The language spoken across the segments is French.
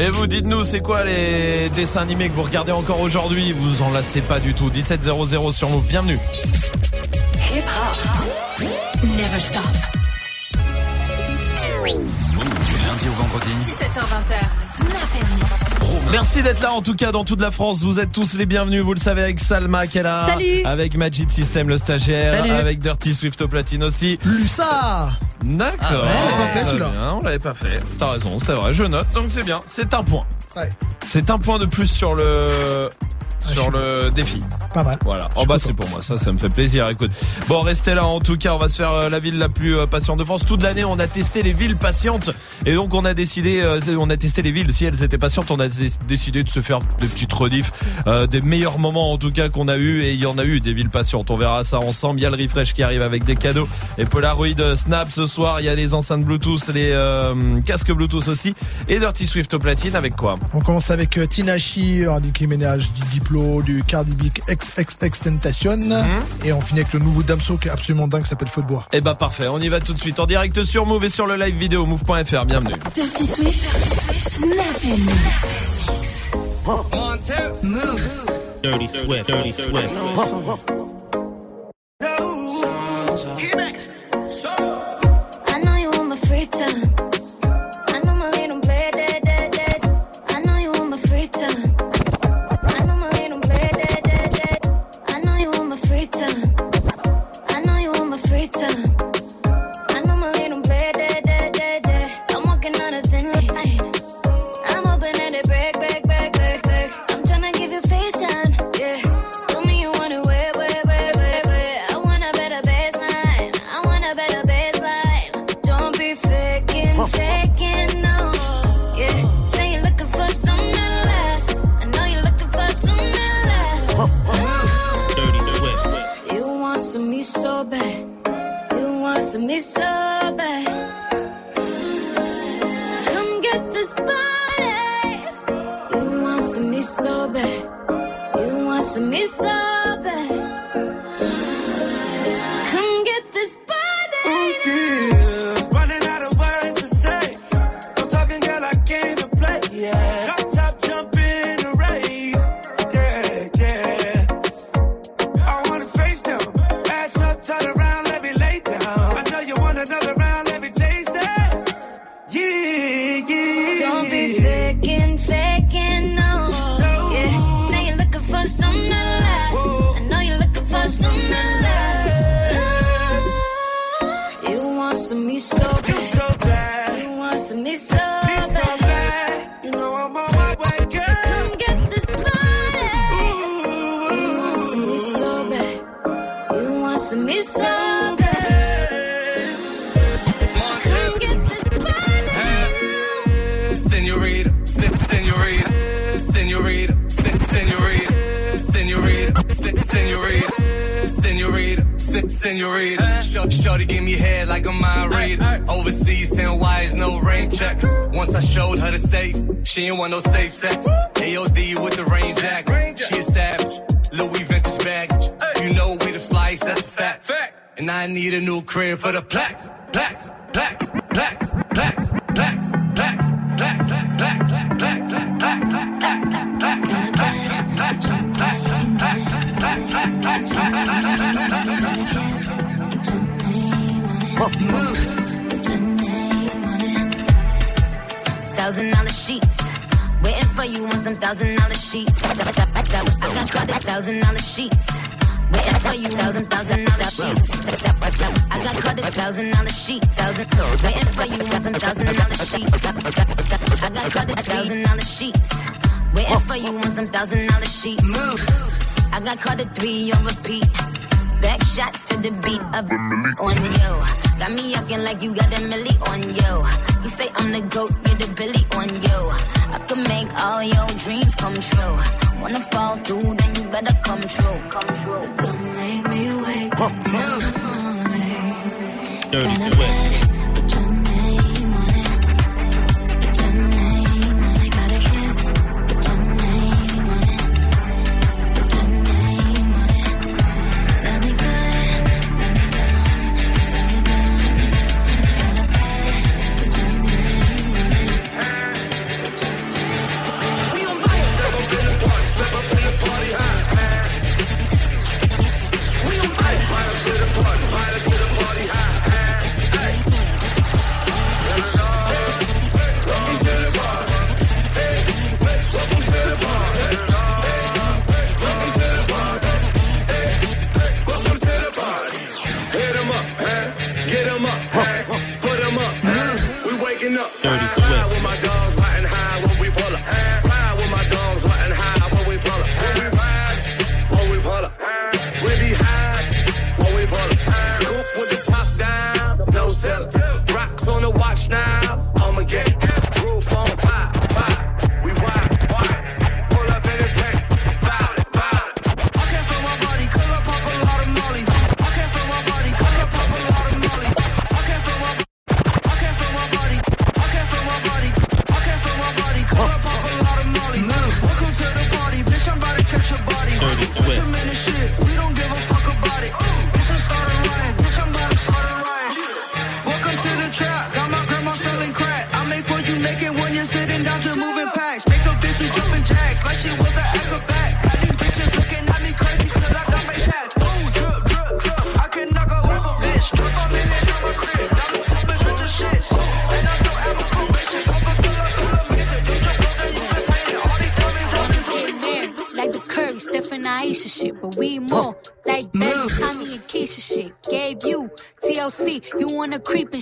Et vous, dites-nous, c'est quoi les dessins animés que vous regardez encore aujourd'hui? Vous en lassez pas du tout. 1700 sur Move, bienvenue. Hip -hop. Never. Lundi au vendredi. 17h20. Merci d'être là en tout cas dans toute la France. Vous êtes tous les bienvenus. Vous le savez avec Salma qui est là, Salut. avec Magic System le stagiaire, Salut. avec Dirty Swift au platine aussi. Lusa. D'accord. Ah ouais, on l'avait pas fait, celui-là. Bien, On l'avait pas fait. T'as raison, c'est vrai. Je note. Donc c'est bien. C'est un point. Ouais. C'est un point de plus sur le sur le défi. Pas mal. Voilà. Oh bah c'est pour moi, ça ça me fait plaisir. Écoute. Bon, restez là en tout cas, on va se faire euh, la ville la plus euh, patiente de France. Toute l'année, on a testé les villes patientes et donc on a décidé euh, on a testé les villes si elles étaient patientes, on a dé- décidé de se faire des petites rediffs euh, des meilleurs moments en tout cas qu'on a eu et il y en a eu des villes patientes. On verra ça ensemble. Il y a le refresh qui arrive avec des cadeaux et Polaroid Snap ce soir, il y a les enceintes Bluetooth, les euh, casques Bluetooth aussi et Dirty Swift au platine avec quoi? On commence avec Tinashi, euh, Nicki Minaj, du Diplo, du Cardi B X, X, Extentation. Mhm. Et on finit avec le nouveau Damso qui est absolument dingue, qui s'appelle Feu de bois. Eh bah parfait, on y va tout de suite en direct sur Move et sur le live vidéo move.fr. Bienvenue. Dirty Swift. Move. Dirty Swift, Dirty Swift. She ain't want no safe sex. AOD with the rain jacket, she a savage. Louis vintage baggage, you know we the flies, that's a fact. And I need a new crib for the plaques, plaques, thousand dollar sheets. Thousand waiting for you on some thousand dollar sheets. I got caught at thousand dollar sheets. Waiting for you on some thousand dollar sheets. Move. I got caught at three on repeat. Back shots to the beat of the on you. Got me yucking like you got a milli on you. You say I'm the goat, you're the billy on you. I could make all your dreams come true. Wanna fall through, then you better come true. Come true. Don't make me wait till morning. Dirty Swift.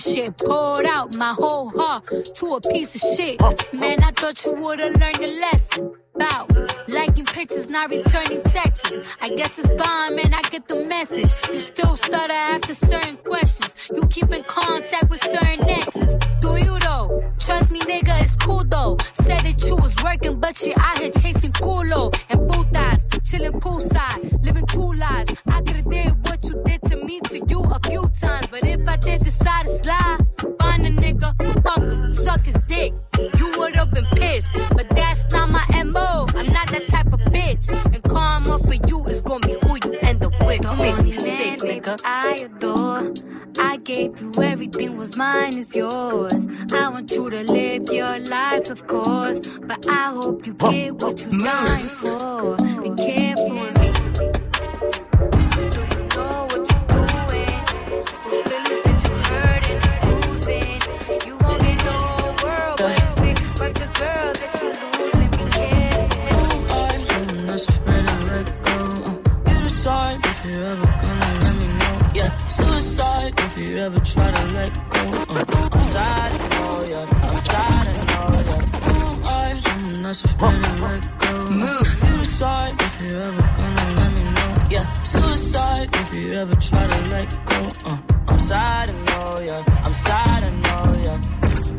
And shit. Poured out my whole heart to a piece of shit. Man, I thought you would've learned a lesson. About liking pictures, not returning texts. I guess it's fine, man. I get the message. You still stutter after certain questions. You keep in contact with certain exes. Do you though? Trust me, nigga, it's cool though. Said that you was working, but you out here chasing culo and putas, chilling poolside, living two lives. I could've did me to you a few times, but if I did decide to slide, find a nigga, fuck him, suck his dick. You would've been pissed, but that's not my mo. I'm not that type of bitch, and karma for you is gonna be who you end up with. Don't make me sick, nigga. I adore. I gave you everything was mine is yours. I want you to live your life, of course, but I hope you get what you mm. dying for. Be careful mm. That's afraid to let go. Uh, you decide if you're ever gonna let me know. Yeah, suicide if you ever try to let go. Uh, I'm sad, I know, yeah. I'm sad, I know, yeah. I'm someone that's afraid to let go. Move. You decide if you're ever gonna let me know. Yeah, suicide if you ever try to let go. Uh, I'm sad, I know, yeah. I'm sad, I know, yeah.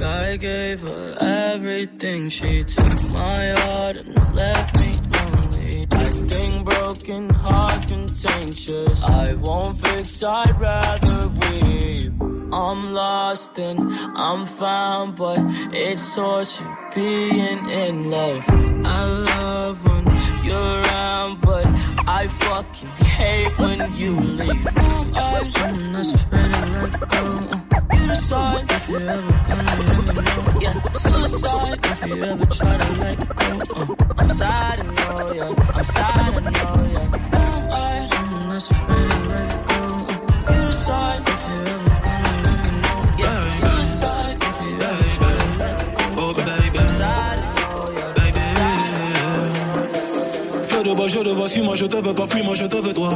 I gave her everything. She took my heart and left me lonely. I think broken hearts contagious. I won't fix, I'd rather weep. I'm lost and I'm found, but it's torture being in love. I love when you're around, but I fucking hate when you leave. I'm someone that's afraid to let go. You decide if you're ever gonna let me know. Yeah, suicide if you ever try to let go. Uh, I'm sad, I know, yeah. I'm sad, I know, yeah. I'm someone that's afraid to let go. Uh, You decide je te vois, suis-moi, je te veux pas, fuis-moi, je te veux toi.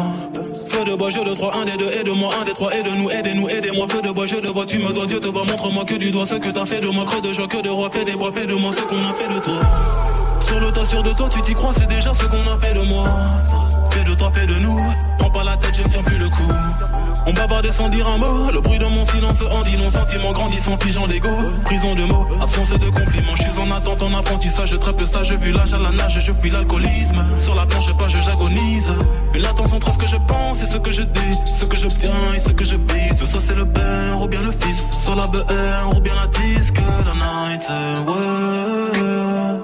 Feu de bois, je de trois, un des deux, aide-moi, un des trois, aide-nous, aidez-nous, aidez-moi. Feu de bois, je te vois, tu me dois, Dieu te voit, montre-moi que du doigt ce que t'as fait de moi, creux de joie, que de roi, fais des bois, fais de moi ce qu'on a fait de toi. Sur le tas, sûr de toi, tu t'y crois, c'est déjà ce qu'on a fait de moi. Fais de toi, fais de nous. Prends pas la tête, je tiens plus le coup. On bavardait sans dire un mot. Le bruit de mon silence en dit non. Sentiment grandissant, figeant d'ego. Prison de mots, absence de compliments. Je suis en attente, en apprentissage. Très peu sage, vu l'âge à la nage, je fuis l'alcoolisme. Sur la planche, pas, je j'agonise. Une attention entre ce que je pense et ce que je dis. Ce que j'obtiens et ce que je bise. Soit c'est le père ou bien le fils. Soit la BR ou bien la disque. La night, ouais.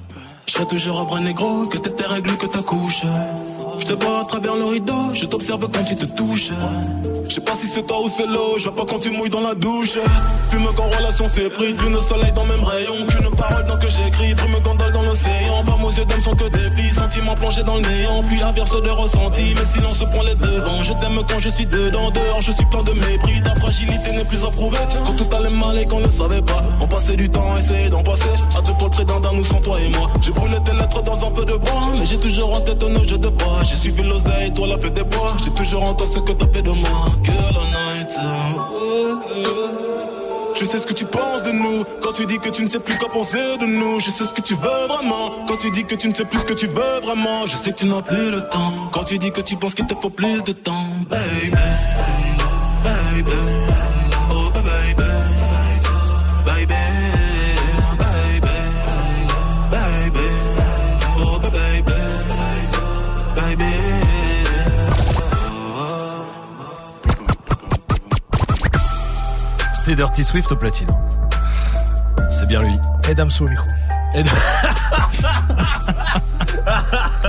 Je serai toujours à bras négro, que tes règles, que ta couche. Je te vois à travers le rideau, je t'observe quand tu te touches. Je sais pas si c'est toi ou c'est l'eau, je vois pas quand tu mouilles dans la douche. Fume quand relation s'est pris, lune au soleil dans même rayon. Qu'une parole dans que j'écris, brume gondole dans l'océan. Pas aux yeux d'homme sont que des filles, sentiments plongés dans le néant. Puis inverse de ressenti, mais silence prend les devants. Je t'aime quand je suis dedans, dehors je suis plein de mépris. Ta fragilité n'est plus à prouver. Quand tout allait mal et qu'on ne savait pas, on passait du temps à essayer d'en passer. À deux pour d'un nous sans toi et moi. J'ai tes lettres dans un feu de bois, mais j'ai toujours en tête nos jeux de bois. J'ai suivi l'oseille, toi la paix des bois. J'ai toujours en toi ce que t'as fait de moi. Que la night. Je sais ce que tu penses de nous Quand tu dis que tu ne sais plus quoi penser de nous Je sais ce que tu veux vraiment Quand tu dis que tu ne sais plus ce que tu veux vraiment Je sais que tu n'as plus le temps Quand tu dis que tu penses qu'il te faut plus de temps Baby Baby Oh Dirty Swift au platine. C'est bien lui. Et Damso au micro. Et-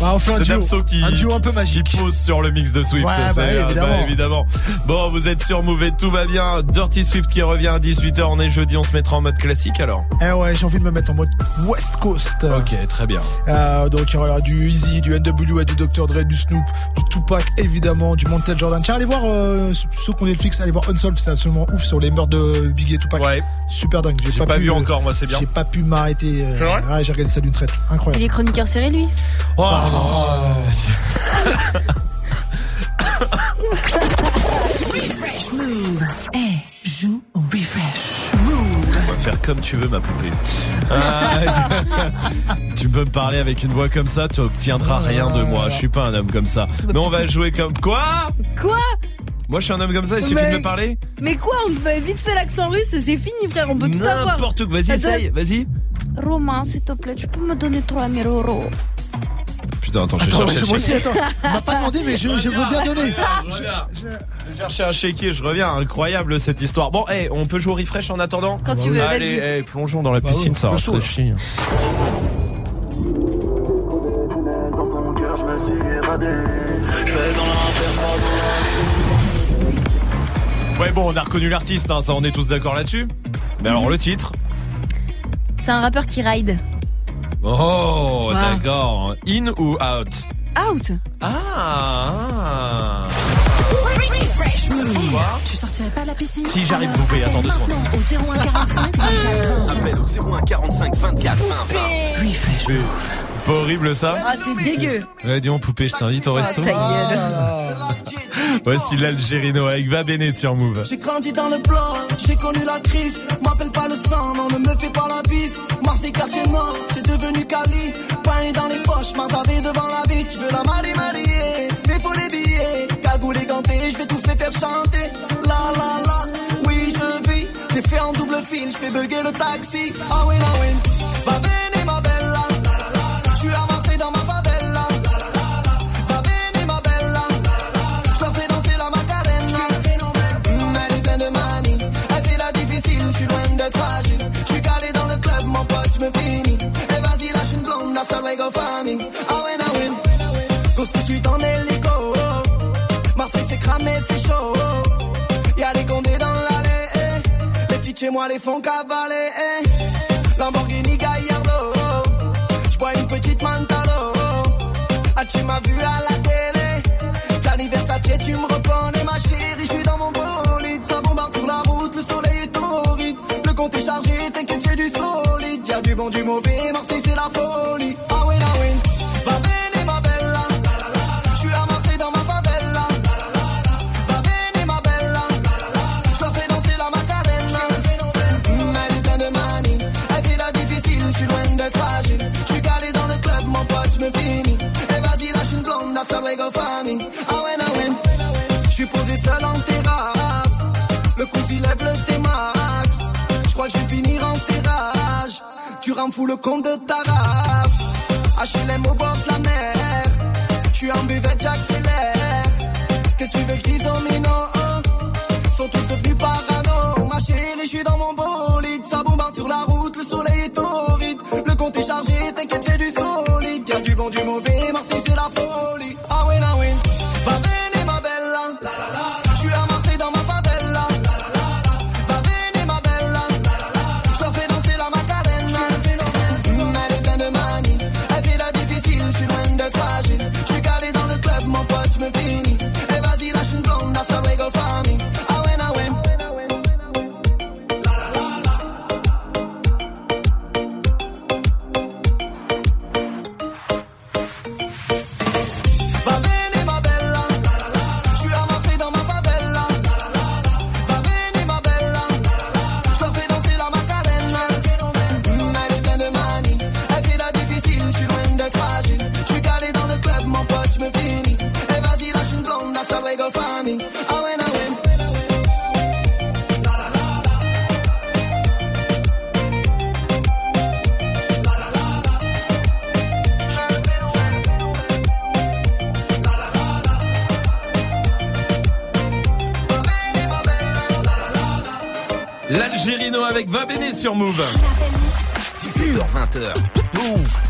Bah, on fait un duo. Qui, Un duo un peu magique. qui pose sur le mix de Swift. Ouais, c'est- bah oui, euh, évidemment. évidemment. Bon, vous êtes sur Move et tout va bien. Dirty Swift qui revient à 18h. On est jeudi, on se mettra en mode classique alors. Eh ouais, j'ai envie de me mettre en mode West Coast. Ok, très bien. Euh, donc il y aura du Easy, du NWA, du Dr. Dre, du Snoop, du Tupac évidemment, du Montel Jordan. Tiens, allez voir euh, ceux qu'on Netflix, allez voir Unsolved, c'est absolument ouf sur les meurtres de Biggie et Tupac. Ouais. Super dingue. J'ai pas pu, vu euh, encore, moi, c'est bien. J'ai pas pu m'arrêter. euh, C'est vrai ouais, j'ai regardé ça d'une traite. Il Incroyable. est chroniqueur serré, lui? Oh, Refresh Move. Eh, joue au refresh. On va faire comme tu veux, ma poupée. Ah, tu peux me parler avec une voix comme ça, tu obtiendras rien de moi. Je suis pas un homme comme ça. Mais on va jouer comme quoi Quoi Moi, je suis un homme comme ça. Il suffit Mais- de me parler. Mais quoi On fait vite fait l'accent russe c'est fini, frère. On peut tout avoir. N'importe quoi. Vas-y, essaye. Vas-y. Romain, s'il te plaît, tu peux me donner 3000 euros Putain, attends, je Attends, je- moi aussi, attends. On m'a pas demandé, mais je, je veux bien donner. Je vais chercher un chéquier, je reviens. Incroyable cette histoire. Bon, hey, on peut jouer au refresh en attendant Quand tu veux, Allez, hey, plongeons dans la Bah piscine, ouais, ça chaud, rafraîchit. Ouais, bon, on a reconnu l'artiste, hein, ça, on est tous d'accord là-dessus. Mais alors, le titre? C'est un rappeur qui ride. Oh, d'accord. In ou out? Out. Ah. Tu sortirais pas à la piscine Si, j'arrive, Poupée, attends deux secondes. Au 0145 24 20 Appel au 01 45 24 20 20. Refresh pas horrible ça Ah, c'est dégueu. Ouais, dis donc, poupée, je t'invite au resto. Ta gueule. Voici l'Algérino avec Va Bene sur Move. J'ai grandi dans le plan, j'ai connu la crise. M'appelle pas le sang, non, ne me fais pas la bise. Marseille, quartier nord, c'est devenu Cali. Pain dans les poches, mardavé devant la vie. Tu veux la marier, marier, mais faut les billets. Cagoule et ganté, je vais tous les faire chanter. La la la, oui, je vis. T'es fait en double fil, je fais bugger le taxi. Ah oui, ah oui. Pote, je me. Et vas-y, lâche une blonde, hasta luego, famille. Ah ouais, ah ouais. Cause tout de en hélico. Marseille, c'est cramé, c'est chaud. Y'a des condés dans l'allée. eh. Les petites chez moi les font cavaler. eh. Lamborghini Gallardo. J'bois une petite Mantalo. Ah, tu m'as vu à la télé. Gianni tu me reconnais, ma chérie. Bon, du mauvais. Marseille, c'est la folie. Ah oui, ah oui. Va bene, ma bella. Je suis à Marseille dans ma favela. Va bene, ma bella. Je leur fais danser la macarena. Elle est pleine de manie. Elle fait la difficile, je suis loin d'être fragile. Je suis calé dans le club, mon pote, je me finis. Et vas-y, lâche une blonde, hasta luego, famille. Ah ouais, ah ouais. Je suis posé seul en terrasse. Rends fou le compte de ta race. HLM au bord de la mer. Je suis en buvette, j'accélère. Qu'est-ce que tu veux que je dise aux minots Sont tous devenus parano. Ma chérie, je suis dans mon bolide. Ça bombarde sur la route, le soleil est torride. Le compte est chargé, t'inquiète, bon, du mauvais, Marseille c'est la sur Move. 17h, 20h. Move.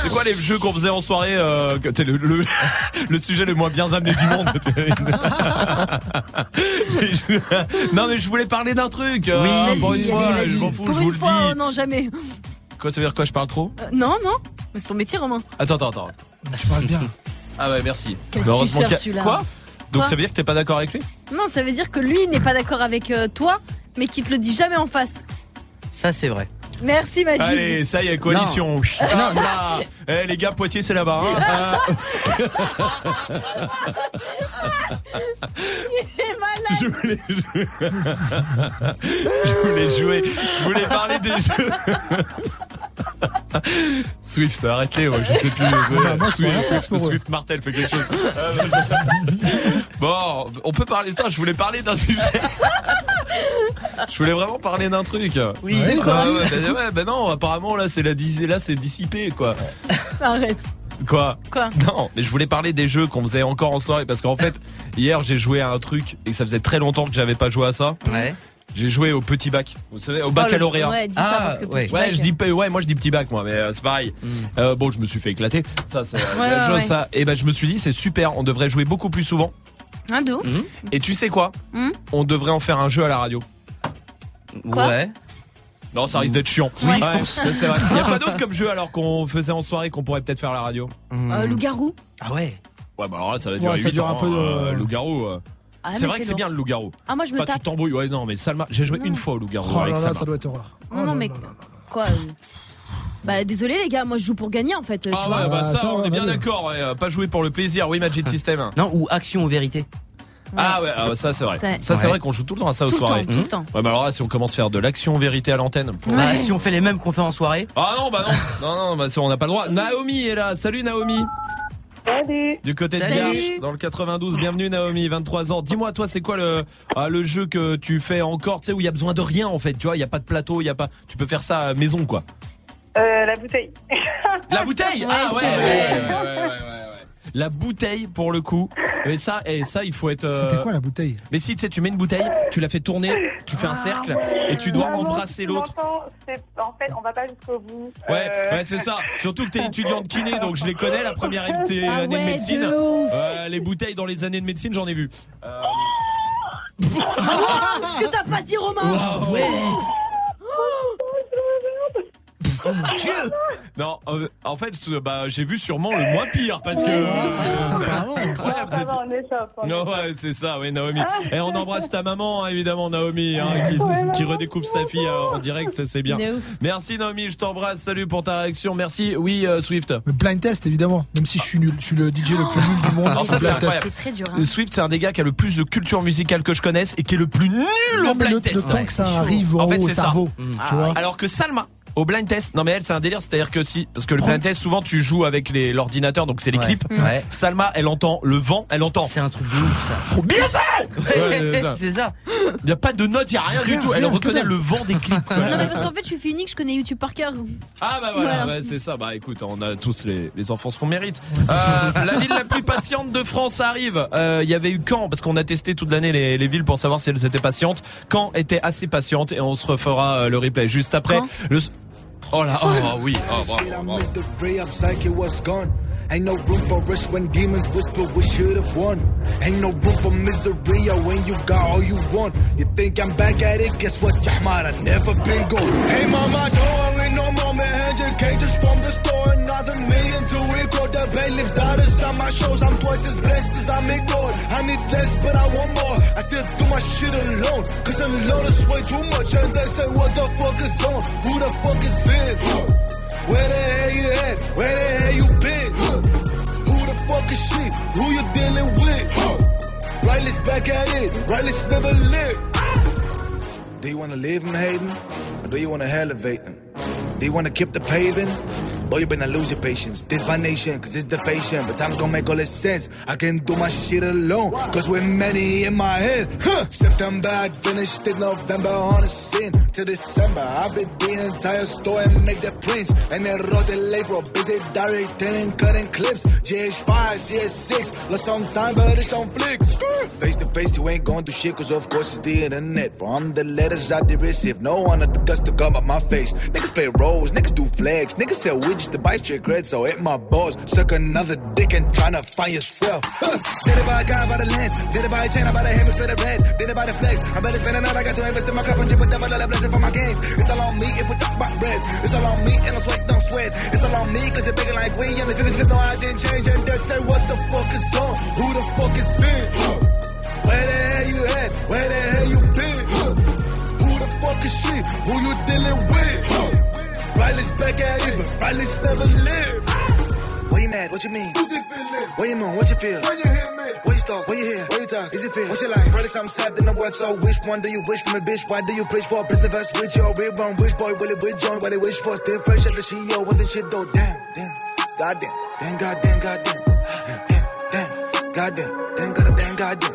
C'est quoi les jeux qu'on faisait en soirée euh, que t'es le, le, le sujet le moins bien amené du monde Non mais je voulais parler d'un truc. euh, Vas-y, pour une fois, je m'en fous, Pour je vous une le fois, dis. oh non, jamais. Quoi, ça veut dire quoi Je parle trop Euh, non, non. Mais c'est ton métier, Romain. Attends, attends, attends. Je parle bien. Ah ouais, merci. Quel suceur, celui-là. Quoi Donc Quoi ça veut dire que t'es pas d'accord avec lui Non, ça veut dire que lui n'est pas d'accord avec euh, toi, mais qu'il te le dit jamais en face. Ça, c'est vrai. Merci, Majid. Allez, ça y est, coalition. Non. Ah, là. Eh les gars, Poitiers, c'est là-bas. hein. Ah. je voulais, je... je voulais jouer, je voulais parler des jeux. Swift, arrête-les, je sais plus. bah, moi, c'est Swift, Swift. Swift Martel fait quelque chose. bon, on peut parler. Putain, je voulais parler d'un sujet. Je voulais vraiment parler d'un truc. Oui. Ouais, Ah quoi. ouais, bah, ouais, bah non, apparemment là c'est la là c'est dissipé quoi. Arrête. Quoi? Quoi? Non, mais je voulais parler des jeux qu'on faisait encore en soirée parce qu'en fait hier j'ai joué à un truc et ça faisait très longtemps que j'avais pas joué à ça. Ouais. J'ai joué au petit bac, vous savez, au Oh, le- baccalauréat. Ouais, dis ça Ah, parce que ouais. petit Ouais, bac, je dis ouais, moi je dis petit bac moi, mais euh, c'est pareil. Mm. Euh, bon, je me suis fait éclater. Ça, c'est chose, ouais. ça. Et ben je me suis dit c'est super, on devrait jouer beaucoup plus souvent. Un de ouf. Et tu sais quoi Mm. On devrait en faire un jeu à la radio. Quoi Ouais. Non, ça risque d'être chiant. Oui, Ouais, c'est vrai. Il y a pas d'autre comme jeu alors qu'on faisait en soirée qu'on pourrait peut-être faire à la radio. Euh, Loup-garou. Ah ouais. Ouais, bah alors là, ça va Ouais, durer ça 8 dure ans, un peu de- euh, loup-garou. euh. Ah, c'est vrai que c'est bien le loup-garou. Ah, moi, je me Enfin, tu tape. t'embrouilles. Ouais, non, mais Salma, j'ai joué Non. une fois au loup-garou Oh avec là Salma. ça doit être horreur. Non, Oh non, là mais là là là. quoi euh, Bah, désolé, les gars, moi, je joue pour gagner, en fait. tu Ah vois. ouais, bah Ah, ça, ça, on ouais, est bien ouais. d'accord. ouais, euh, Pas jouer pour le plaisir. Oui, Magic System. Non, ou action ou vérité. Ah ouais, ah, ça c'est vrai. Ça c'est Ouais. vrai qu'on joue tout le temps à ça aux temps, soirées. tout le temps. Ouais, bah alors là, si on commence à faire de l'action vérité à l'antenne. pour- Bah, si on fait les mêmes qu'on fait en soirée. Ah non, bah non. non, non, bah on n'a pas le droit. Naomi est là. Salut Naomi. Salut. Du côté de Salut. Garches, dans le 92. Bienvenue Naomi, 23 ans. Dis-moi, toi, c'est quoi le, ah, le jeu que tu fais encore, tu sais, où il y a besoin de rien en fait. Tu vois, il y a pas de plateau, il y a pas. Tu peux faire ça à maison quoi. Euh, la bouteille. La bouteille Ah ouais, c'est ouais, vrai. ouais, ouais, ouais, ouais, ouais. La bouteille pour le coup. Et ça, et ça, il faut être. euh, C'était quoi la bouteille? Mais si tu sais, tu mets une bouteille, tu la fais tourner, tu fais un cercle et tu dois embrasser tu l'autre. m'entends, c'est- En fait, on va pas jusqu'au bout. Ouais, Euh, ouais, c'est ça. Surtout que t'es étudiant de kiné, donc je les connais. La première année Ah année de ouais, médecine, de ouf. Euh, les bouteilles dans les années de médecine, j'en ai vu. Euh, Ce que t'as pas dit, Romain Ah ouais. Oh mon dieu Non, euh, en fait, bah, j'ai vu sûrement le moins pire parce que euh, c'est incroyable. cette- on échappe. on Non, ouais, c'est ça, oui, Naomi. Et on embrasse ta maman, hein, évidemment, Naomi, hein, qui, qui redécouvre sa fille euh, en direct, ça c'est bien. De ouf. Merci, Naomi, je t'embrasse, salut pour ta réaction. Merci, oui, euh, Swift. Le blind test, évidemment. Même si je suis nul, je suis le DJ le plus nul du monde. Alors ça, Le c'est blind incroyable. test. C'est très dur. hein. Swift, c'est un des gars qui a le plus de culture musicale que je connaisse et qui est le plus nul Non, au mais blind le, test. le temps que ça arrive en, En fait, haut c'est ça. Tu vois Alors que Salma, au blind test, non mais elle c'est un délire, c'est-à-dire que si, parce que le blind test souvent tu joues avec les- l'ordinateur, donc c'est les Ouais. clips. Ouais. Salma, elle entend le vent, elle entend. C'est un truc de ouf ça. Bien euh, c'est ça. Il y a pas de notes, il y a rien du tout. Elle rien, reconnaît le vent des clips. quoi. Non, mais parce qu'en fait, je suis unique, je connais YouTube par cœur. Ah bah voilà, c'est ça. Bah écoute, on a tous les, les enfants ce qu'on mérite. Euh, la ville la plus patiente de France arrive. Euh, Il y avait eu Caen, parce qu'on a testé toute l'année les, les villes pour savoir si elles étaient patientes. Caen était assez patiente et on se refera euh, le replay juste après. Caen Le... Oh là, oh oui, oh, bravo, bravo. it was gone. Ain't no room for us when demons whisper we should've won. Ain't no room for misery when you got all you want. You think I'm back at it? Guess what, Jahmar? I never been gone. Hey mama, don't worry no more, man. Hundred cages from the store, another million to the bailiffs. Daughters on my shows, I'm twice as blessed as I'm in God. I need less, but I want more. I still do my shit alone, cause alone is way too much. And they say, what the fuck is on? Who the fuck is in? Where the hell you at? Where the hell you been? Who the fuck is she? Who you dealing with? Riley's back at it. Riley's never lived. Do you wanna leave him hating? Or do you wanna elevate him? Do you wanna keep the paving? Boy, you better lose your patience. This my nation, cause it's the. But time's gonna make all this sense. I can do my shit alone, cause we're many in my head. Huh. September, I finished in November on a scene. To December, I beat the entire store and make the prints. And then wrote the label, busy directing and cutting clips. GH5, CS6, lost some time, but it's on flick. Face to face, you ain't going through shit, cause of course it's the internet. From the letters I did receive, no one had the guts to come up my face. Niggas play roles, niggas do flags, niggas sell widgets to bite your cred, so hit my balls. Suck another dick and tryna find yourself. Huh. Did it by a guy by the lens, did it by a chain, I buy the hammer for the red, did it by the flex. I better spend another, I got to invest in my craft and chip with double dollar blessing for my games. It's all on me if we talk about bread. It's all on me and I sweat, don't sweat. It's all on me cause you're like we and the fingers flip, no, I didn't change. And they say, what the fuck is on? Who the fuck is in? Where the hell you at? Back at it, but Riley's never live. Why you mad? What you mean? Who's it feeling? What you moan? What you feel? When you hear me? What you talk? What you hear? What you talk? Is it feel? What's your life? Probably something sad in the work, so which one do you wish from a bitch? Why do you preach for? a Business verse with your real wrong? Which boy will it with join? What they wish for? Still fresh at the CEO, what the shit though? Damn, damn, goddamn, damn, goddamn, goddamn, damn, damn, goddamn, damn, goddamn, damn, goddamn,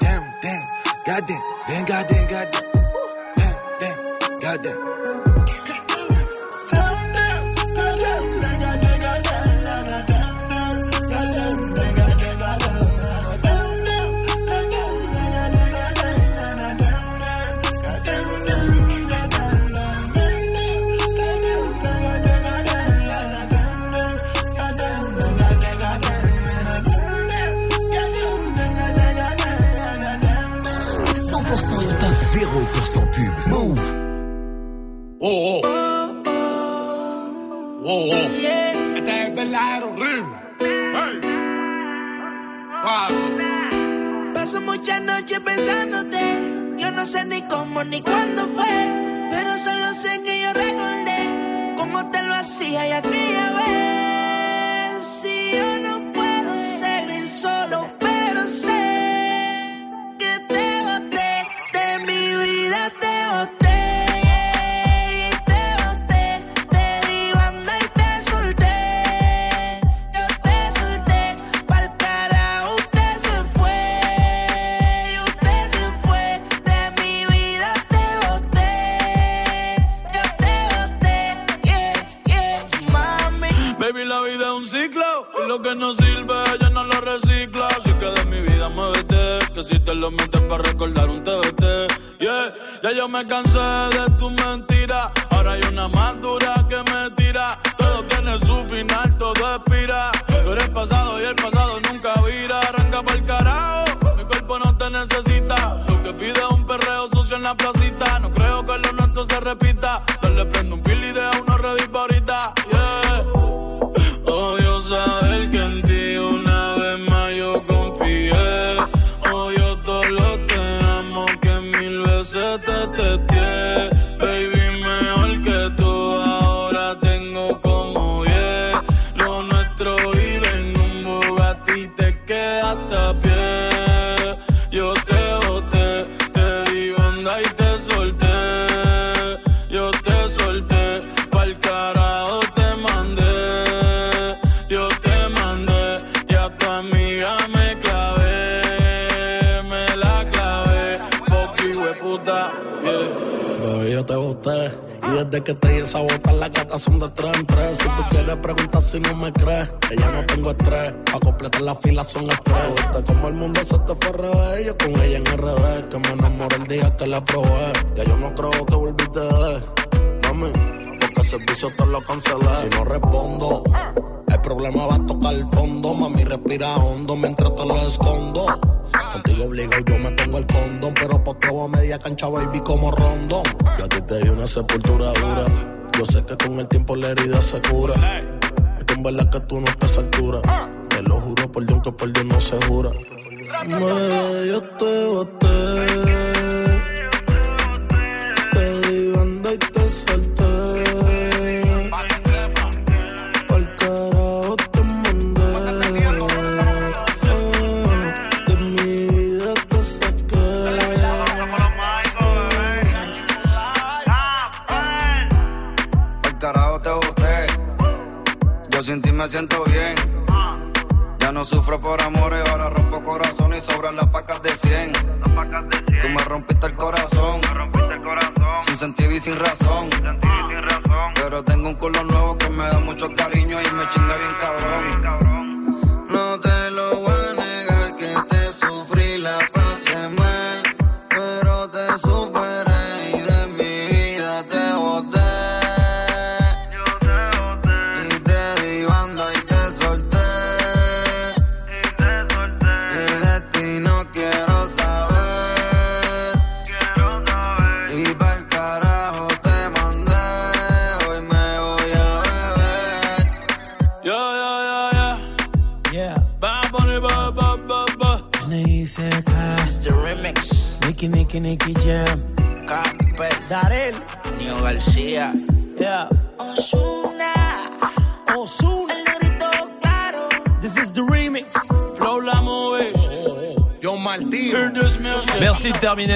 damn, damn, goddamn, damn, goddamn, goddamn, damn, damn, goddamn.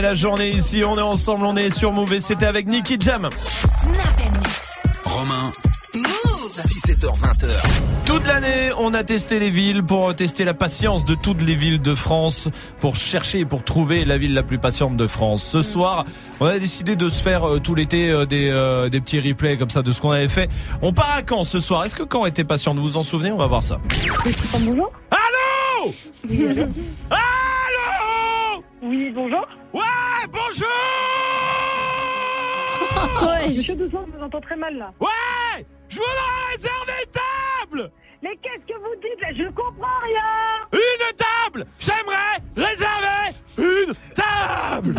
La journée ici. On est ensemble, on est sur Move et c'était avec Nicky Jam. Romain. 17h20h. Toute l'année, on a testé les villes pour tester la patience de toutes les villes de France, pour chercher et pour trouver la ville la plus patiente de France. Ce soir, on a décidé de se faire euh, tout l'été euh, des, euh, des petits replays comme ça de ce qu'on avait fait. On part à Caen ce soir. Est-ce que Caen était patiente? Vous vous en souvenez? On va voir ça. Bonjour. Allô? Allô vous. Ouais Je voudrais réserver une table. Mais qu'est-ce que vous dites? Là Je comprends rien. Une table? J'aimerais réserver une table.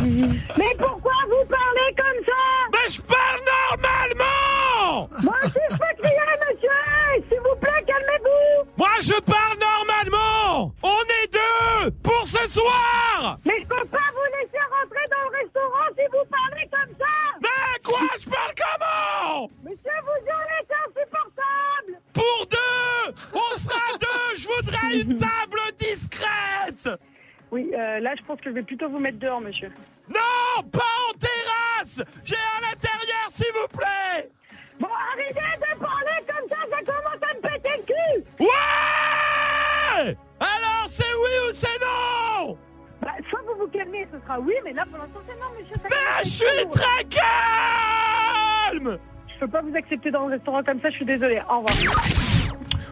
Mais pourquoi vous parlez comme ça? Mais je parle normalement. Moi aussi je peux crier, monsieur. S'il vous plaît, calmez-vous. Moi je parle normalement. On est deux pour ce soir. Mais je peux pas vous laisser rentrer dans le restaurant si vous parlez comme ça Je parle comment Monsieur, vous c'est insupportable. Pour deux On sera deux Je voudrais une table discrète. Oui, euh, là je pense que je vais plutôt vous mettre dehors, monsieur. Non Pas en terrasse. J'ai à l'intérieur s'il vous plaît. Bon, arrêtez de parler comme ça, ça commence à me péter le cul. Ouais. Alors c'est oui ou c'est non Bah, soit vous vous calmez, ce sera oui, mais là pour l'instant c'est non, monsieur. ça Mais à je suis très calme Je peux pas vous accepter dans le restaurant comme ça, je suis désolée. Au revoir.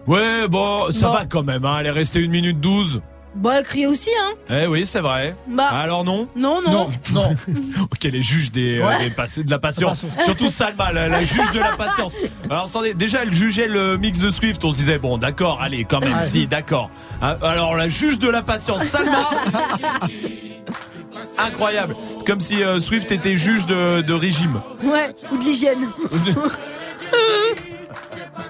Ouais, bon, ça Bon. va quand même, hein. Elle est restée une minute 12. Bon, crier aussi, hein. Eh oui, c'est vrai. Bah. Alors non Non, non. non. Ok, les juges des, euh, Ouais. des pass- de la patience. Surtout Salma, la, la juge de la patience. Alors, attendez, déjà, elle jugeait le mix de Swift. On se disait, bon, d'accord, allez, quand même, Ouais. si, d'accord. Hein, Alors, la juge de la patience, Salma. Incroyable. Comme si euh, Swift était juge de, de régime. Ouais, ou de l'hygiène.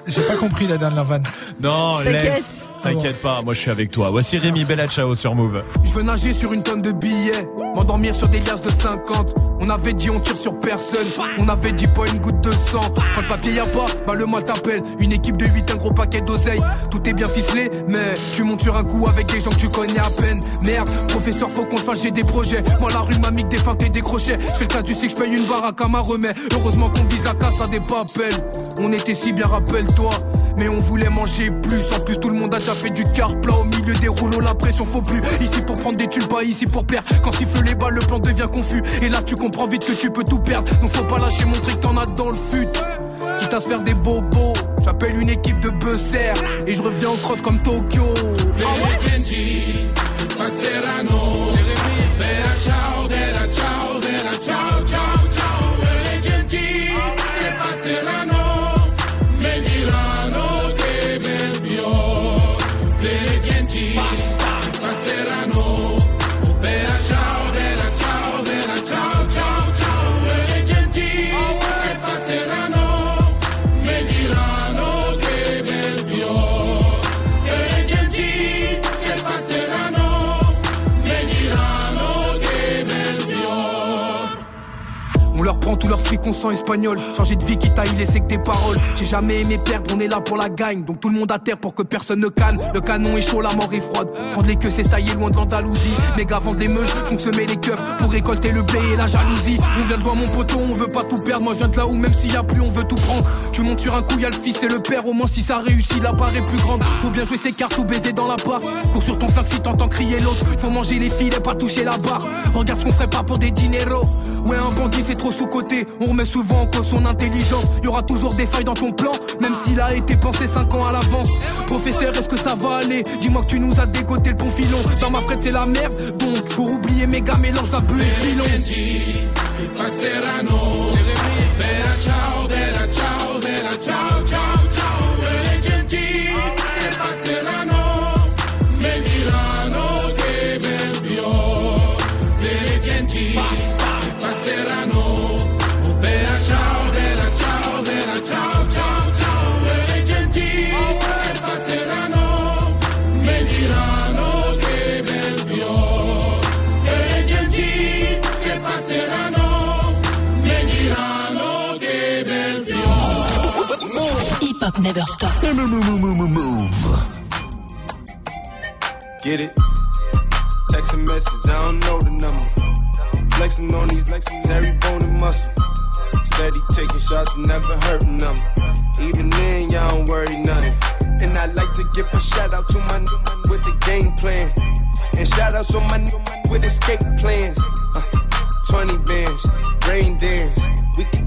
J'ai pas compris la dernière vanne. Non, laisse. T'inquiète pas, moi je suis avec toi. Voici Rémi Bella Ciao sur Move. Je veux nager sur une tonne de billets, m'endormir sur des liasses de 50. On avait dit on tire sur personne, on avait dit pas une goutte de sang. Quand le papier y a pas, bah le mal t'appelle. Une équipe de 8, un gros paquet d'oseille. Tout est bien ficelé, mais tu montes sur un coup avec des gens que tu connais à peine. Merde, professeur, faut qu'on te fasse, j'ai des projets. Moi la rue m'a mis que des feintes et des crochets. Je fais le cas du sais que je paye une baraque à ma remets. Heureusement qu'on vise la casse à des papels. On était si bien, rappelle-toi. Mais on voulait manger plus. En plus, tout le monde a déjà fait du car plat au milieu des rouleaux. La pression faut plus. Ici pour prendre des pas ici pour plaire. Quand siffle les balles, le plan devient confus. Et là, tu comprends vite que tu peux tout perdre. Donc faut pas lâcher, montrer que t'en as dans le fut. Quitte à se faire des bobos. J'appelle une équipe de buzzer. Et je reviens en cross comme Tokyo. Prend tout leur fric, on sent espagnol. Changer de vie qui t'a laissé que des paroles. J'ai jamais aimé perdre, on est là pour la gagne. Donc tout le monde à terre pour que personne ne canne. Le canon est chaud, la mort est froide. Prendre les queues, c'est taillé loin de l'Andalousie. Vendent des meuches, font semer les keufs pour récolter le blé et la jalousie. On vient de voir mon poteau, on veut pas tout perdre. Moi je viens de là où même s'il y a plus, on veut tout prendre. Tu montes sur un coup, y a le fils et le père. Au moins si ça réussit, la part est plus grande. Faut bien jouer ses cartes ou baiser dans la part. Cours sur ton flingue si t'entends crier l'autre. Faut manger les filets, pas toucher la barre. Regarde ce qu'on ferait pas pour des dineros. Ouais, un bandit c'est trop sous-côté. On remet souvent en cause son intelligence. Y aura toujours des failles dans ton plan, même s'il a été pensé 5 ans à l'avance. Professeur, est-ce que ça va aller? Dis-moi que tu nous as dégoté le bon filon. Dans ma frette, c'est la merde. Donc, pour oublier mes gars, mélange la bœuf et pilon. Never stop. Get it? Text a message, I don't know the number. Flexing on these flexing every bone and muscle. Steady taking shots, never hurting them. Even then, y'all don't worry nothing. And I like to give a shout out to my new man with the game plan. And shout outs to my new man with escape plans. Uh, 20 bands, rain dance. We can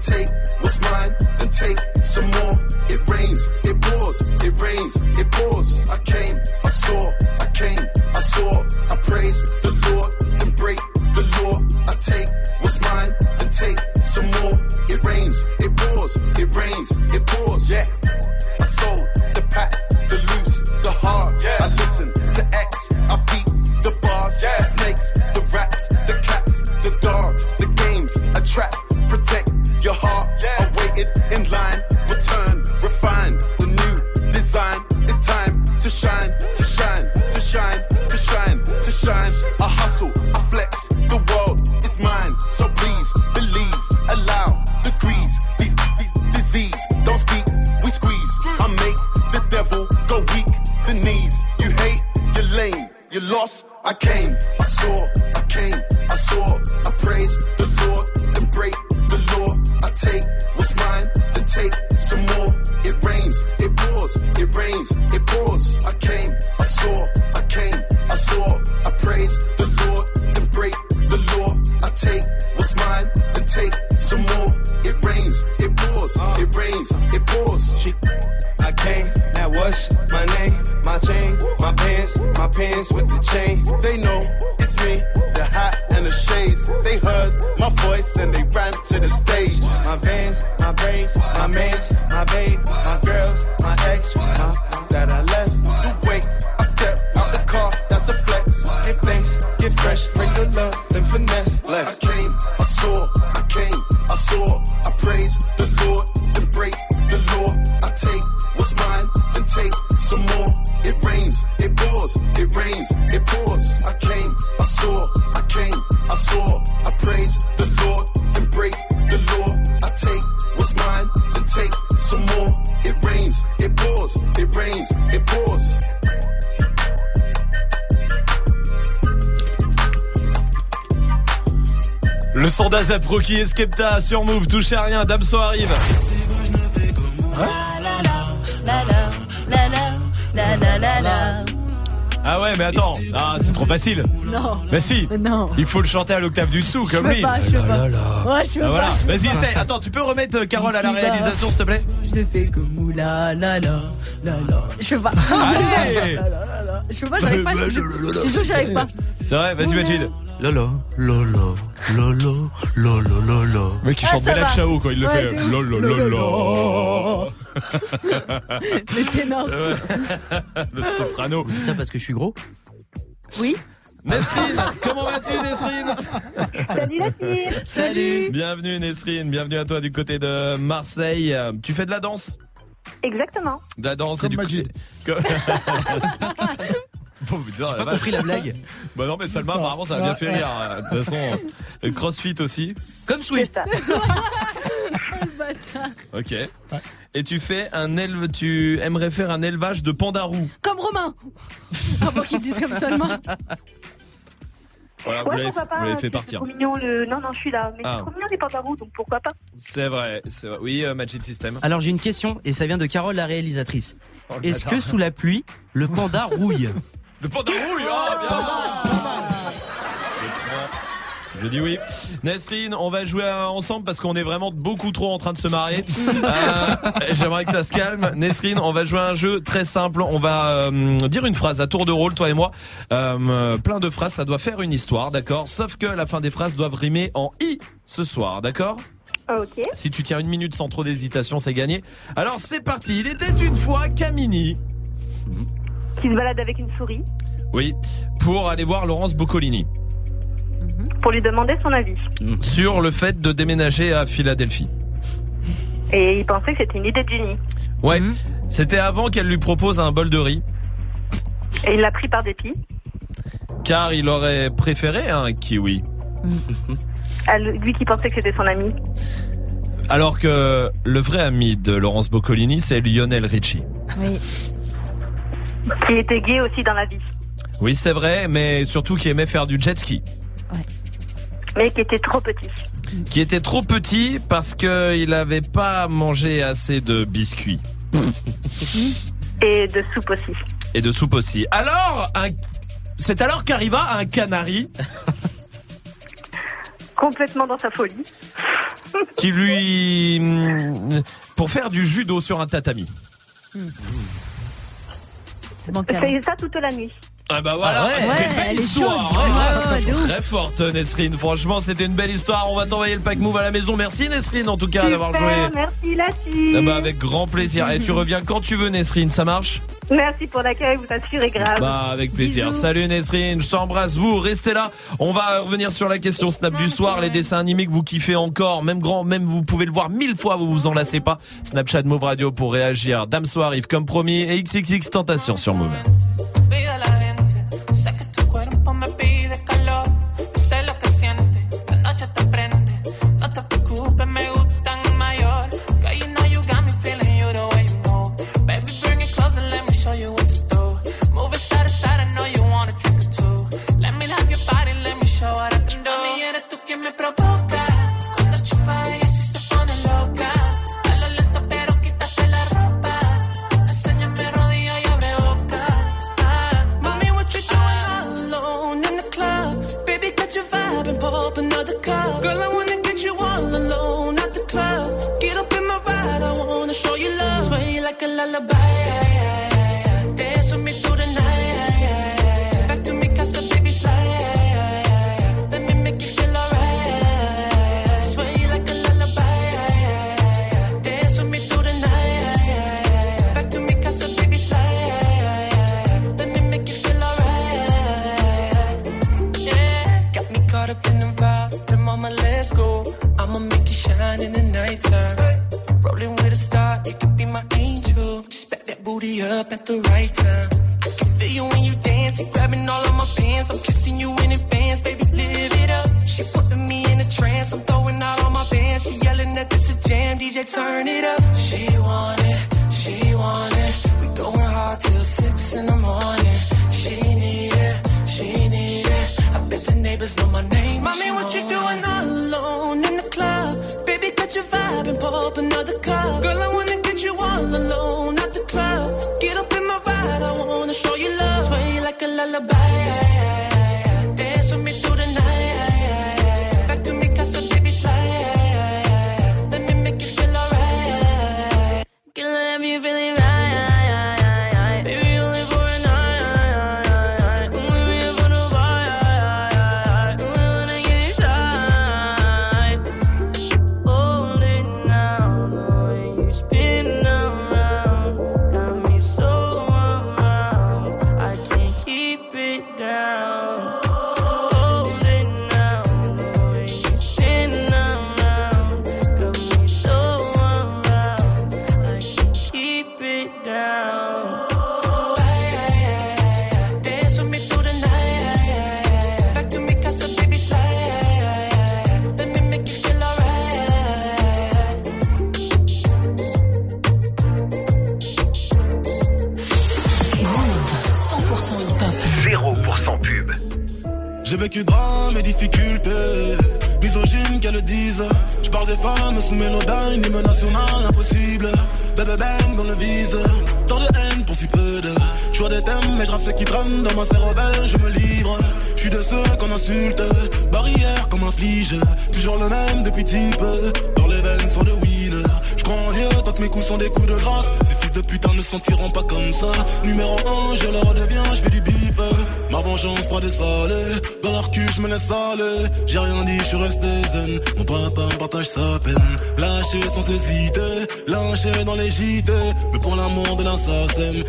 take what's mine, and take some more. It rains, it pours, it rains, it pours. I came, I saw, I came, I saw. I praise the Lord, and break the law. I take what's mine, and take some more. It rains, it pours, it rains, it pours. Yeah, I sold the pack, the loose, the hard. Yeah, I listen to X, I beat the bars. Yeah, the snakes, the rats, the cats, the dogs, the games. I trap, I came, Rocky et Skepta sur Move, touchez à rien, Damso arrive. Ah ouais, mais attends, ah, c'est trop facile. Non. Mais si, Non. il faut le chanter à l'octave du dessous, comme lui. pas, je peux pas. Ouais, je peux Ah, voilà, pas. vas-y, pas. essaie. Attends, tu peux remettre euh, Carole à la Ici-bas. réalisation, s'il te plaît Je te fais comme la la la la. Je peux pas. Allez. Je peux pas, j'arrive pas. Je je- je te jure, j'arrive pas. C'est vrai, vas-y, Majid. Lolo, Lolo, lolo, lolo. Le mec qui Ah, chante Bella va. Ciao quand il le Ouais, fait. de ouf. Lolo, lolo. Les ténors. Le soprano. Je dis ça parce que je suis gros Oui. Nesrine, comment vas-tu Nesrine? Salut la fille. Salut. Bienvenue Nesrine, bienvenue à toi du côté de Marseille. Tu fais de la danse? Exactement. De la danse Comme et du Majid. Putain, J'ai pas vache. compris la blague. Bah non mais Salma apparemment ça a bien fait rire. Euh, De toute façon, le crossfit aussi. Comme Swift. Ok. Et tu fais un éleve, tu aimerais faire un élevage de pandas roux. Comme Romain. Avant qu'ils disent comme Salma. Voilà, vous Ouais, l'avez pourquoi pas. vous l'avez fait c'est partir. trop mignon le. Non, non, je suis là. Mais Ah. c'est trop mignon les pandarous, donc pourquoi pas. C'est vrai, c'est vrai. Oui, euh, Magic System. Alors j'ai une question et ça vient de Carole la réalisatrice. Oh, Est-ce que sous la pluie, le panda rouille? Le panda rouille Oh, bien Je dis oui. Nesrine, on va jouer ensemble parce qu'on est vraiment beaucoup trop en train de se marier. Euh, J'aimerais que ça se calme. Nesrine, on va jouer à un jeu très simple. On va euh, dire une phrase à tour de rôle, toi et moi. Euh, plein de phrases, ça doit faire une histoire, d'accord? Sauf que la fin des phrases doivent rimer en i ce soir, d'accord? Ok. Si tu tiens une minute sans trop d'hésitation, c'est gagné. Alors c'est parti. Il était une fois Camini. Qui se balade avec une souris Oui, pour aller voir Laurence Boccolini. pour lui demander son avis. sur le fait de déménager à Philadelphie. Et il pensait que c'était une idée de génie. Ouais, c'était avant qu'elle lui propose un bol de riz, Et il l'a pris par dépit. car il aurait préféré un kiwi. Lui qui pensait que c'était son ami. Alors que le vrai ami de Laurence Boccolini, c'est Lionel Richie. Oui. Qui était gay aussi dans la vie. Oui, c'est vrai, mais surtout qui aimait faire du jet ski. Mais qui était trop petit. Qui était trop petit parce qu'il n'avait pas mangé assez de biscuits. Et de soupe aussi. Et de soupe aussi. Alors, un... c'est alors qu'arriva un canari Complètement dans sa folie. qui lui... pour faire du judo sur un tatami. C'est bancal. C'est ça toute la nuit. Ah bah voilà, Ah ouais. c'était Ouais, une belle histoire. chaude. hein. Ouais. Très forte Nesrine, franchement c'était une belle histoire. On va t'envoyer le pack move à la maison. Merci Nesrine en tout cas d'avoir joué. Merci la fille. Ah bah avec grand plaisir. Et tu reviens quand tu veux Nesrine, ça marche? Merci pour l'accueil, vous assurez grave. Bah avec plaisir. Bisous. Salut Nesrine, je t'embrasse. Vous restez là. On va revenir sur la question Snap du soir, les dessins animés que vous kiffez encore, même grand, même vous pouvez le voir mille fois, vous vous en lassez pas. Snapchat Move Radio pour réagir. Damso arrive comme promis et XXX Tentation sur Move.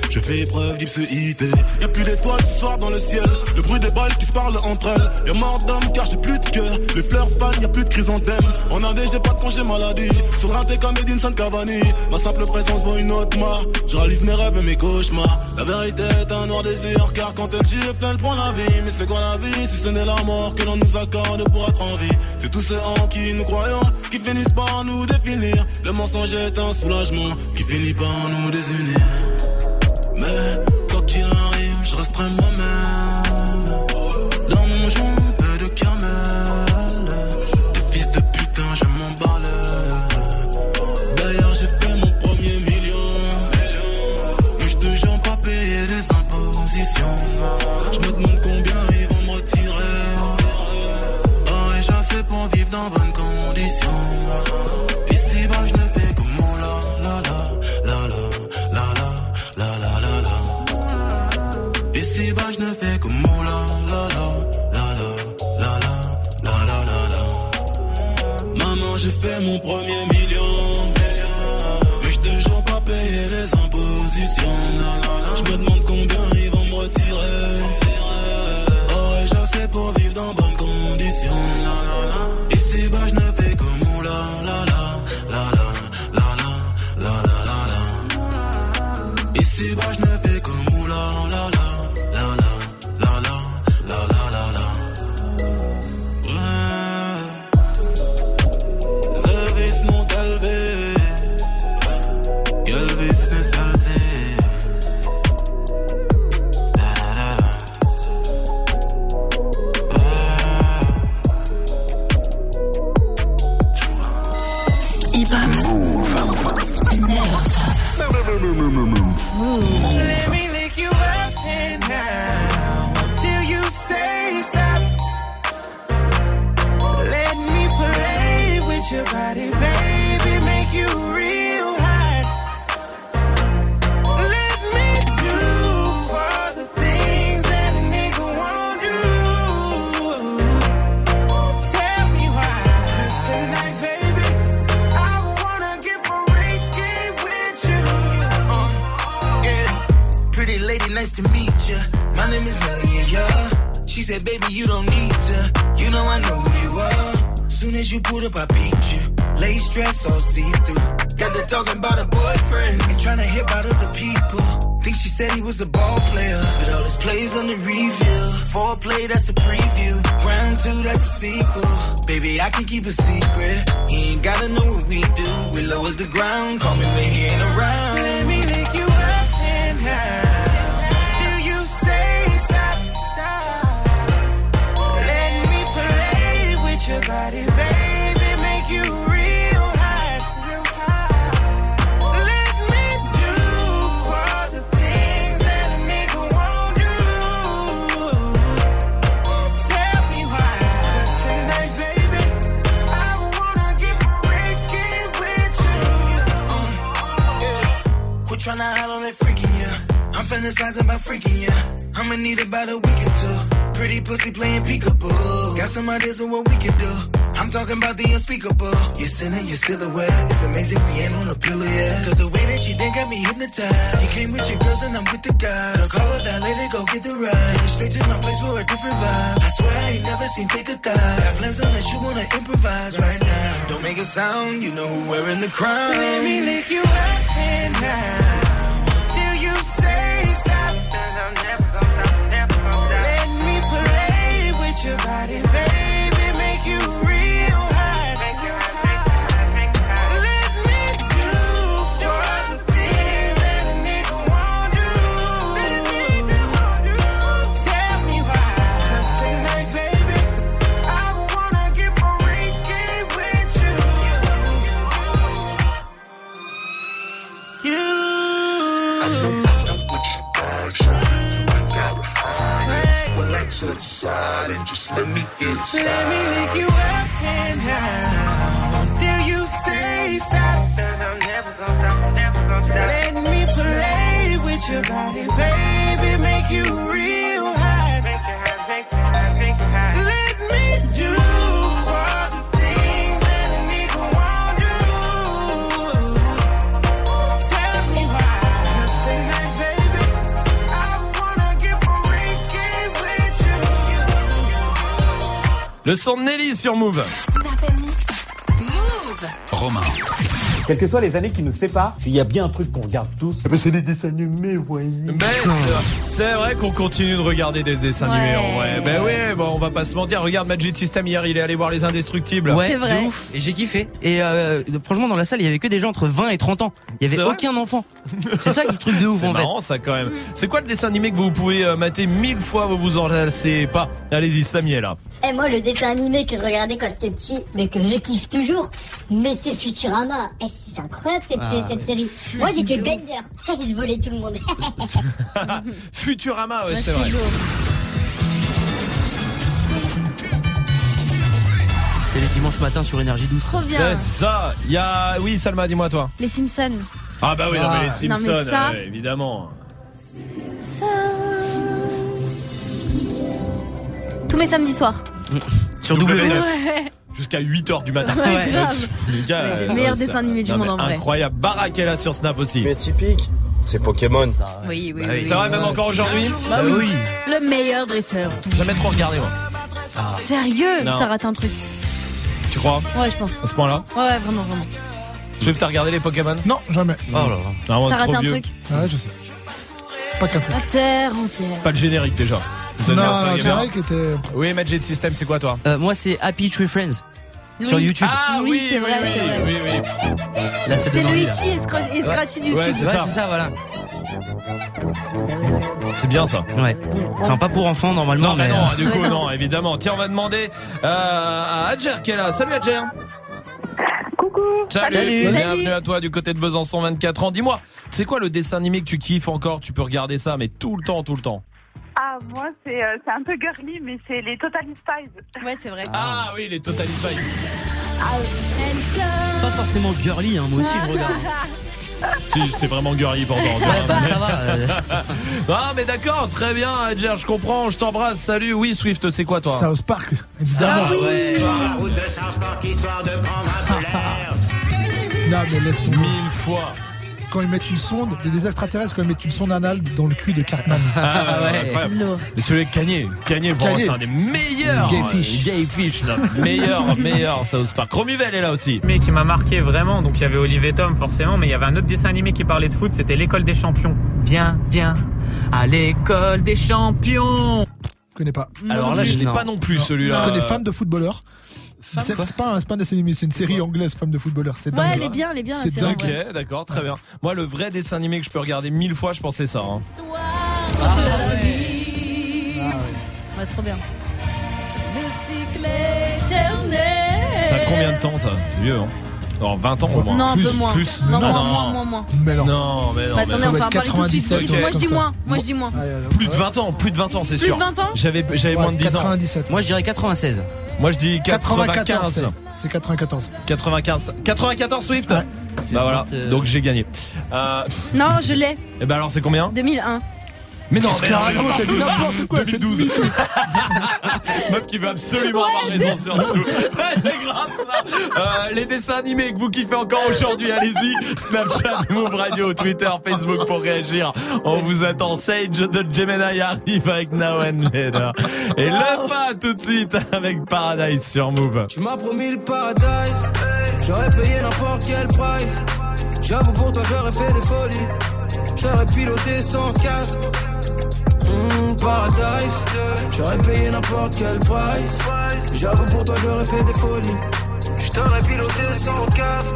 Je fais preuve d'ipséité. Y'a plus d'étoiles ce soir dans le ciel. Le bruit des balles qui se parlent entre elles. Y'a mort d'homme car j'ai plus de cœur. Les fleurs fanent, y'a plus de chrysanthème. En Inde, j'ai pas de congé maladie. Sur le rinté comme Edinson Cavani. Ma simple présence vaut une autre marque. Je réalise mes rêves et mes cauchemars. La vérité est un noir désir. Car quand elle gifle, elle prend la vie. Mais c'est quoi la vie si ce n'est la mort que l'on nous accorde pour être en vie? C'est tous ceux en qui nous croyons qui finissent par nous définir. Le mensonge est un soulagement qui finit par nous désunir. The ground, call me when he ain't around. Fantasizing about freaking yeah. I'ma need about a week or two. Pretty pussy playing peekaboo. Got some ideas of what we could do. I'm talking about the unspeakable. You're sinning, you're still aware. It's amazing we ain't on a pillow yet. Cause the way that you did got me hypnotized. You came with your girls and I'm with the guys. Don't call her that lady, go get the ride. Straight to my place for a different vibe. I swear I ain't never seen thicker thighs. Got plans unless you wanna improvise right now. Don't make a sound, you know who wearing the crown. Let me lick you up and down Never gonna stop, never gonna stop. Let me play with your body, baby. Let me lick you up and down till you say stop. I'm never stop, never stop. Let me play with your body, baby, make you real Le son de Nelly sur Move. Romain. Quelles que soient les années qui nous séparent, s'il y a bien un truc qu'on regarde tous, eh ben, c'est les dessins animés, voyez. Ben, c'est vrai qu'on continue de regarder des dessins animés en vrai. Ben oui, bon, on va pas se mentir. Regarde Magic System hier, il est allé voir les Indestructibles. Ouais, de ouf. Et j'ai kiffé. Et euh, franchement, dans la salle, il y avait que des gens entre 20 et 30 ans. Il y C'est avait vrai aucun enfant. C'est ça le truc de ouf C'est en fait. marrant ça quand même. C'est quoi le dessin animé que vous pouvez euh, mater mille fois, vous vous en lassez pas? Allez-y, Samiel là. Et moi, le dessin animé que je regardais quand j'étais petit, mais que je kiffe toujours, mais c'est Futurama. Et c'est incroyable cette, Ah, cette ouais. série. Moi, j'étais Bender. je volais tout le monde. Futurama, ouais, c'est vrai. C'est les dimanches matins sur énergie douce. Trop bien. C'est ça. Il y a, oui, Salma, dis-moi toi. Les Simpsons. Ah bah oui, non, mais les Non, Simpsons, mais ça- ouais, évidemment. Ça. Tous mes samedis soirs. Sur W9. W9. Ouais. Jusqu'à 8h du matin. Ouais, grave. Pff, Les gars, c'est le euh, meilleur ça- dessin animé du non, monde, en vrai. Incroyable. Barack est là sur Snap aussi. Mais typique, c'est Pokémon. Oui, oui, Bah, oui. C'est vrai, même encore aujourd'hui Bah oui. Le meilleur dresseur. Jamais trop regardé, moi. Sérieux? Non. T'as raté un truc. Tu crois? Ouais, je pense. À ce point-là? Ouais, ouais, vraiment, vraiment. Swift, t'as regardé les Pokémon? Non, jamais. Oh là là. Vraiment T'as raté un vieux. truc? Ouais, je sais. Pas qu'un truc. La terre entière. Pas le générique déjà. Non, non, le générique était. Oui, Magic System, c'est quoi toi Euh, moi, c'est Happy Tree Friends. Sur Oui. YouTube. Ah Oui, oui, c'est oui, vrai, oui, vrai. oui, oui. Là, c'est Luigi là. et, Scra- et Scratchy du Ouais, YouTube. c'est Ouais, ça. c'est ça, voilà. C'est bien ça. Ouais. Enfin, pas pour enfants normalement, Non, mais mais. non, du Ouais, coup, non. évidemment. Tiens, on va demander euh, à Adjer qui est là. Salut Adjer. Coucou. Salut. Salut. Bienvenue Salut. à toi du côté de Besançon, 24 ans. Dis-moi, c'est quoi le dessin animé que tu kiffes encore? Tu peux regarder ça, mais tout le temps, tout le temps. Ah, moi, c'est euh, c'est un peu girly, mais c'est les Total Spies. Ouais, c'est vrai. Ah oui, les Total Spice. C'est pas forcément girly, hein. Moi aussi, je regarde. Si, c'est vraiment girly pourtant. Ouais, bah, ça va. euh. Ah, mais d'accord, très bien, Adjer, je comprends, je t'embrasse. Salut, oui, Swift, c'est quoi toi South Park. Ça, Ah oui. ouais. route de South Park, histoire de prendre un peu l'air. Non, mais laisse tomber. Mille fois. Quand ils mettent une sonde, il y a des extraterrestres quand ils mettent une sonde anale dans le cul de Cartman. Ah, ouais. Et celui avec Kanye. Kanye, c'est un des meilleurs. Gay fish. Gay fish, là. meilleur, meilleur South Park. Romuvel est là aussi. Mais qui m'a marqué vraiment, donc il y avait Olivier Tom forcément, mais il y avait un autre dessin animé qui parlait de foot, c'était l'école des champions. Viens, viens, à l'école des champions. Je connais pas. Alors là, je l'ai Non. pas non plus, celui-là. Je connais Femme de footballeur. Femme C'est pas, un- c'est pas un dessin animé, c'est une série anglaise, Femme de footballeur. C'est Ouais, dingue. elle est bien, elle est bien. C'est dingue. Ok, d'accord, très bien. Moi, le vrai dessin animé que je peux regarder mille fois, je pensais ça. hein. Ah Ouais, trop bien. Ça a combien de temps, ça? C'est vieux, hein Alors, 20 ans au moins. Non, un plus, peu moins. Plus. Non, non, moins, moins, moins, moins. Mais non. Non, mais non. Bah, mais attendez, on va un pari tout de suite. 97, Moi, je dis moins. Moi, je dis moins. Plus de ouais. 20 ans, plus de 20 ans, c'est Plus sûr. de 20 ans J'avais j'avais moins de 10 ans. 97. Moi, je dirais 96. Moi, je dis 94. 95. c'est- C'est 94. 95. 94 Swift Ouais. Bah voilà, Euh, donc j'ai gagné. Euh, Non, je l'ai. et bah alors c'est combien? 2001. Mais non, mais qu'elle non, mais raconte non, Elle dit n'importe quoi. c'est 2012. Meuf qui veut absolument avoir raison surtout. Ouais, c'est grave ça. Euh, les dessins animés que vous kiffez encore aujourd'hui, allez-y. Snapchat, Move Radio, Twitter, Facebook pour réagir. On vous attend. Sage de Gemini arrive avec Now and Later. Et le fa tout de suite avec Paradise sur Move. Tu m'as promis le paradise, j'aurais payé n'importe quel price. J'avoue pour toi j'aurais fait des folies, j'aurais piloté sans casque. Mmh, paradise, j'aurais payé n'importe quel price. J'avoue pour toi j'aurais fait des folies, j'aurais piloté sans casque.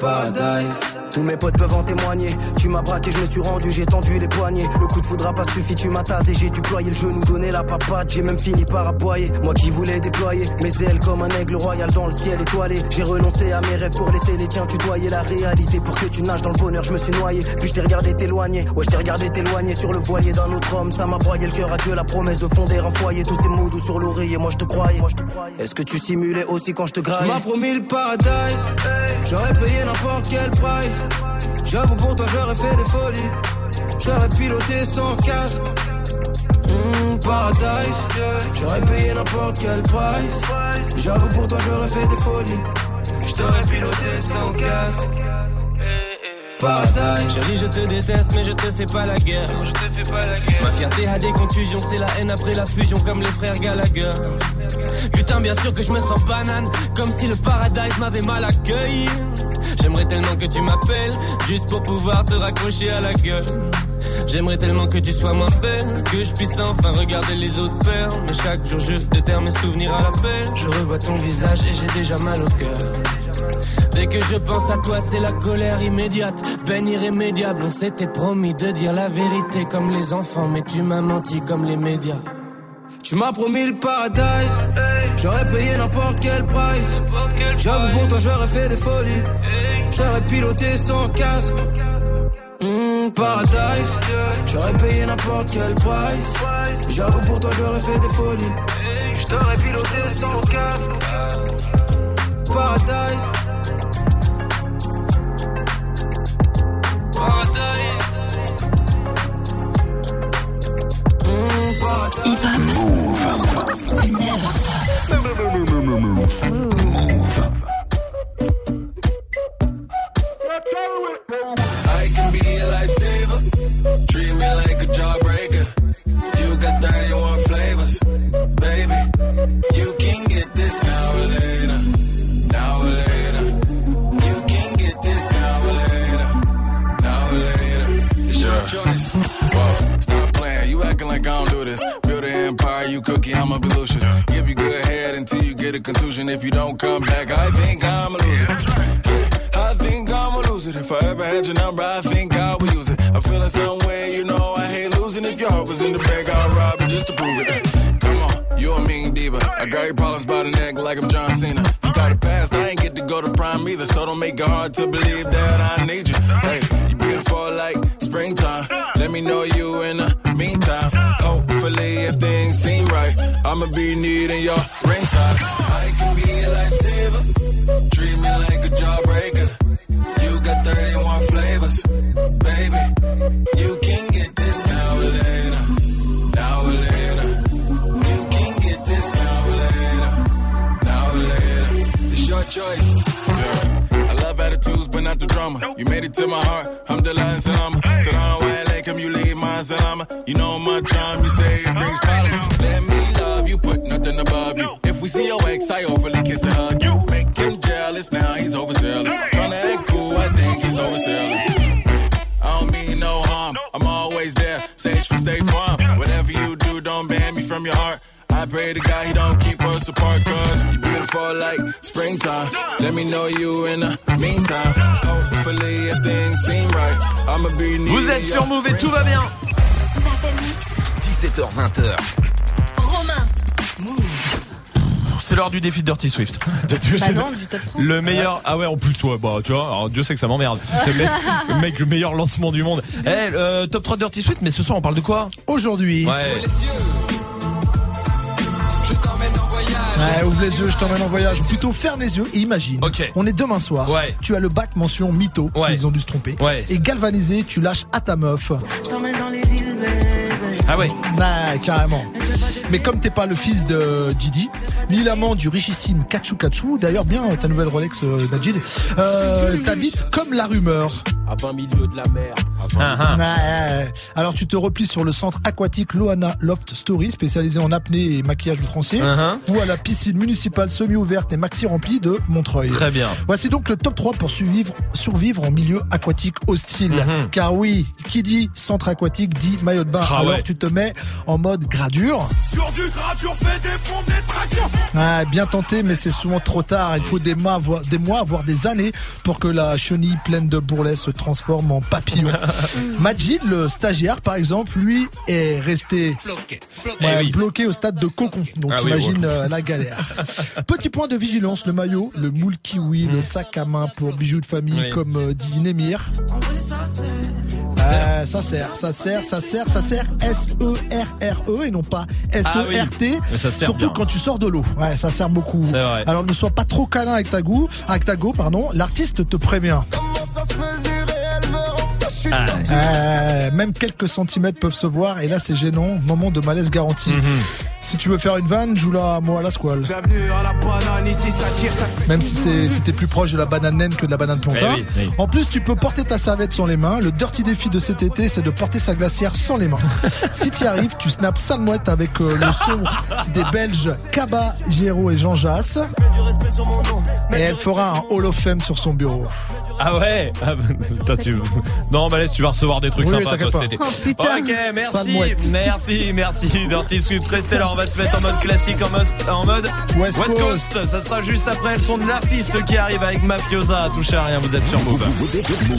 Paradise. Tous mes potes peuvent en témoigner. Tu m'as braqué, je me suis rendu, j'ai tendu les poignets. Le coup de foudre a pas suffi, tu m'as tasé, j'ai déployé le genou, donné la papade, j'ai même fini par aboyer. Moi qui voulais déployer mes ailes comme un aigle royal dans le ciel étoilé. J'ai renoncé à mes rêves pour laisser les tiens tutoyer la réalité. Pour que tu nages dans le bonheur, je me suis noyé. Puis je t'ai regardé t'éloigner. Ouais, je t'ai regardé t'éloigner sur le voilier d'un autre homme. Ça m'a broyé le cœur à Dieu, la promesse de fonder un foyer. Tous ces mots doux sur l'oreiller. Moi, je te croyais. Est-ce que tu simulais aussi quand je te graille Tu m'as promis le paradise. J'aurais payé n'importe quel price. J'avoue pour toi j'aurais fait des folies. J'aurais piloté sans casque. Mmh, paradise. J'aurais payé n'importe quel price. J'avoue pour toi j'aurais fait des folies. J't'aurais piloté sans casque. Paradise. Chérie, je te déteste, mais je te fais pas la guerre. Ma fierté a des contusions, c'est la haine après la fusion, comme les frères Gallagher. Putain, bien sûr que je me sens banane, comme si le paradise m'avait mal accueilli. J'aimerais tellement que tu m'appelles, juste pour pouvoir te raccrocher à la gueule. J'aimerais tellement que tu sois moins belle, que je puisse enfin regarder les autres faire. Mais chaque jour je déterre mes souvenirs à l'appel. Je revois ton visage et j'ai déjà mal au cœur. Dès que je pense à toi, c'est la colère immédiate, peine irrémédiable. On s'était promis de dire la vérité comme les enfants, mais tu m'as menti comme les médias. Tu m'as promis le paradise. J'aurais payé n'importe quel price. J'avoue pour toi j'aurais fait des folies. J'aurais piloté sans casque. Mmh, paradise. J'aurais payé n'importe quel price. J'avoue pour toi j'aurais fait des folies. J't'aurais piloté sans casque. Paradise. Paradise. Mmh, paradise. Acting like I don't do this. Build an empire, you cookie, I'ma be Lucius. Give you good head until you get a contusion. If you don't come back, I think I'm a loser. I think I'm a loser. If I ever had your number, I think I would use it. I'm feeling some way, you know I hate losing. If your heart was in the bank, I'll rob it just to prove it. Come on, you a mean diva. I got your problems by the neck like I'm John Cena. You got a past, I ain't get to go to prime either, so don't make it hard to believe that I need you. Hey, you beautiful like springtime. Let me know you in the meantime. Hopefully, if things seem right, I'ma be needing your ring size. I can be a lifesaver. Treat me like a jawbreaker. You got 31 flavors, baby. You can get this now or later. Now or later. You can get this now or later. Now or later. It's your choice. Attitudes, but not the drama. You made it to my heart. I'm the and salama. Sit down, why LA, come you leave my salama. You know my charm, you say it brings problems. Let me love you, put nothing above you. If we see your ex, I overly kiss and hug you. Make him jealous, now he's overzealous. Tryna act cool, I think he's overzealous. I don't mean no harm. I'm always there. Sage from State Farm. Whatever you do, don't ban me from your heart. I pray to God he don't keep us apart, cause you beautiful like springtime. Let me know you in the meantime. Hopefully, if things seem right, I'ma be needing Vous êtes sur Move et tout va bien. 17h20h. Romain. C'est l'heure du défi de Dirty Swift. Bah non, du top 30. Le meilleur. Ah ouais, en plus, ouais, bah, tu vois, alors Dieu sait que ça m'emmerde. C'est le mec, le mec, le meilleur lancement du monde. Eh, euh, top 3 Dirty Swift, mais ce soir, on parle de quoi? Aujourd'hui. Ouais. Je t'emmène en voyage. Ouais, ouvre les yeux, je t'emmène en voyage. Ou plutôt ferme les yeux et imagine. Ok. On est demain soir. Ouais. Tu as le bac mention mytho. Ouais. Ils ont dû se tromper. Ouais. Et galvanisé, tu lâches à ta meuf. Je t'emmène dans les îles. Ah ouais. Ouais, carrément. Mais comme t'es pas le fils de Didi, ni l'amant du richissime Kachu Kachu, d'ailleurs bien ta nouvelle Rolex euh, Majid, euh, t'habites comme la rumeur. à 20 milieux de la mer. Ah, Ouais. Alors tu te replies sur le centre aquatique Loana Loft Story, spécialisé en apnée et maquillage outrancier, Uh-huh. ou à la piscine municipale semi-ouverte et maxi remplie de Montreuil. Très bien. Voici donc le top 3 pour survivre, survivre en milieu aquatique hostile. Mhm. Car oui, qui dit centre aquatique dit maillot de bain. Ah Alors ouais. tu te mets en mode gradure. Sur du gradure, fais des pompes, des tractions. Ah, bien tenté, mais c'est souvent trop tard. Il faut des mois, voire des, mois, voire des années pour que la chenille pleine de bourrelets se transforme en papillon. Majid, le stagiaire, par exemple, lui est resté Bloqué, ouais, Eh oui. bloqué au stade de cocon. Donc Ah oui, imagine ouais. euh, la galère. Petit point de vigilance, le maillot, le moule kiwi, le sac à main pour bijoux de famille, Mm. Oui. comme euh, dit Némir. Euh, ça sert, ça sert, ça sert, ça sert S-E-R-R-E et non pas S-E-R-T. Ah sert Surtout bien. quand tu sors de l'eau. Ouais, ça sert beaucoup. Vrai. Alors ne sois pas trop câlin avec ta goût, avec ta go, pardon. L'artiste te prévient. Ah, Euh, même quelques centimètres peuvent se voir et là c'est gênant. Moment de malaise garanti. Mhm. Si tu veux faire une vanne, joue-la moi à la squale. Bienvenue à la banane, ici ça tire, ça fait. Même si c'était plus proche de la banane naine que de la banane plantain. Eh oui, oui. En plus, tu peux porter ta serviette sans les mains. Le dirty défi de cet été, c'est de porter sa glacière sans les mains. si tu y arrives, tu snaps Salmouette avec euh, le son des Belges Kaba, Géraud et Jean Jass. Et elle fera un Hall of Fame sur son bureau. Ah ouais? Ah, bah, tu... Non, bah laisse, tu vas recevoir des trucs Oui, sympas toi, pas. cet été. Oh, putain. Ok, merci, mouette. merci, merci. Dirty Swift, restez là, on va se mettre en mode classique, en mode, en mode West Coast. Ça sera juste après le son de l'artiste qui arrive avec Mafiosa. Touchez à rien, vous êtes sur Move.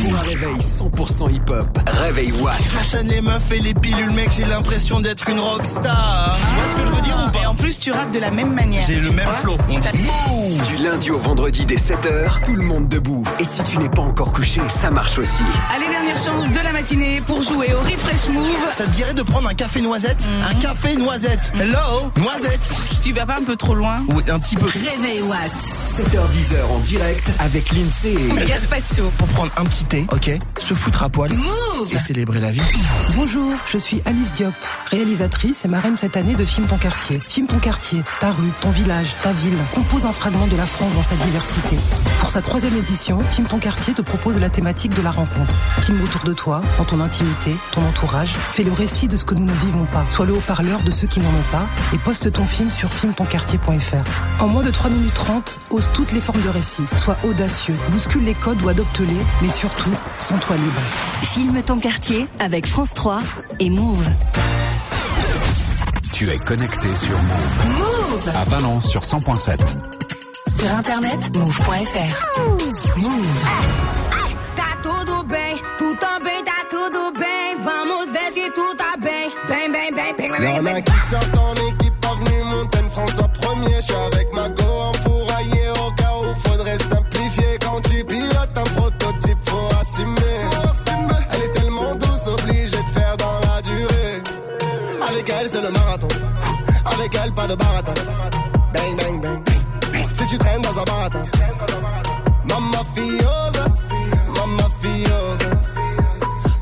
Pour un réveil 100% hip-hop, réveil Watt. Fashion les meufs et les pilules, mec, j'ai l'impression d'être une rockstar. Tu vois ce que je veux dire ou Et pas en plus, tu rappes de la même manière. J'ai le même flow. On dit Du lundi au vendredi dès 7h, tout le monde debout. Et si tu n'es pas encore couché, ça marche aussi. Allez, dernière chance de la matinée pour jouer au Refresh Move. Ça te dirait de prendre un café noisette? Un café noisette. Hello, noisette. Tu vas pas un peu trop loin Ou un petit peu. Réveil Watt. 7h10h en direct avec l'INSEE. Gaspacho. Pour prendre un petit thé, ok Se foutre à poil. Move. Et célébrer la vie. Bonjour, je suis Alice Diop, réalisatrice et marraine cette année de Filme ton quartier. Filme ton quartier, ta rue, ton village, ta ville, compose un fragment de la France dans sa diversité. Pour sa troisième édition, Filme ton quartier te propose la thématique de la rencontre. Filme autour de toi, dans ton intimité, ton entourage. Fais le récit de ce que nous ne vivons pas. Sois le haut-parleur de ceux qui n'en ont pas et poste ton film sur filmetonquartier.fr. En moins de 3 minutes 30, ose toutes les formes de récit. Sois audacieux, bouscule les codes ou adopte-les, mais surtout, sens-toi libre. Filme ton quartier avec France 3 et Move. Tu es connecté sur Move. Move. À Valence sur 100.7. Sur internet, move.fr. Move. Tá tudo bem, tu também tá tudo bem. Vamos ver se tu tá bem. Bem, bem, bem, bem, bem, Y'en bem. Pas de baratin. Bang, bang, bang. Si tu traînes dans un baratin. Mamma fiosa, mamma fiosa.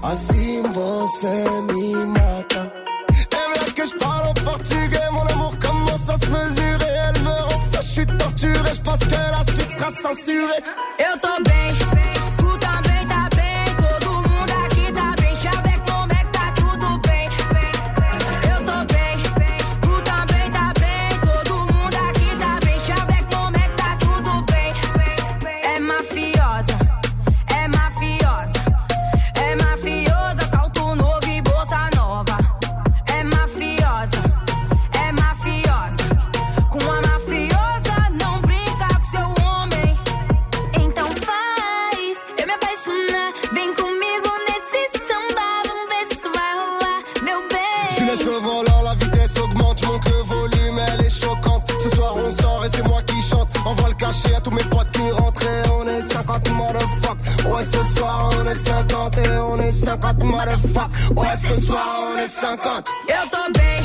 Assim você me mata. Et là que je parle en portugais, mon amour commence à se mesurer. Elle me rend je suis torturé, je pense que la suite sera censurée. Eu tô bem, est 50 et on est 50 motherfuck. Ouais, ce soir on est 50. Eu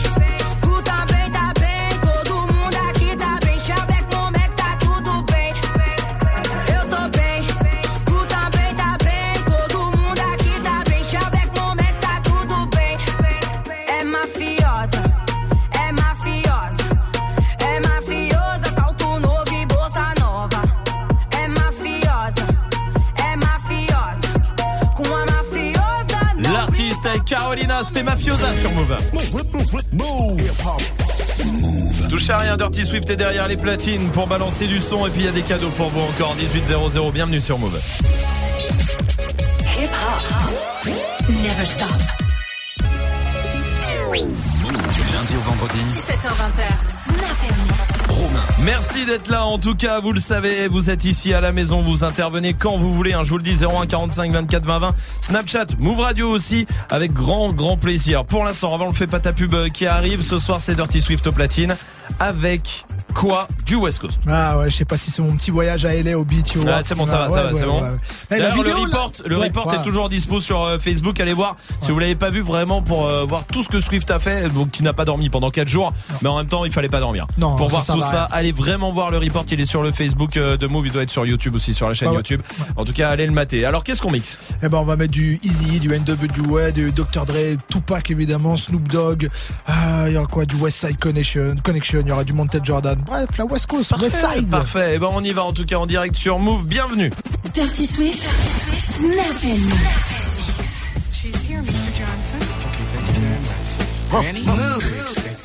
c'était Mafiosa sur Move. Touchez à rien, Dirty Swift est derrière les platines pour balancer du son et puis il y a des cadeaux pour vous encore 1800. Bienvenue sur Move. Hip hop. Never stop. Merci d'être là. En tout cas, vous le savez, vous êtes ici à la maison, vous intervenez quand vous voulez. hein, je vous le dis 01 45 24 20 20. Snapchat, Move Radio aussi, avec grand grand plaisir. Pour l'instant, avant le fait pas ta pub euh, qui arrive, ce soir c'est Dirty Swift au platine avec quoi du West Coast. Ah ouais, je sais pas si c'est mon petit voyage à LA au beach. au Ah, c'est bon, ça va, ça va, ouais, c'est bon. ouais. Eh, la le report, le report est toujours dispo sur euh, Facebook. Allez voir. Si vous l'avez pas vu vraiment pour euh, voir tout ce que Swift a fait, donc qui n'a pas dormi pendant 4 jours, mais en même temps il fallait pas dormir. Non, pour voir tout ça, allez vraiment voir le report. Il est sur le Facebook euh, de Move. Il doit être sur YouTube aussi, sur la chaîne ouais. YouTube. En tout cas, allez le mater. Alors qu'est-ce qu'on mixe? Eh ben on va mettre du Easy, du NWA, du Dr Dre, Tupac évidemment, Snoop Dogg. Ah, il y aura quoi? Du West Side Connection, Connection. Il y aura du Montel Jordan. Bref, la West Coast, West Side. Parfait. Et ben on y va en tout cas en direct sur Move. Bienvenue. Dirty Swift. Snap and She's here, Mr. Johnson.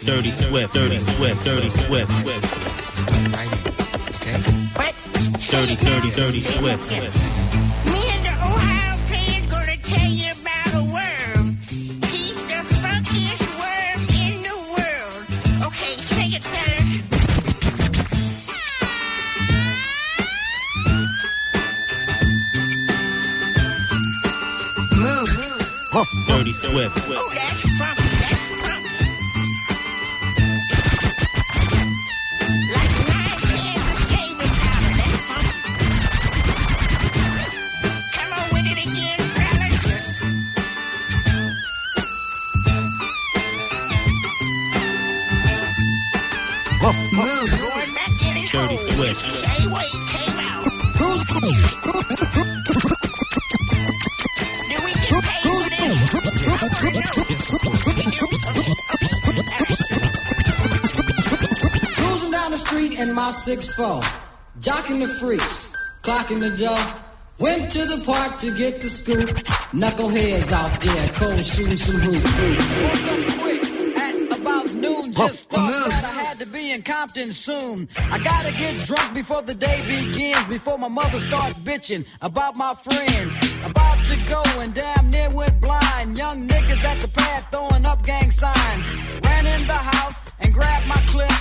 Dirty Swift, Dirty Swift, Dirty Swift. Dirty, dirty, dirty Swift. Swift. 564. Jocking the freaks, clocking the jaw. Went to the park to get the scoop. Knuckleheads out there, cold shooting some hoops. quick at about noon. Just thought that I had to be in Compton soon. I gotta get drunk before the day begins. Before my mother starts bitching about my friends. About to go and damn near went blind. Young niggas at the pad throwing up gang signs. Ran in the house and grabbed my clip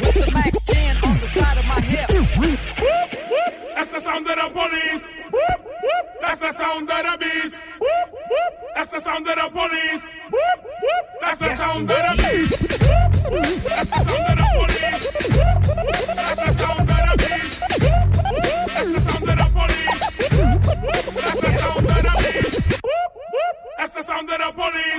with the Mac. That's the sound of the police. That's the sound of the beast. That's the sound of the police. That's the sound of the beast. That's the sound of the police. That's the sound of the beast. That's the sound of the police. That's the sound of the beast. That's the sound of the police.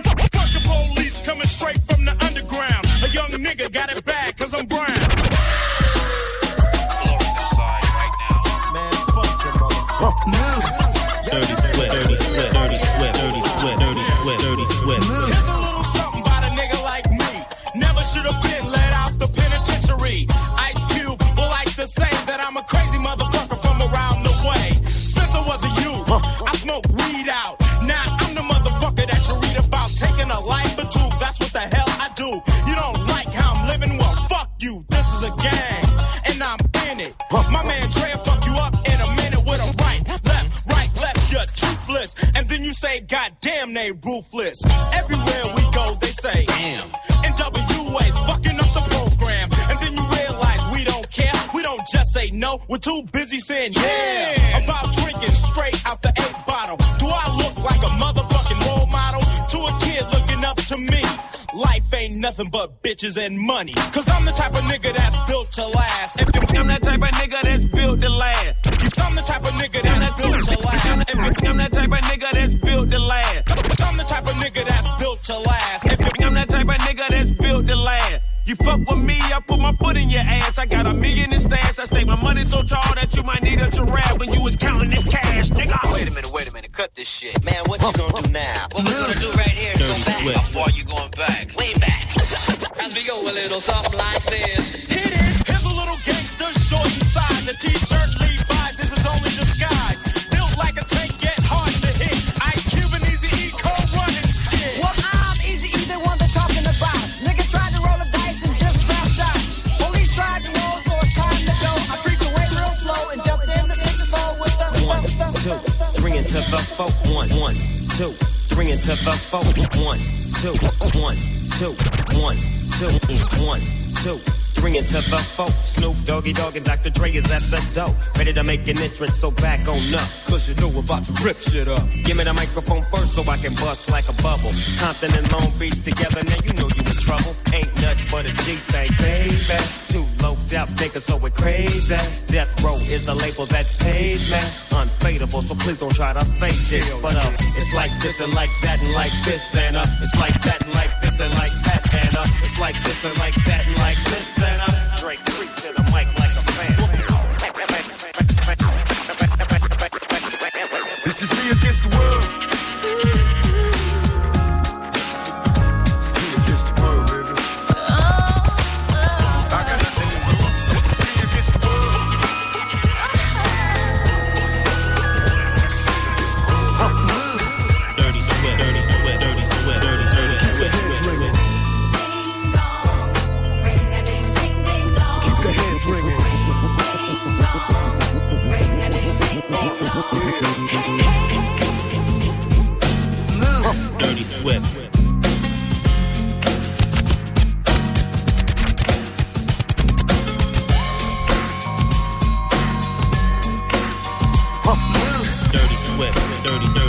They ruthless. Everywhere we go, they say, damn. NWA's fucking up the program, and then you realize we don't care. We don't just say no. We're too busy saying yeah, about drinking straight out the eight bottle. Do I look like a motherfucking role model to a kid looking up to me? Life ain't nothing but bitches and money. Cause I'm the type of nigga that's built to last. If I'm that type of nigga that's built to last. I stake my money so tall that you might need a giraffe when you was counting this cash, nigga. Wait a minute, wait a minute, cut this shit. Man, what you gonna do now? What we gonna do right here is go back. How far you going back? Way back. As we go a little something like this. bringing to the folk. One, two, one, two, one, two, one, two. Bringing to the folk. Snoop Doggy Dogg and Dr. Dre is at the door. Ready to make an entrance, so back on up. Cause you know we're about to rip shit up. Give me the microphone first so I can bust like a bubble. Compton and Long Beach together, now you know trouble ain't nothing but a G thing, baby. Too low death, nigga, so we crazy. Death row is the label that pays me. Unfadable, so please don't try to fake this. But uh, it's like this and like that and like this and uh, it's like that and like this and like that and uh, it's like this and like that and like this and uh. 30, 30.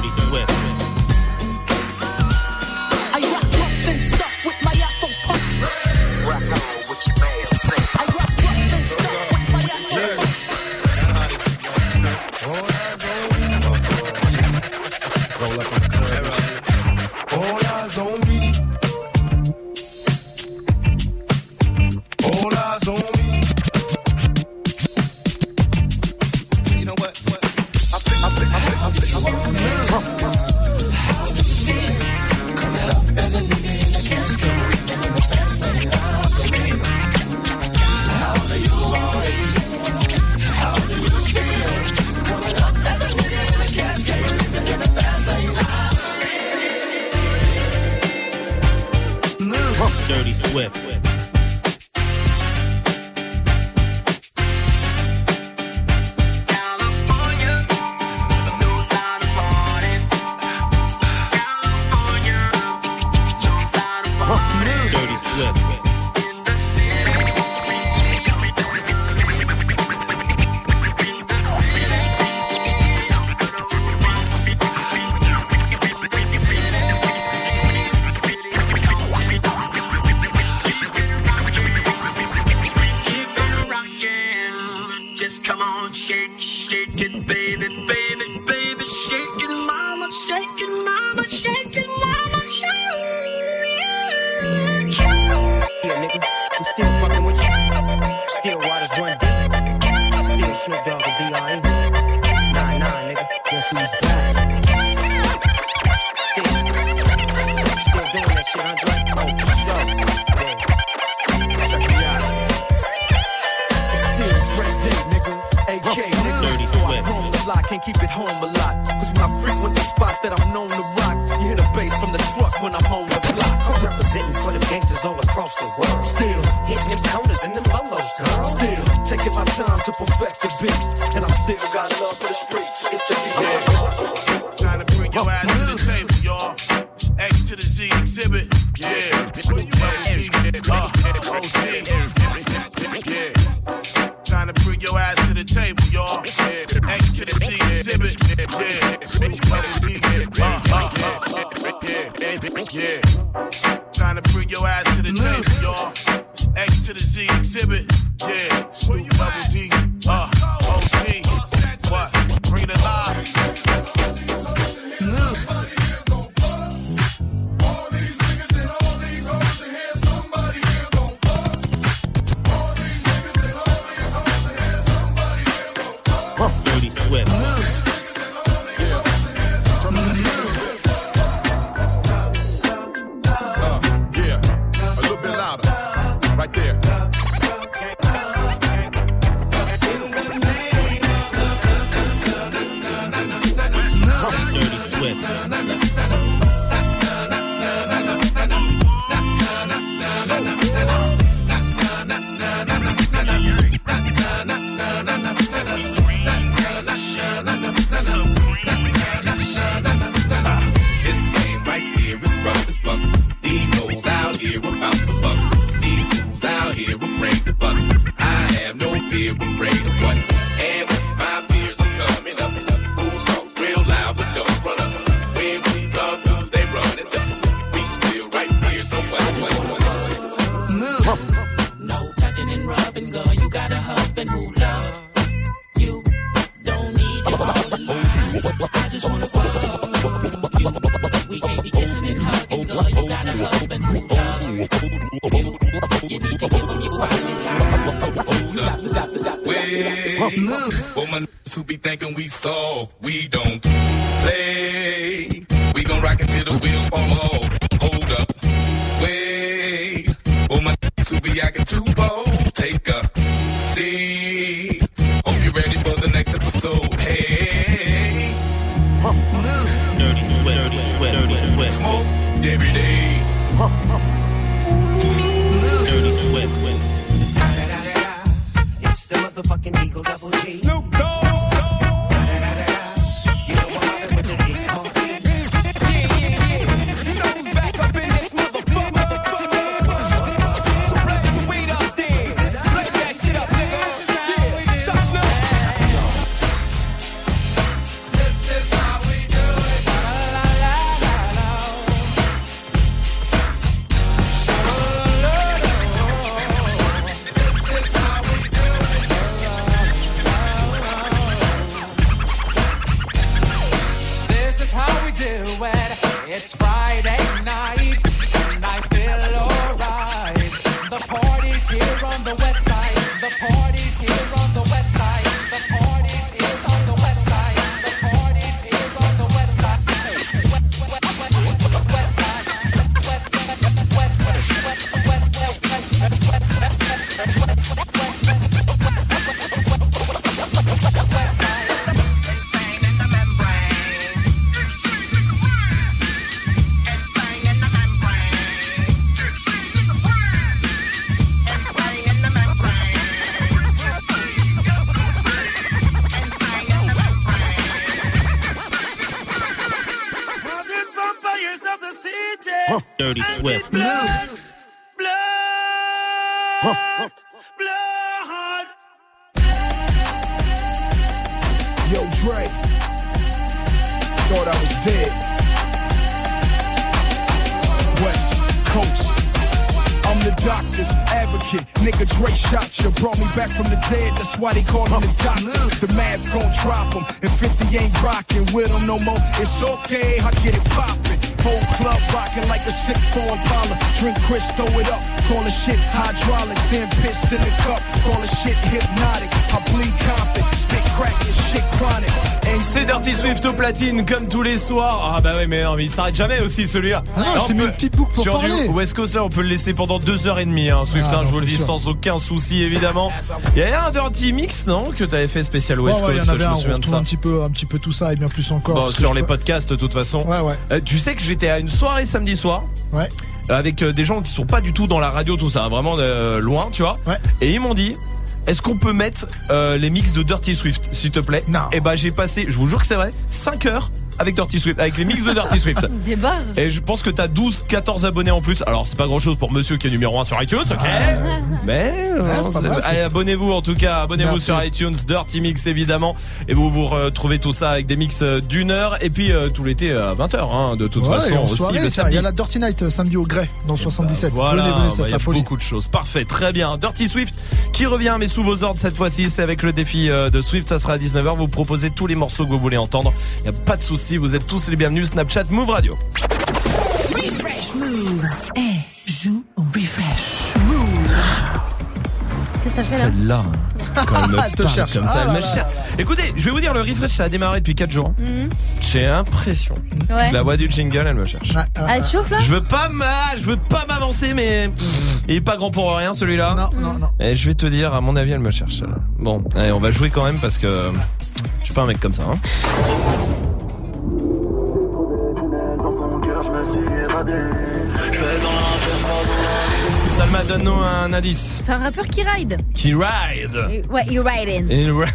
The shit hydraulics. Then piss in the cup. Call the shit hypnotic. I bleed confident. Spit crack and shit chronic. And C'est Dirty Swift au platine comme tous les soirs. Ah bah ouais mais, non, mais il s'arrête jamais aussi celui-là. Ah non, je t'ai mis une petite boucle pour Sur parler. du West Coast là on peut le laisser pendant deux heures et demie hein, Swift Ah hein, je vous le dis sûr. sans aucun souci évidemment. Il y a un Dirty Mix non que t'avais fait spécial West Ouais, ouais, y Coast en avait je un, me on souviens de ça. un petit peu, un petit peu tout ça et bien plus encore. Bon, sur les peux- podcasts de toute façon. Ouais, ouais. Euh, tu sais que j'étais à une soirée samedi soir. Ouais. Avec euh, des gens qui sont pas du tout dans la radio tout ça, hein, vraiment euh, loin, tu vois. Et ils m'ont dit est-ce qu'on peut mettre euh, les mix de Dirty Swift, s'il te plaît? Non. Et bah j'ai passé, je vous jure que c'est vrai, 5 heures avec Dirty Swift, avec les mix de Dirty Swift. Et je pense que t'as 12, 14 abonnés en plus. Alors c'est pas grand chose pour monsieur qui est numéro 1 sur iTunes, ok Mais euh, Ouais, c'est pas mal, allez, abonnez-vous en tout cas, abonnez-vous sur iTunes, Dirty Mix évidemment. Et vous vous retrouvez tout ça avec des mix euh, d'une heure et puis euh, tout l'été à 20h hein, de toute Ouais, façon en aussi soirée, le samedi. il y a la Dirty Night euh, samedi au Grès dans le 77. Voilà, bah, il y a folie. beaucoup de choses. Parfait, très bien. Dirty Swift qui revient mais sous vos ordres cette fois-ci, c'est avec le défi euh, de Swift, ça sera à 19h. Vous proposez tous les morceaux que vous voulez entendre. Il y a pas de souci, vous êtes tous les bienvenus. Snapchat Move Radio. Refresh Move. Eh, joue au refresh. Move. Qu'est-ce que t'as fait là Celle-là, quand elle me parle comme ça, Ah elle là me cherche. Écoutez, je vais vous dire, le refresh ça a démarré depuis 4 jours. Mhm. J'ai l'impression Ouais. la voix du jingle, elle me cherche. Ah, elle te chauffe là Je veux pas je veux pas m'avancer mais il est pas grand pour rien celui-là. Non, non, non. Et je vais te dire, à mon avis, elle me cherche. Bon, allez, on va jouer quand même parce que je suis pas un mec comme ça. Hein. Donne-nous un indice. C'est un rappeur qui ride. Qui ride. Ouais, il riding. Il ri-.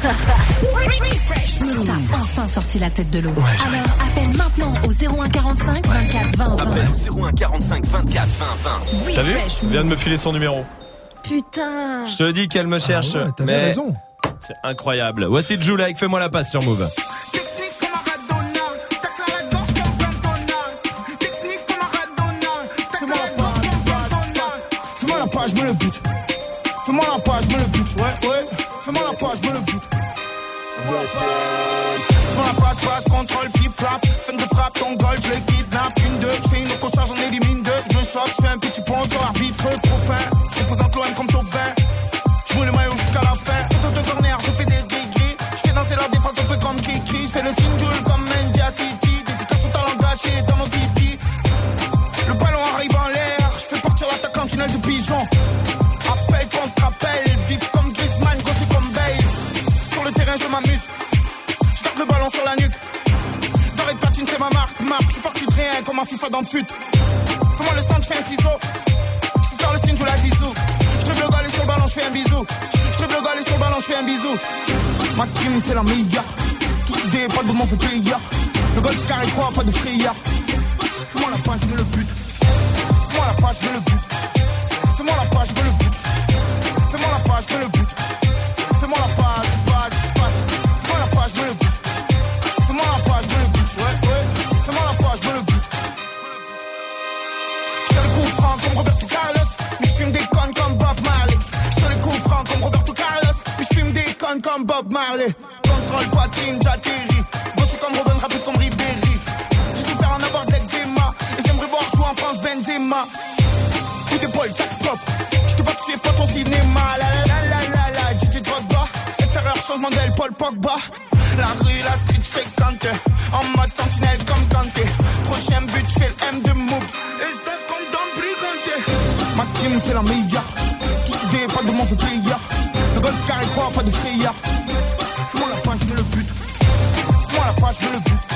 T'as enfin sorti la tête de l'eau. Alors appelle maintenant au 0145 24 20 20. Appel au 01 45 24 20 20. T'as vu Refresh Elle vient de me filer son numéro. Putain. Je te dis qu'elle me cherche. ouais, t'avais mais raison. C'est incroyable. Voici Jules avec Fais-moi la passe sur Move. Fais-moi la page, me le but. Fais-moi la page, me le but. Ouais, ouais. Fais-moi la page, me le but. Fais-moi la page. passe, contrôle, flip flap. Fin de frappe, ton goal, je le kidnappe. Une, deux, je fais une autre charge, j'en élimine deux. Je me choque, je fais un petit pont sur arbitre, trop fin. Je représente l'OM comme top 20. Je le maillot jusqu'à la fin. Tout de corner, je fais des gris-gris. Je fais danser la défense un peu comme Kiki. Je fais le single comme Mendia City. Dédicace au talent gâché dans nos VIP. Un FIFA dans le fut. Fais-moi le centre, je fais un ciseau. Je faire le signe, je la zizou. Je dribble le galet sur le ballon, je fais un bisou. Je dribble le galet sur le ballon, je fais un bisou. Ma team, c'est la meilleure. Tout soudé, pas de fait player. Le golf carré croix, pas de frayeur. Fais-moi la page, je le but. Fais-moi la page, je le but. Fais-moi la page, je le but. Fais-moi la page, je le but. Bob Marley. Contrôle poitrine, j'atterris. Bossé comme Robin, rapide comme Ribéry. Je faire en avoir de l'eczéma. Et j'aimerais voir jouer en France Benzema. Coup d'épaule, tac top. Je te pas touché, pas ton cinéma. La la la la la la. Gigi. Extérieur, changement d'aile, Paul Pogba. La rue, la street, fréquente. En mode sentinelle comme Kanté. Prochain but, je le M de Mouk. Et je comme dans Brigante. Ma team, c'est la meilleure. Tout soudé, pas de mon fait player. Le golf carré croix, pas de frayeur. Fais-moi la page, je mets le but.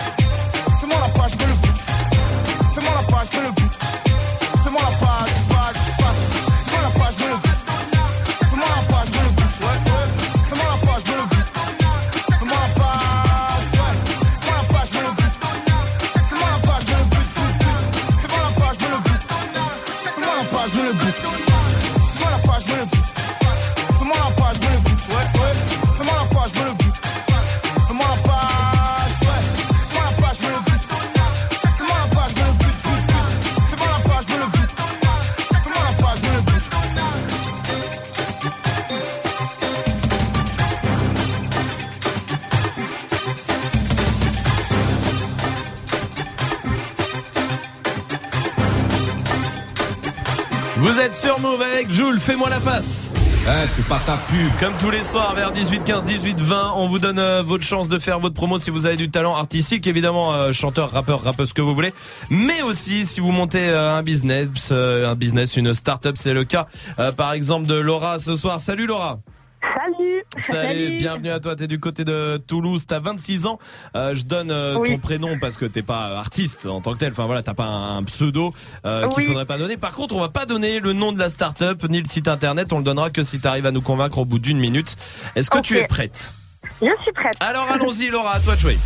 Êtes sur Move avec Jules, fais-moi la passe. Eh, c'est pas ta pub. Comme tous les soirs vers 18 15 18 20, on vous donne euh, votre chance de faire votre promo si vous avez du talent artistique, évidemment euh, chanteur, rappeur, rappeuse ce que vous voulez, mais aussi si vous montez euh, un business, euh, un business, une start-up, c'est le cas euh, par exemple de Laura ce soir. Salut Laura. Salut Salut, bienvenue à toi. T'es du côté de Toulouse, t'as 26 ans. Euh, je donne euh, Oui. ton prénom parce que t'es pas artiste en tant que tel. Enfin voilà, t'as pas un, un pseudo euh, qu'il faudrait pas donner. Par contre, on va pas donner le nom de la start-up ni le site internet. On le donnera que si t'arrives à nous convaincre au bout d'une minute. Est-ce que tu es prête? Je suis prête. Alors allons-y, Laura, à toi de jouer.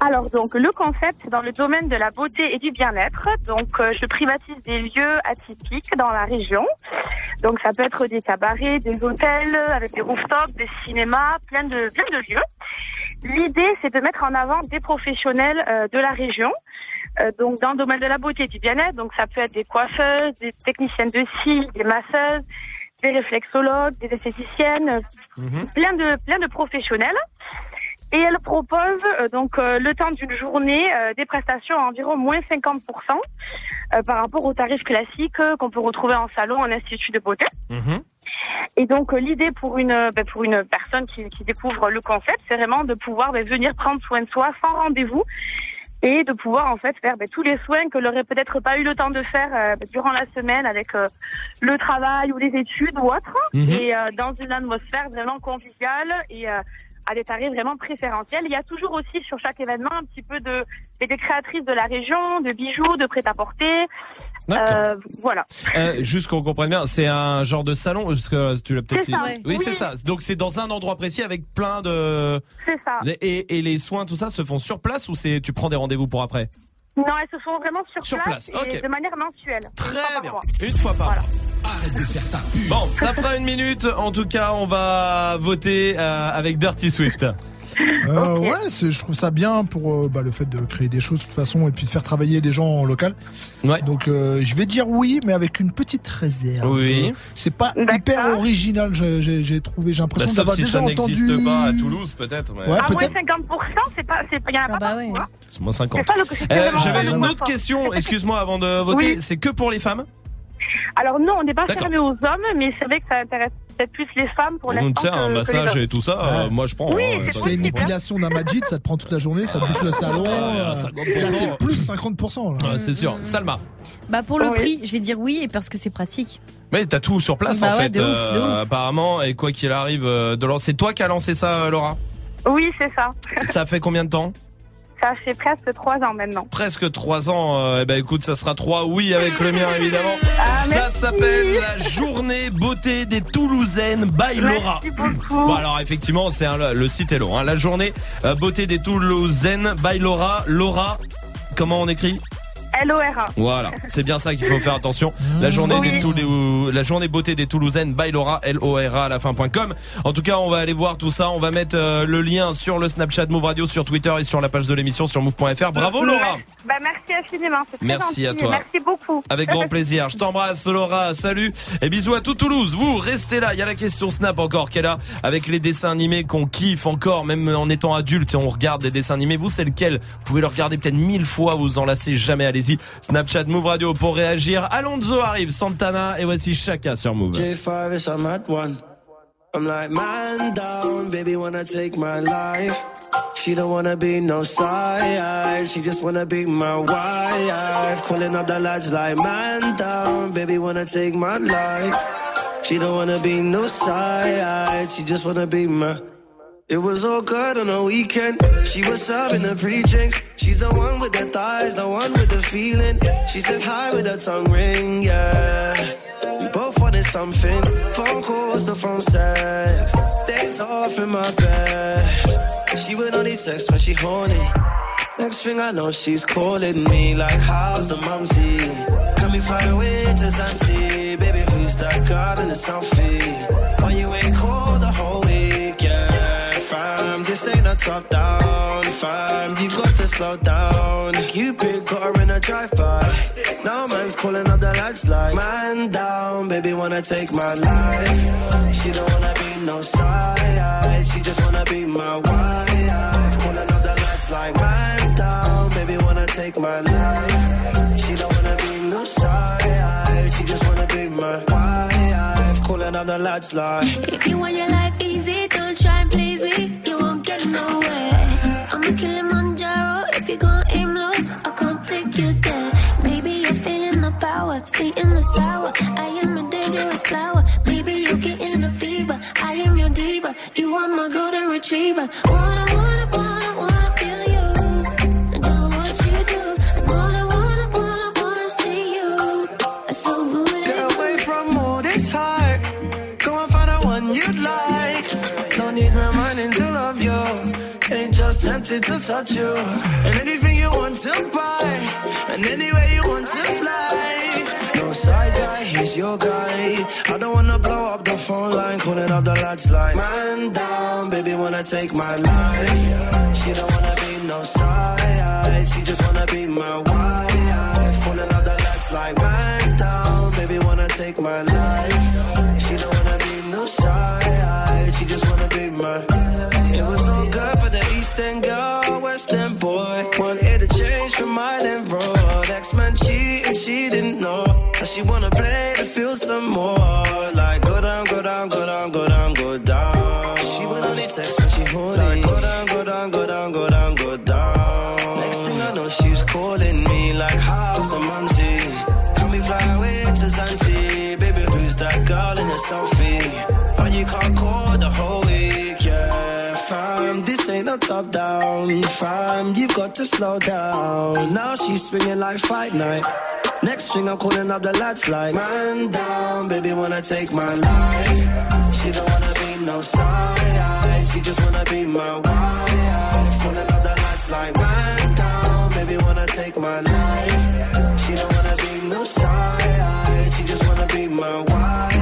Alors donc le concept c'est dans le domaine de la beauté et du bien-être. Donc euh, je privatise des lieux atypiques dans la région. Donc ça peut être des cabarets, des hôtels avec des rooftops, des cinémas, plein de plein de lieux. L'idée c'est de mettre en avant des professionnels euh, de la région. Euh, donc dans le domaine de la beauté et du bien-être, donc ça peut être des coiffeuses, des techniciennes de cils, des masseuses, des réflexologues, des esthéticiennes, euh, plein de plein de professionnels. Et elle propose euh, donc euh, le temps d'une journée euh, des prestations à environ moins 50% euh, par rapport aux tarifs classiques euh, qu'on peut retrouver en salon, en institut de beauté. Et donc euh, l'idée pour une ben, pour une personne qui, qui découvre le concept, c'est vraiment de pouvoir ben, venir prendre soin de soi sans rendez-vous et de pouvoir en fait faire ben, tous les soins que l'aurait peut-être pas eu le temps de faire euh, durant la semaine avec euh, le travail ou les études ou autre, Mhm. et euh, dans une atmosphère vraiment conviviale et euh, à des tarifs vraiment préférentiels. Il y a toujours aussi sur chaque événement un petit peu de des créatrices de la région, de bijoux, de prêt-à-porter. Euh, voilà. Euh, juste qu'on comprenne bien, c'est un genre de salon parce que tu l'as peut-être. Ouais. Oui, c'est Oui. ça. Donc c'est dans un endroit précis avec plein de C'est ça. et, et les soins tout ça se font sur place ou c'est tu prends des rendez-vous pour après? Non, elles se font vraiment sur, Sur place, place, et ok. de manière mensuelle. Très bien. Une fois par mois. Bon, ça fera une minute. En tout cas, on va voter euh, avec Dirty Swift. Euh, Ouais, je trouve ça bien pour euh, bah, le fait de créer des choses de toute façon et puis de faire travailler des gens en local. Ouais. Donc euh, je vais dire oui, mais avec une petite réserve. Oui. C'est pas hyper original, j'ai- trouvé, j'ai Bah, l'impression sauf d'avoir si déjà ça n'existe entendu. pas à Toulouse, peut-être. mais- Ouais, à moins peut-être. 50%, c'est pas, c'est, il y en a pas partout, hein. C'est moins 50. C'est ça, le- c'est Euh, vraiment J'avais le une autre question, excuse-moi, avant de voter. Oui. C'est que pour les femmes Alors non, on n'est pas fermé aux hommes, mais c'est vrai que ça intéresse peut-être plus les femmes pour l'instant. sait, un massage et tout ça, euh, moi je prends. Oui, hein, c'est ça- Tu fais une épilation d'un Majid, ça te prend toute la journée, ça te bouffe le salon. ouais, euh, 50%. là, c'est plus 50%. Là. Ouais, c'est sûr. Salma. Bah pour le Oui. prix, je vais dire oui et parce que c'est pratique. Mais t'as tout sur place Bah en ouais, fait, de ouf, de ouf. apparemment. Et quoi qu'il arrive, euh, de lancer. C'est toi qui as lancé ça, euh, Laura? Oui, c'est ça. Ça fait combien de temps? Ça fait presque trois ans maintenant. Presque 3 ans. euh, eh ben écoute, ça sera 3 oui avec le mien évidemment. Ah, ça s'appelle la journée beauté des Toulousaines by Laura. Merci beaucoup. Bon alors effectivement, c'est un- le site est long. hein. La journée euh, beauté des Toulousaines by Laura. Laura, comment on écrit? LORA. Voilà, c'est bien ça qu'il faut faire attention. La journée Oui. des Toulou- la journée beauté des Toulousaines by Laura L O R A à la fin.com. En tout cas, on va aller voir tout ça, on va mettre euh, le lien sur le Snapchat Move Radio sur Twitter et sur la page de l'émission sur move.fr. Bravo Laura. Bah, merci infiniment. très Merci gentil. à toi. Merci beaucoup. Avec grand plaisir. Je t'embrasse, Laura. Salut. Et bisous à tout Toulouse. Vous, restez là. Il y a la question Snap encore qu'elle a avec les dessins animés qu'on kiffe encore, même en étant adulte. et On regarde des dessins animés. Vous, c'est lequel? Vous pouvez le regarder peut-être mille fois. Vous en lassez jamais. Snapchat Move Radio pour réagir. Alonso arrive. Santana. Et voici Chaka sur Move. J5 is I'm at one. I'm like, man down, baby, wanna take my life. She don't wanna be no side, she just wanna be my wife. Calling up the lads like, man down, baby, wanna take my life. She don't wanna be no side, she just wanna be my. It was all good on the weekend. She was serving the pre-drinks. She's the one with the thighs, the one with the feeling. She said hi with her tongue ring, yeah. We both wanted something. Phone calls, the phone sex. Days off in my bed. She would only text when she horny. Next thing I know, she's calling me like, how's the mumsy? Can we fly away to Zante? Baby, who's that girl in the selfie? Why you ain't Fam, this ain't a top down, fam. You got to slow down. Cupid got her in a drive-by. Now man's calling up the lads like, man down, baby wanna take my life. She don't wanna be no side, she just wanna be my wife. Calling up the lads like, man down, baby wanna take my life. She don't wanna be no side, she just wanna be my wife. Calling up the lads like. If you want your life easy, don't try and please me. I'm a Kilimanjaro. If you gon' aim low, I can't take you there. Maybe you're feeling the power, sweet in the sour. I am a dangerous flower. Maybe you're getting a fever. I am your diva. You are my golden retriever. Wanna, tempted to touch you. And anything you want to buy. And anywhere you want to fly. No side guy, he's your guy. I don't wanna blow up the phone line. Calling up the lights like, man down, baby wanna take my life. She don't wanna be no side. She just wanna be my wife. Calling up the lads like, man down, baby wanna take my life. She don't wanna be no side. She just wanna be my. The End girl, West End boy. Wanted to change from Island Road. X-Men cheating, she didn't know. Now she wanna play to feel some more. Like this top down. Fam, you've got to slow down. Now she's swinging like fight night. Next thing I'm calling up the lads like, man down, baby wanna take my life. She don't wanna be no side, she just wanna be my wife. Calling up the lads like, man down, baby wanna take my life. She don't wanna be no side, she just wanna be my wife.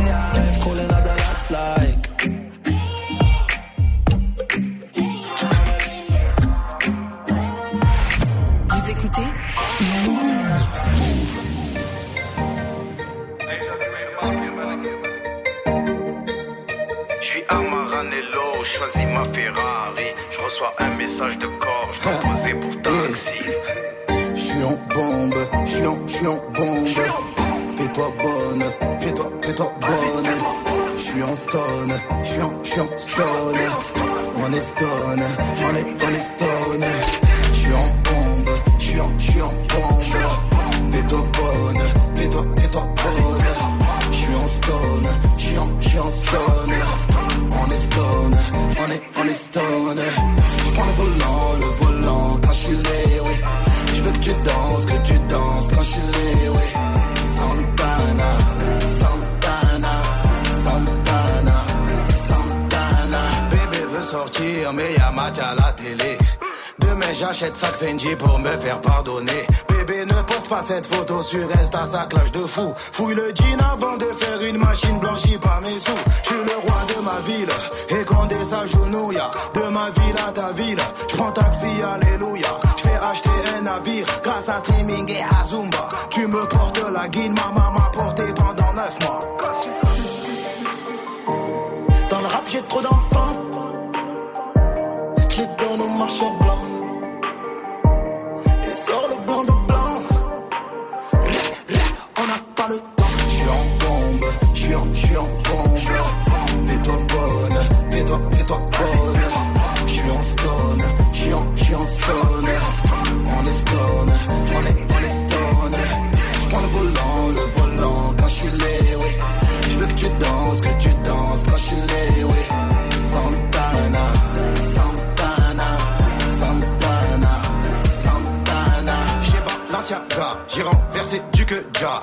Message de corps, je dois poser pour taxi. Je suis en bombe, je suis en, je suis en bombe. Fais-toi bonne, fais-toi, fais-toi bonne. Je suis en stone, je suis en, je suis en stone. On est stone, on est, on est stone. Je suis en bombe, je suis en, je suis en bombe. Fais-toi bonne, fais-toi, fais-toi bonne. Je suis en stone, je suis en, je suis en stone. On est stone, on est, on est stone. Prends le volant, quand je suis oui. Je veux que tu danses, que tu danses quand je suis oui. Santana, Santana, Santana, Santana. Bébé veut sortir, mais y'a match à la télé. Demain j'achète sac Fendi pour me faire pardonner. Bébé ne poste pas cette photo sur Insta, ça clash de fou. Fouille le jean avant de faire une machine blanchie par mes sous. Je suis le roi de ma ville et Condé s'agenouille. De ma ville à ta ville, je prends taxi, alléluia. Je fais acheter un navire grâce à streaming et à Zumba. Renversé du que déjà.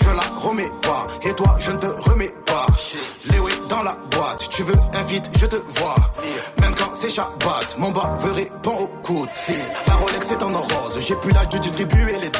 Je la remets pas, et toi je ne te remets pas. Léo est dans la boîte, tu veux un vide, je te vois. Même quand c'est Shabbat, mon bas veut répondre au coup de fil. La Rolex est en rose, j'ai plus l'âge de distribuer les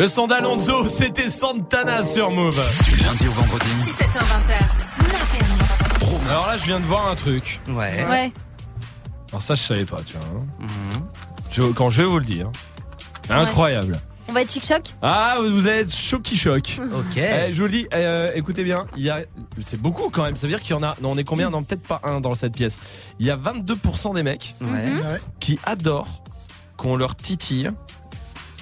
Le son d'Alonso, c'était Santana sur Move. Du lundi au vendredi. 17h20. Snap Alors là, je viens de voir un truc. Ouais. Ouais. Alors ça, je savais pas, tu vois. hein. Je- quand je vais vous le dire. Incroyable. On va être chic-choc Ah, vous allez être choc qui choc. Ok. Eh, je vous le dis, euh, écoutez bien, il y a, c'est beaucoup quand même. Ça veut dire qu'il y en a. Non, on est combien? Non, peut-être pas un dans cette pièce. Il y a 22% des mecs Ouais. qui adorent qu'on leur titille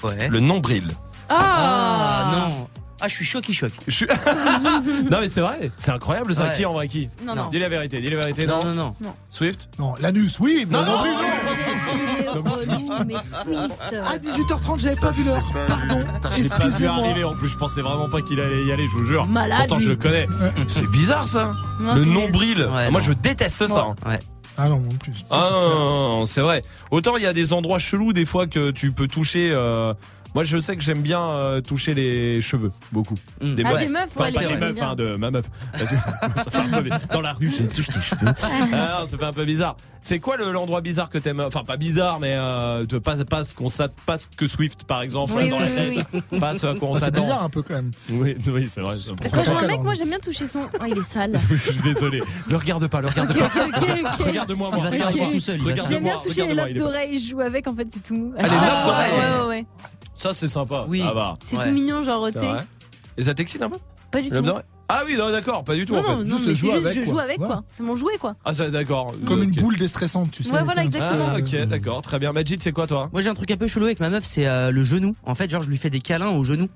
Ouais. le nombril. Ah non. Ah, je suis choc qui choc. Je suis- non mais c'est vrai, c'est incroyable ça. Ouais. Qui en vrai qui Non, non. Dis la vérité, dis la vérité. Non, Non, non, non. Swift Non, l'anus, oui, mais Non, non, non, plus, non. non. mais Swift. mais Swift. À 18h30, j'avais pas vu l'heure. Pardon. J'ai pas vu Excusez-moi. arriver. En plus, je pensais vraiment pas qu'il allait y aller. Je vous jure. Malade, Pourtant, je lui. le connais. C'est bizarre ça. Non, le c'est nombril. Ouais, Moi, non. je déteste ça. hein. Ouais. Ah non, non plus. Ah non, non, non, c'est vrai. Autant il y a des endroits chelous des fois que tu peux toucher. euh, Moi, je sais que j'aime bien euh, toucher les cheveux beaucoup. Mm. Ah, des meufs, Enfin, ouais, pas les des meufs, c'est hein, bien. de ma meuf. Parce que ça fait un peu- Dans la rue, je touche tes cheveux. Ah non, ça fait un peu bizarre. C'est quoi le- l'endroit bizarre que t'aimes? Enfin, pas bizarre, mais euh, pas, pas ce qu'on pas ce que Swift, par exemple, Oui, dans oui, la oui, tête. Pas ce à quoi on Ah, C'est s'attend. bizarre un peu quand même. Oui, oui, c'est vrai. Quand important. j'ai un mec, moi le- j'aime bien toucher son. Oh, il est sale. Je suis désolé. Le regarde pas, le regarde Ok, pas. ok, ok. Regarde-moi, moi. Il va tout seul, J'aime bien toucher les lobes d'oreilles, je joue avec, en fait, c'est tout. Ah, les lobes fois, d'oreilles. Ouais, ouais, ouais. Ça, c'est sympa. Oui. Ça va. C'est Ouais. tout mignon, genre, tu sais. Et ça t'excite un peu? Pas du tout. Ah oui, non, d'accord, pas du tout Non, en fait. non, non, mais c'est juste, je joue avec quoi. C'est mon jouet quoi. Ah, d'accord. Comme une boule déstressante, tu sais. Ouais, voilà, exactement. Ah, ok, d'accord, très bien. Majid, c'est quoi toi? Moi j'ai un truc un peu chelou avec ma meuf, c'est euh, le genou. En fait, genre je lui fais des câlins au genou.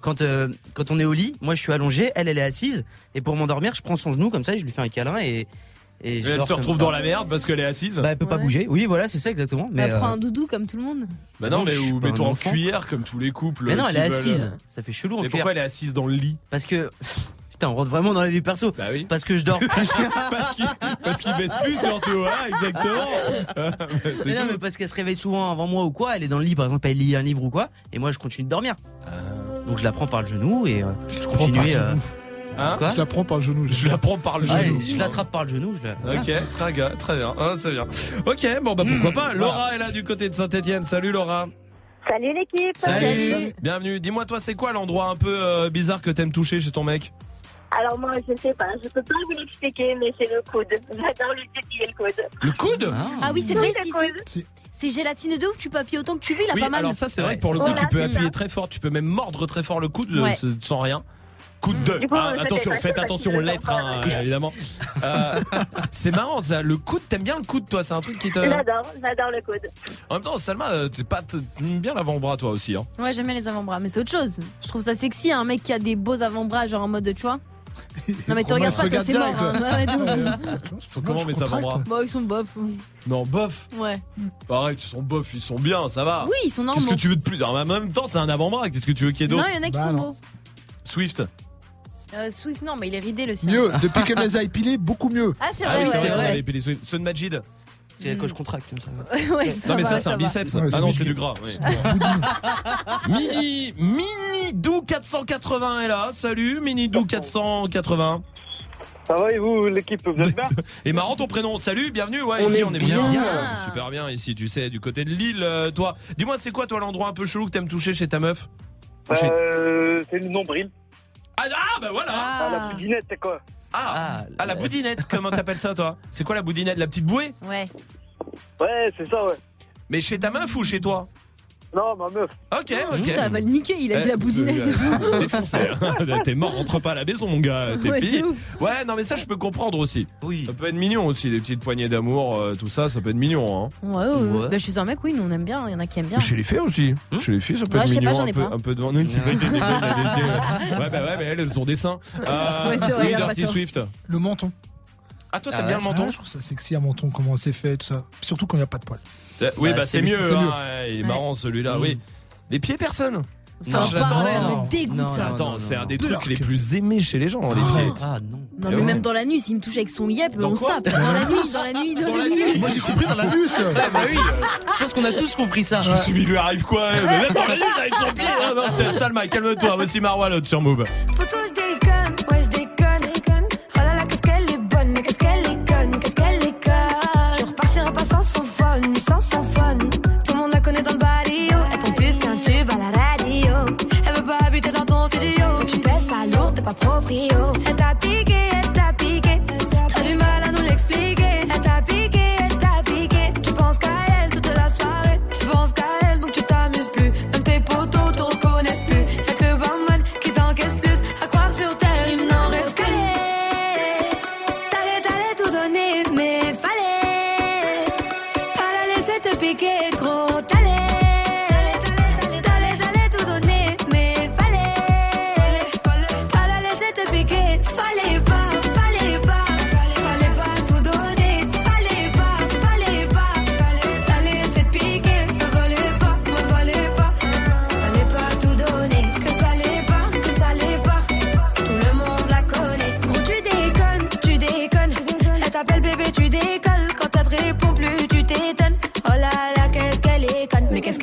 Quand euh, quand on est au lit, moi je suis allongé, elle elle est assise et pour m'endormir, je prends son genou comme ça, et je lui fais un câlin et et, je Elle se retrouve dans la merde parce qu'elle est assise Bah elle peut pas bouger. Oui, voilà, c'est ça exactement. Mais Elle prend euh, un doudou comme tout le monde. Bah non, Non, mais ou mets-toi en cuillère comme tous les couples. Mais non, elle est veulent- assise. Ça fait chelou en Mais cuillère. pourquoi elle est assise dans le lit? Parce que putain, on rentre vraiment dans la vie perso. Bah oui. Parce que je dors plus. parce qu'il parce qu'il baisse plus surtout, voilà, exactement. C'est Mais non, tout. mais parce qu'elle se réveille souvent avant moi ou quoi, elle est dans le lit par exemple, elle lit un livre ou quoi, et moi je continue de dormir. Donc je la prends par le genou et euh, je continue. euh. Hein quoi Je la prends par le genou. Je la prends par le Ouais, genou. je l'attrape par le genou. Je la... voilà. Ok, très bien, très bien. Ah, c'est bien. Ok, bon bah pourquoi pas. Laura est là du côté de Saint-Etienne. Salut Laura. Salut l'équipe. Bienvenue. Dis-moi toi, c'est quoi l'endroit un peu euh, bizarre que t'aimes toucher chez ton mec? Alors moi, je sais pas, je peux pas vous l'expliquer, mais c'est le coude. J'adore lui titiller le coude. Le coude? Ah oui, c'est Oui, vrai, c'est si. C'est gélatine de ouf, tu peux appuyer autant que tu veux, il a Oui, pas mal. alors ça c'est vrai que pour le coup, tu peux ça. appuyer très fort, tu peux même mordre très fort le coude Ouais. euh, sans rien. Coude de. Coup, Ah, je attention, faites attention aux lettres, hein, évidemment. Euh, c'est marrant, ça. Le coude, t'aimes bien le coude, toi? C'est un truc qui te. J'adore, j'adore le coude. En même temps, Salma, euh, t'es pas t'aimes bien l'avant-bras, toi aussi. Hein. Ouais, j'aime bien les avant-bras, mais c'est autre chose. Je trouve ça sexy, un mec qui a des beaux avant-bras, genre en mode, tu vois. Non, mais te Romain regarde se pas, toi, regarde c'est mort. hein. Ouais. Ils sont comment mes avant-bras? Bah, ils sont bof. Non, bof? Ouais. Arrête, ils sont bof, ils sont bien, ça va. Oui, ils sont Qu'est-ce normaux. que tu veux de plus? En même temps, c'est un avant-bras. Qu'est-ce que tu veux qu'il y ait Non, d'autre il y en a qui Bah, sont non. beaux. Swift? Euh, Swift, non, mais il est ridé le sien. Mieux, depuis qu'elle les a épilés, beaucoup mieux. Ah, c'est Ah vrai, oui, ouais. c'est vrai. Swift. Ceux de Majid. C'est quand je contracte comme ça. Ouais, ça Non mais va, ça c'est un va. biceps. Ouais, ah c'est non musclé. c'est du gras. oui. mini mini Dou 480 est là. Salut Mini Dou 480. Ça va et vous, l'équipe, vous êtes bien? Et marrant ton prénom. Salut, bienvenue. Ouais, On ici est on est bien. bien. Super bien ici, tu sais, du côté de Lille. euh, toi, dis-moi, c'est quoi toi l'endroit un peu chelou que t'aimes toucher chez ta meuf? Chez- euh, C'est le nombril. Ah, ah, bah voilà. Ah, la boudinette, c'est quoi Ah, ah, la boudinette. Comment t'appelles ça toi? C'est quoi la boudinette La petite bouée? Ouais. Ouais, c'est ça, ouais. Mais chez ta meuf ou chez toi? Non, ma meuf. Ok, ok. Putain, elle va le niquer, il a dit Eh, la boudinette. euh, Défoncé. T'es mort, rentre pas à la maison, mon gars. T'es Ouais, ouf. Ouais, non, mais ça, je peux comprendre aussi. Oui. Ça peut être mignon aussi, les petites poignées d'amour, euh, tout ça, ça peut être mignon. Hein. Ouais, ouais, ouais. Bah, chez un mec, oui, nous on aime bien. Il y en a qui aiment bien. Chez les filles aussi. Chez les filles, ça peut Ouais, être mignon. pas, un, peu, pas. un peu devant. ouais, bah ouais, mais elles, elles ont des seins. Euh, Ouais, vrai, oui, Dirty. Swift. Le menton. Ah, toi, t'aimes bien le menton Je trouve ça sexy un menton, comment c'est fait, tout ça. Surtout quand il n'y a pas de poils. Euh, Oui, Bah, bah, c'est c'est mieux. mieux. C'est hein, mieux. ouais, Il est Ouais. marrant celui-là, oui. Les pieds, personne. Ça je va pas, l'attendais. ça me dégoûte, Non, ça. Attends, c'est un des trucs les plus aimés chez les gens, les pieds. Ah non. Non, Et mais ouais. même dans la nuit, s'il me touche avec son yep, Dans on se tape. Dans la nuit, dans la nuit, dans, la nuit. Moi j'ai compris dans la nuit. ça. bah oui. Je pense qu'on a tous compris ça. Je me suis dit, il lui arrive quoi eh, mais Même dans la nuit, avec son pied. Ah non, tiens, Salma, calme-toi. Voici Marwa, l'autre sur Move. Poto, fun. Tout le monde la connaît dans le barrio. Elle tombe plus qu'un tube à la radio. Elle veut pas habiter dans ton studio. Tu pèses pas lourd, t'es pas proprio. Elle t'a piqué,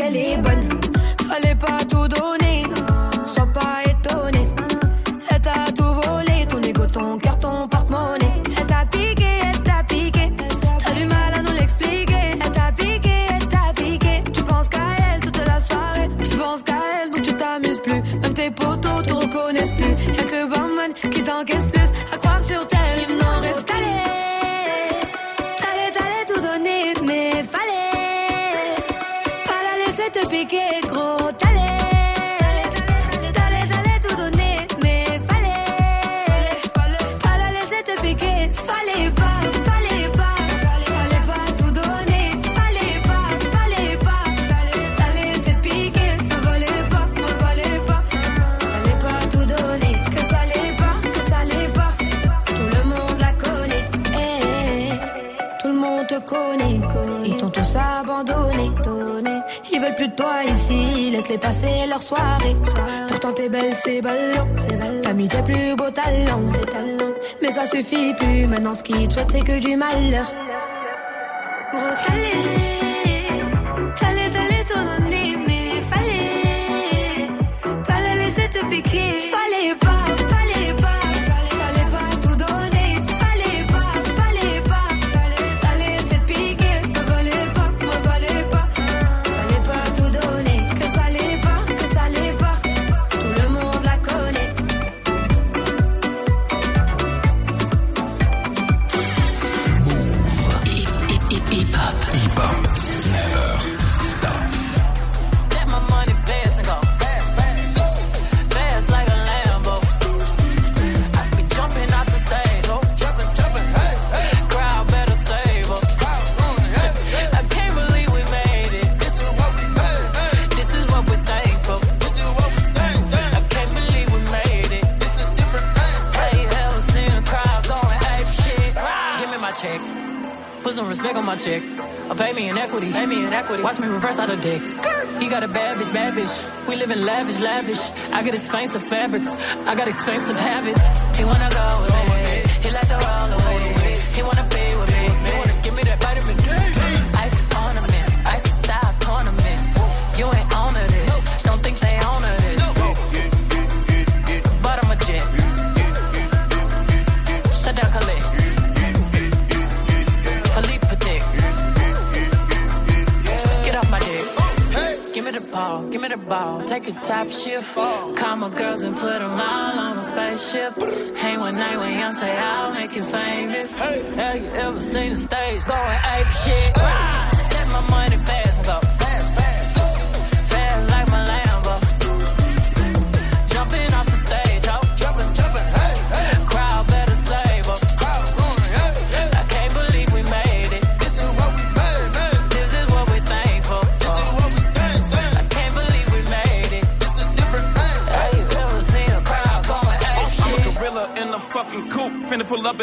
elle est bonne. Suffit plus, maintenant ce te souhaitent c'est que du malheur. Got expensive fabrics. I got expensive habits. He wanna go with me. He like to roll away. He wanna be with me. He wanna give me that vitamin D. Ice ornaments. Ice style ornaments. You ain't on to this. Don't think they own to this. But I'm a jet. Shut down Khalid. Philippe Patek. Get off my dick. Give me the ball, give me the ball. Take a top shift. Spaceship. Hang one night when young say I'll make you famous. Hey. Have you ever seen the stage going ape shit?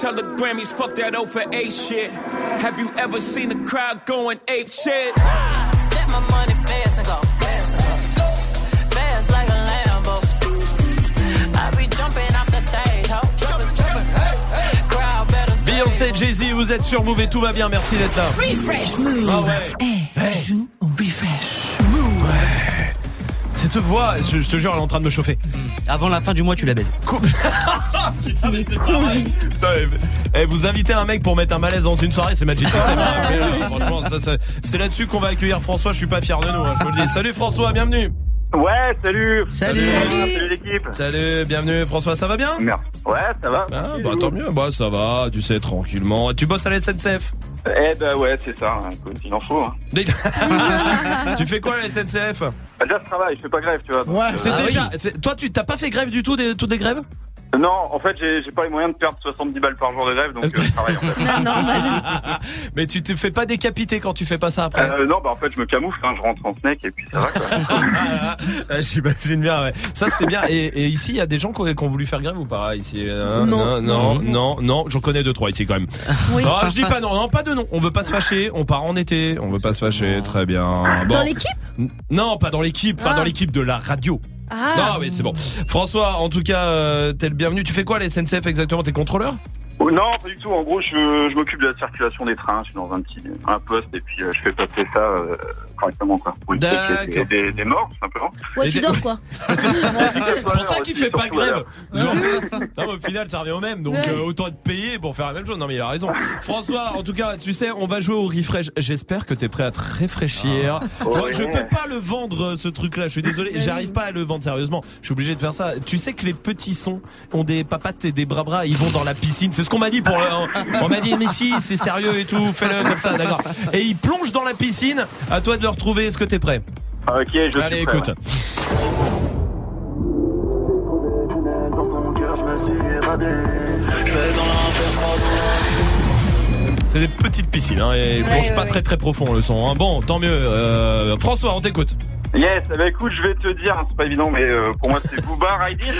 Tell the Grammys, fuck that O for A shit. Have you ever seen the crowd going ape shit? Step my money fast and go fast and go. Fast like a Lambo. I be jumping off the stage, ho. Jumping, jumping, hey, hey. Crowd better save Beyoncé, Jay-Z, vous êtes sur Move et tout va bien, merci d'être là. Refresh Move. Ah ouais. Joue au refresh. Ouais. Cette voix, je, je te jure, elle est en train de me chauffer. Avant la fin du mois, tu la baises. Putain, mais c'est pareil. Putain, mais- Eh, vous invitez un mec pour mettre un malaise dans une soirée, c'est Magic System. Mais Franchement, ça, ça- c'est là-dessus qu'on va accueillir François. Je suis pas fier de nous. hein, je vous le dis. Salut François, bienvenue. Ouais, salut. Salut. Salut l'équipe. Salut, bienvenue François. Ça va bien? Merci. Ouais, ça va. Ah, bah tant mieux. Bah ça va, tu sais tranquillement. Tu bosses à la SNCF Eh ben ouais, c'est ça. hein, écoute, il en faut. Hein. Tu fais quoi à la SNCF Bah, déjà, je travaille, je fais pas grève, tu vois. donc, Ouais, euh, c'est déjà. c'est- Toi, tu t'as pas fait grève du tout, des, toutes des grèves? Non, en fait, j'ai pas les moyens de perdre 70 balles par jour de grève, donc euh, je travaille en fait. Mais tu te fais pas décapiter quand tu fais pas ça après. Euh, non, bah en fait, je me camoufle, hein, je rentre en snake et puis ça va quoi. Ah, J'imagine bien, ouais. Ça, c'est bien. Et, et ici, il y a des gens qui ont, qui ont voulu faire grève ou pas ici euh, Non. non, non, non, non. J'en connais deux, trois ici quand même. Oui. Ah, je dis pas non, non, pas de non. On veut pas se fâcher. On part en été. On veut pas se fâcher. Très bien. Bon. Dans l'équipe? Non, pas dans l'équipe. Enfin, Ah. dans l'équipe de la radio. Ah. Non, mais c'est bon. François, en tout cas, euh, t'es le bienvenu. Tu fais quoi la SNCF exactement? T'es contrôleur? Oh, non, pas du tout. En gros, je, je m'occupe de la circulation des trains. Je suis dans un petit un poste et puis euh, je fais passer ça euh, correctement quoi. Pour éviter qu'il y ait des, des, des morts, tout simplement. Ouais, Et tu dors quoi C'est pour ça qu'il fait pas grève. Genre, non, mais au final, ça revient au même. Donc, euh, autant être payé pour faire la même chose. Non, mais il a raison. François, en tout cas, tu sais, on va jouer au refresh. J'espère que t'es prêt à te réfléchir. Ouais. je peux pas le vendre, ce truc-là. Je suis désolé. J'arrive pas à le vendre sérieusement. Je suis obligé de faire ça. Tu sais que les petits sons ont des papates et des bras bras. Ils vont dans la piscine. C'est qu'on m'a dit pour le- on m'a dit mais si c'est sérieux et tout, fais-le comme ça, d'accord. Et il plonge dans la piscine. À toi de le retrouver. Est-ce que t'es prêt? Ok, je Allez, suis prêt, écoute. C'est des petites piscines, hein, et il Ouais, plonge ouais, pas ouais. très très profond le son. hein. Bon, tant mieux. Euh, François, on t'écoute. Yes, ben écoute, je vais te dire, hein, c'est pas évident, mais euh, pour moi c'est Booba Riding.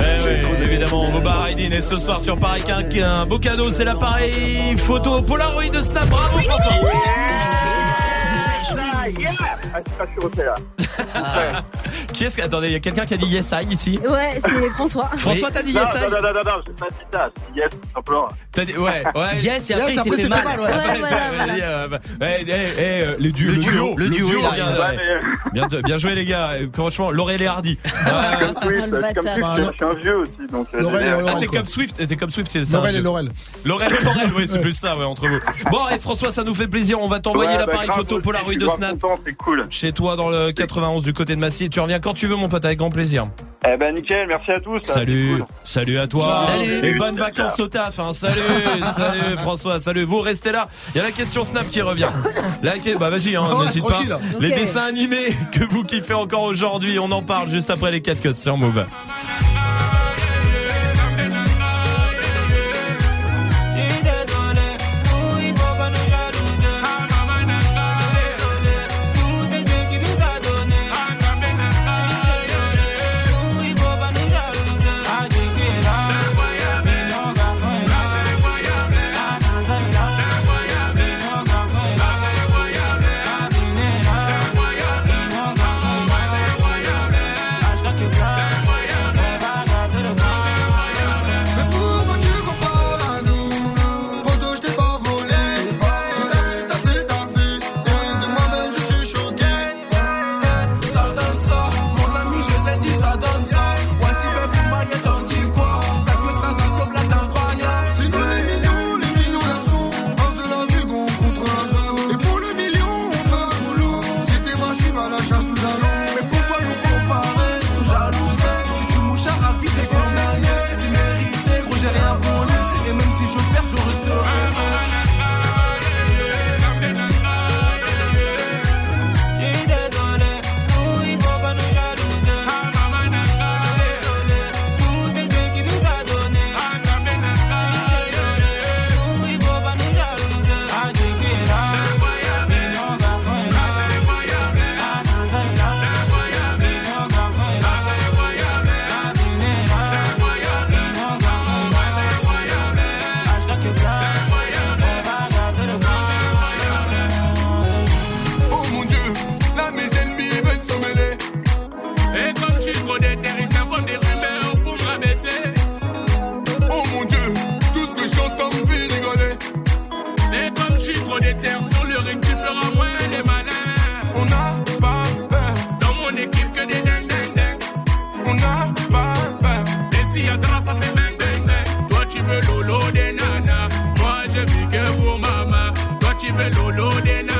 Eh oui, évidemment, Boba Riding. Et ce soir, tu repars avec un, un beau cadeau. C'est l'appareil photo Polaroid de Snap. Bravo, François. Ah, pas là. Qui est-ce que. Attendez, il y a quelqu'un qui a dit yes, I ici Ouais, c'est François. François, t'as dit yes, I Non, non, non, non, non, j'ai pas dit ça. J'ai dit yes, tout simplement. T'as dit, ouais, ouais. Yes, et après, il s'est fait mal. Ouais, voilà, voilà. Vas-y, euh, bah, euh, les du- Le le, duo, le duo, il bien, arrive. ouais. Ouais, mais- bien, bien joué les gars. Euh, Franchement, Laurel et Hardy. Comme Swift, le comme bâtard. Swift, je suis un vieux aussi, donc. euh, Laurel et. Laurel. Ah, t'es quoi. comme Swift, t'es comme Swift, c'est ça. Laurel et Laurel. Laurel et Laurel, oui, c'est plus ça, ouais, entre vous. Bon, et François, ça nous fait plaisir. On va t'envoyer Ouais, bah, l'appareil grave, photo Polaroid je suis de grave Snap content, C'est cool. chez toi dans le 91 du côté de Massy. Tu reviens quand tu veux, mon pote, avec grand plaisir. Eh ben nickel, merci à tous. ça, Salut, cool. salut à toi. Salut. Et bonnes vacances au taf. Hein. Salut, salut François, salut. Vous restez là. Il y a la question Snap qui revient. La... Bah vas-y, hein, Ouais, n'hésite pas. Les dessins animés que vous kiffez encore aujourd'hui, on en parle juste après les 4 sur Move. Toi, tu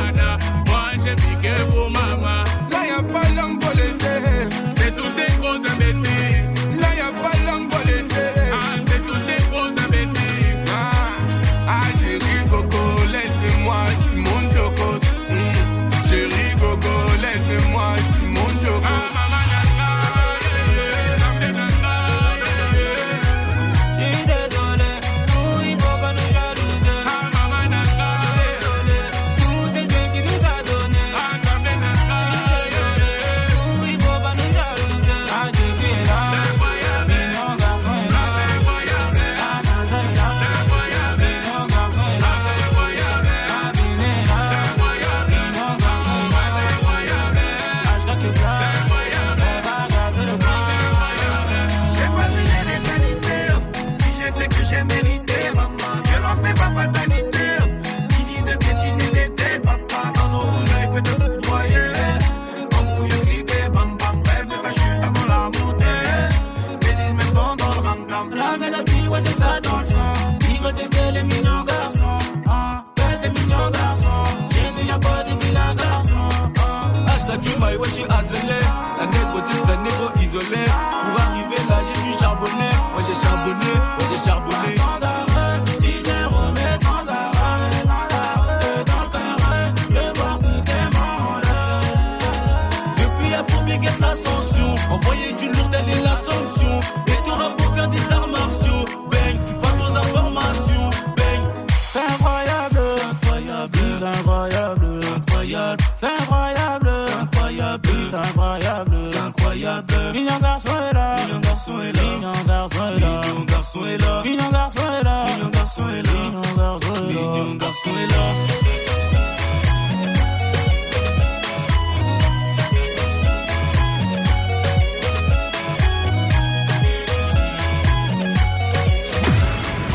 incroyable. Mignon garçon est là, mignon garçon est là, mignon garçon est là, mignon garçon est là, mignon garçon est là, mignon garçon est là, mignon garçon est là, mignon garçon est là.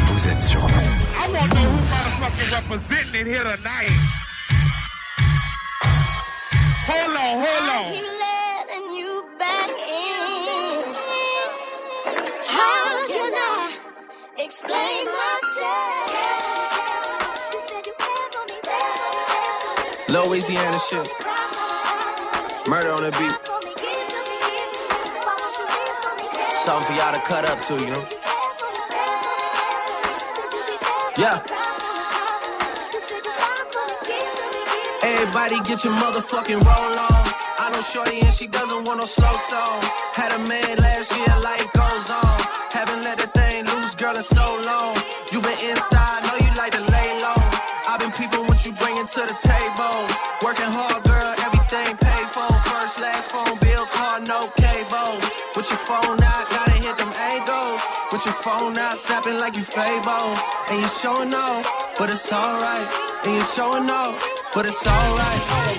Vous êtes sur I want to know who motherfucking representing it here tonight. Hold on, hold on. Explain myself? Louisiana shit. Murder on the beat. Something for y'all to cut up to, you know? Yeah. Everybody get your motherfucking roll on. I know Shorty and she doesn't want no slow song. Had a man last year, life goes on. Haven't let the thing loose, girl, in so long. You been inside, know you like to lay low. I've been peeping what you bringing to the table. Working hard, girl, everything paid for. First, last phone bill, car, no cable. With your phone out, gotta hit them angles. With your phone out, snapping like you Fable. And you showing off, but it's alright. And you showing off, but it's alright.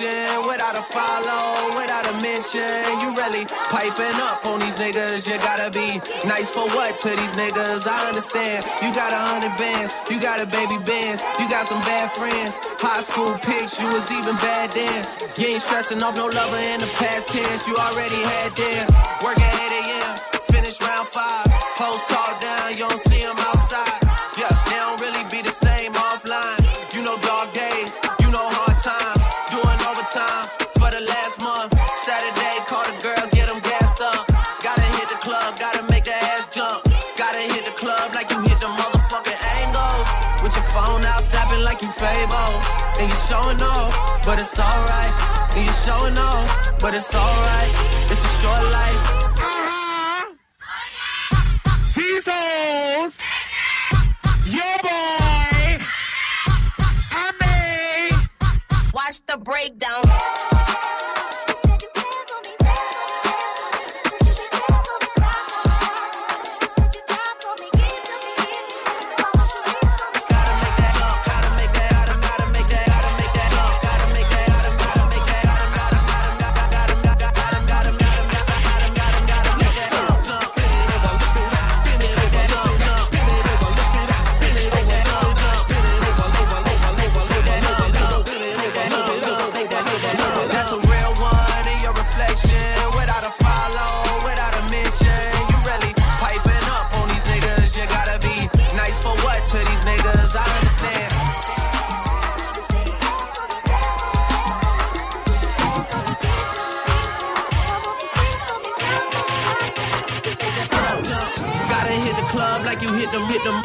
Without a follow, without a mention. You really piping up on these niggas. You gotta be nice for what to these niggas? I understand. You got a hundred bands, you got a baby bands, you got some bad friends. High school pics, you was even bad then. You ain't stressing off no lover in the past tense. You already had them. Work at 8 a.m., finish round five. Post talk down, showing off, but it's alright. And you showing off, but it's alright. It's a short life. Jesus! Your boy! I mean! Watch the breakdown.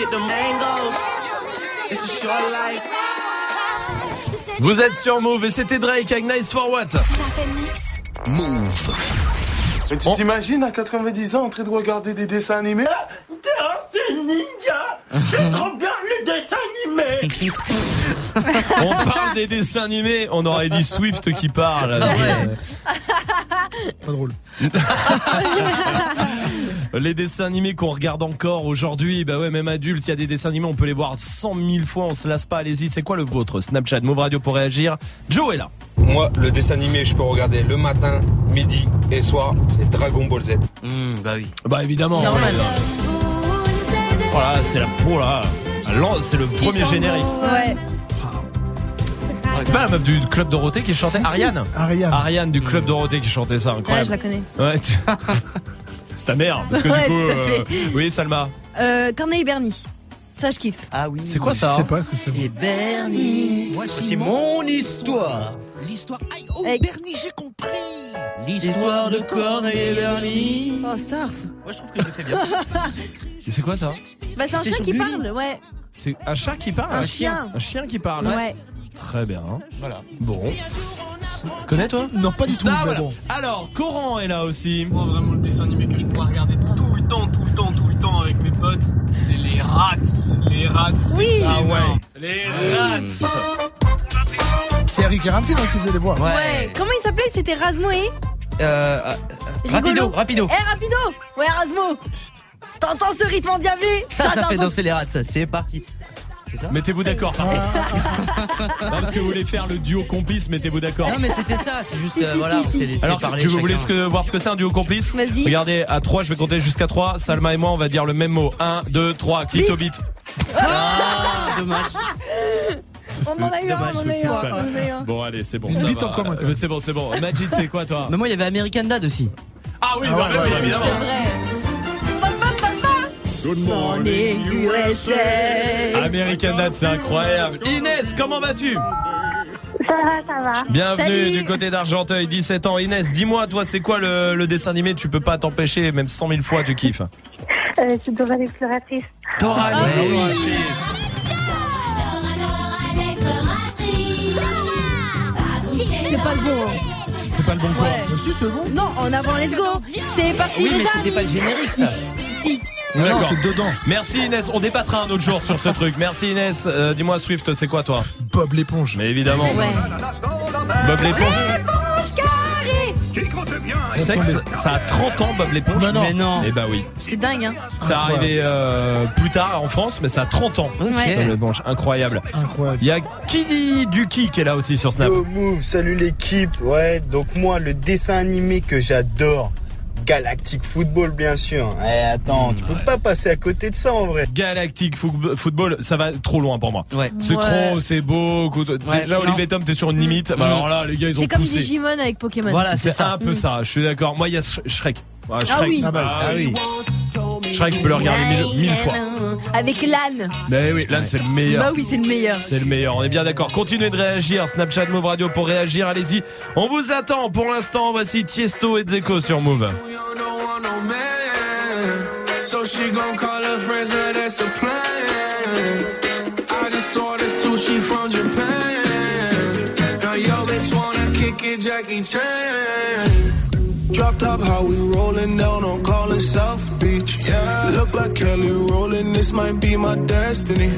Hit them angles. It's a short life. Vous êtes sur Move et c'était Drake avec Nice for What Move. Mais tu t'imagines à 90 ans en train de regarder des dessins animés T'es un ninja C'est trop bien les dessins animés On parle des dessins animés, on aurait dit Swift qui parle. Pas drôle. Les dessins animés qu'on regarde encore aujourd'hui, bah ouais, même adulte, il y a des dessins animés, on peut les voir 100 000 fois, on se lasse pas, allez-y, c'est quoi le vôtre Snapchat, Move Radio pour réagir. Joe est là. Moi, le dessin animé, je peux regarder le matin, midi et soir, c'est Dragon Ball Z. bah oui. Bah évidemment. ouais. Voilà, c'est la pour là. C'est le premier générique. Ouais. C'était pas la meuf du club Dorothée qui chantait. Ariane Ariane. Ariane du club Dorothée qui chantait ça, Ouais, incroyable. je la connais. Ouais, tu- c'est ta mère. Parce que Ouais, du coup, tout à fait. oui, Salma. Euh, Corneille Bernie. Ça, je kiffe. Ah oui. C'est quoi ça Je sais pas ce que c'est. Et Bernie. Voici mon histoire. L'histoire. oh, Bernie, j'ai compris. L'histoire de Corneille et Bernie. Oh, Starf. Moi, je trouve que je le fais bien. Et c'est quoi ça Bah, c'est un C'était chien sur qui Gulli. parle, ouais. C'est un chat qui parle Un chien. Un chien qui parle Ouais. Très bien. Voilà. Bon. Connais toi Non, pas du tout. Ah, mais bon. Alors, Coran est là aussi. Moi, vraiment, le dessin animé que je pourrais regarder tout le temps, tout le temps, tout le temps avec mes potes, c'est les rats. Les rats. Oui. Ah ouais. Les rats. C'est Eric et Ramsey donc qui faisaient les voix. Ouais. Comment il s'appelait? C'était Rasmo et? Euh, euh, rapido, rapido. Eh, rapido Ouais, Rasmo T'entends ce rythme endiablé Ça, ça t'entends- fait danser les rats, ça. C'est parti. C'est ça Mettez-vous d'accord par contre. Non, parce que vous voulez faire le duo complice, mettez-vous d'accord. Non, mais c'était ça. C'est juste, euh, voilà, on s'est laissé Alors, parler. tu chacun. ce que, voir ce que c'est un duo complice Vas-y. Regardez, à 3, je vais compter jusqu'à 3. Salma et moi, on va dire le même mot. 1, 2, 3. Click au beat. Ah, dommage. On en a eu un, on en a eu un. Bon, allez, c'est bon. Commun, C'est bon, c'est bon. Majid, c'est quoi toi Mais moi, il y avait American Dad aussi. Ah oui, Ah bah, ouais, bah, ouais, oui, ouais. évidemment. Good morning, USA. American Dad, c'est incroyable. Inès, comment vas-tu? Ça va, ça va. Bienvenue Salut. du côté d'Argenteuil, 17 ans. Inès, dis-moi, toi, c'est quoi le, le dessin animé? Tu peux pas t'empêcher, même 100 000 fois, tu kiffes. Euh, c'est Dora l'exploratrice. Dora Ah oui. l'exploratrice. C'est pas le bon. hein. C'est pas le bon quoi Ouais. Mais si, c'est bon. Non, en avant, let's go C'est parti Oui, les mais c'était pas le générique, ça. Si. Non, c'est dedans. Merci Inès, on débattra un autre jour sur ce truc. Merci Inès. Euh, Dis-moi Swift, c'est quoi toi? Bob l'éponge. Mais évidemment. Ouais. Bob l'éponge. L'éponge carrée Tu sais que ça, ça a 30 ans Bob l'éponge Mais non. Mais non. Eh bah oui. C'est dingue, hein Ça Incroyable. arrivé euh, plus tard en France, mais ça a 30 ans. Bob l'éponge, incroyable. Incroyable. Il y a Kidi Duki qui est là aussi sur Snap. Yo Move, salut l'équipe. Ouais, donc moi le dessin animé que j'adore, Galactic Football bien sûr. Eh attends, tu peux pas passer à côté de ça en vrai. Galactic Fo- Football, ça va trop loin pour moi. Ouais. C'est Ouais. trop, c'est beau. Ouais, Déjà, non. Olivier Tom, t'es sur une limite. Bah, alors là, les gars, ils ont C'est comme poussé. Digimon avec Pokémon. Voilà, c'est ça. un peu ça, je suis d'accord. Moi, il y a Shrek. Ah Shrek. oui. Ah bah, Ah oui. Shrek, je peux le regarder mille, mille fois. Avec l'âne. Mais oui, là, c'est le meilleur. Bah oui, c'est le meilleur. C'est le meilleur, on est bien d'accord. Continuez de réagir. Snapchat Move Radio pour réagir. Allez-y. On vous attend. Pour l'instant, voici Tiesto et Zeko sur Move. So she gon' call her friends, now that's a plan. I just ordered sushi from Japan. Now yo bitch wanna kick it, Jackie Chan. Drop top, how we rollin' down on callin' South Beach. Yeah, look like Kelly rollin', this might be my destiny.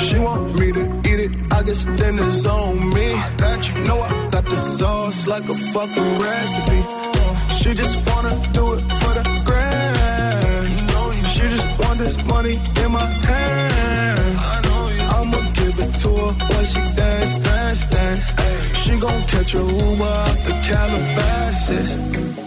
She want me to eat it, I guess then it's on me. I got you, know I got the sauce like a fucking recipe. She just wanna do it for the grand. She just want this money in my hand. I'ma give it to her when she dance, dance, dance. She gon' catch a Uber out the Calabasas.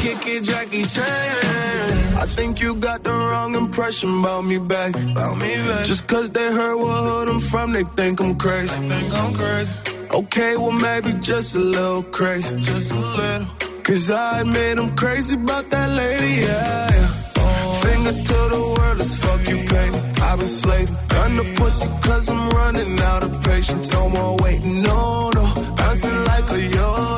Kick it, Jackie Chan. I think you got the wrong impression about me back. About me back. Just cause they heard what hood I'm from, they think I'm crazy. think I'm crazy. Okay, well maybe just a little crazy. Just a little. Cause I admit I'm crazy about that lady, yeah. yeah. Finger to the world, as fuck you me. I've been slaving. The pussy cause I'm running out of patience. No more waiting, no, no. Bouncing like a yo-yo.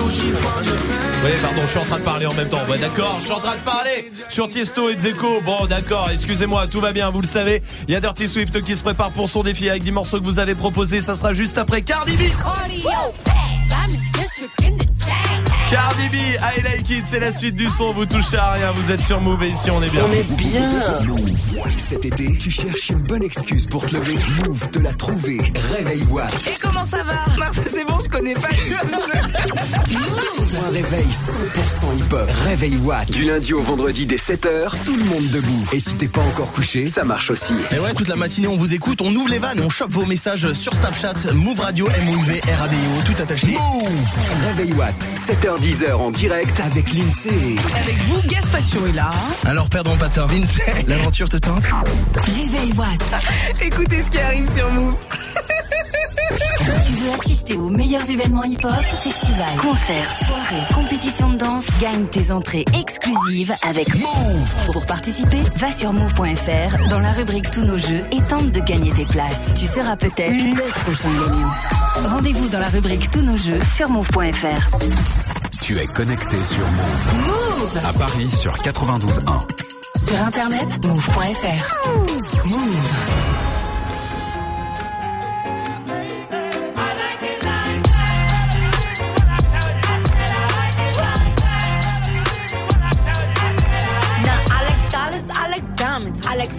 Oui, pardon, je suis en train de parler en même temps. Ouais, d'accord, je suis en train de parler sur Tiesto et Zeko. Bon, d'accord, excusez-moi, tout va bien, vous le savez. Il y a Dirty Swift qui se prépare pour son défi avec des morceaux que vous avez proposés. Ça sera juste après Cardi B. Cardi B, I like it, c'est la suite du son, vous touchez à rien, vous êtes sur Move et ici on est bien. On est bien. Cet été, tu cherches une bonne excuse pour te lever. Move te l'a trouvé. Réveil Watt. Et comment ça va? Que c'est bon, je connais pas du tout. Un réveil 100% hip-hop. Réveil Watt. Du lundi au vendredi dès 7h, tout le monde debout. Et si t'es pas encore couché, ça marche aussi. Et ouais, toute la matinée, on vous écoute, on ouvre les vannes on chope vos messages sur Snapchat, Move Radio, M-O-U-V, R-A-D-I-O, tout attaché. Move Réveil Watt, 7h10h en direct avec l'INSEE. Avec vous, Gaspacho est là. Alors, perdons pas de temps, l'aventure te tente Réveil Watt. Écoutez ce qui arrive sur Move. Tu veux assister aux meilleurs événements hip-hop, festivals, concerts, soirées, compétitions de danse, gagne tes entrées exclusives avec Move. Pour participer, va sur move.fr dans la rubrique Tous nos jeux et tente de gagner tes places. Tu seras peut-être le prochain gagnant. Rendez-vous dans la rubrique Tous nos jeux sur move.fr. Tu es connecté sur Move. Move À Paris sur 92.1. Sur internet, move.fr. Move. Now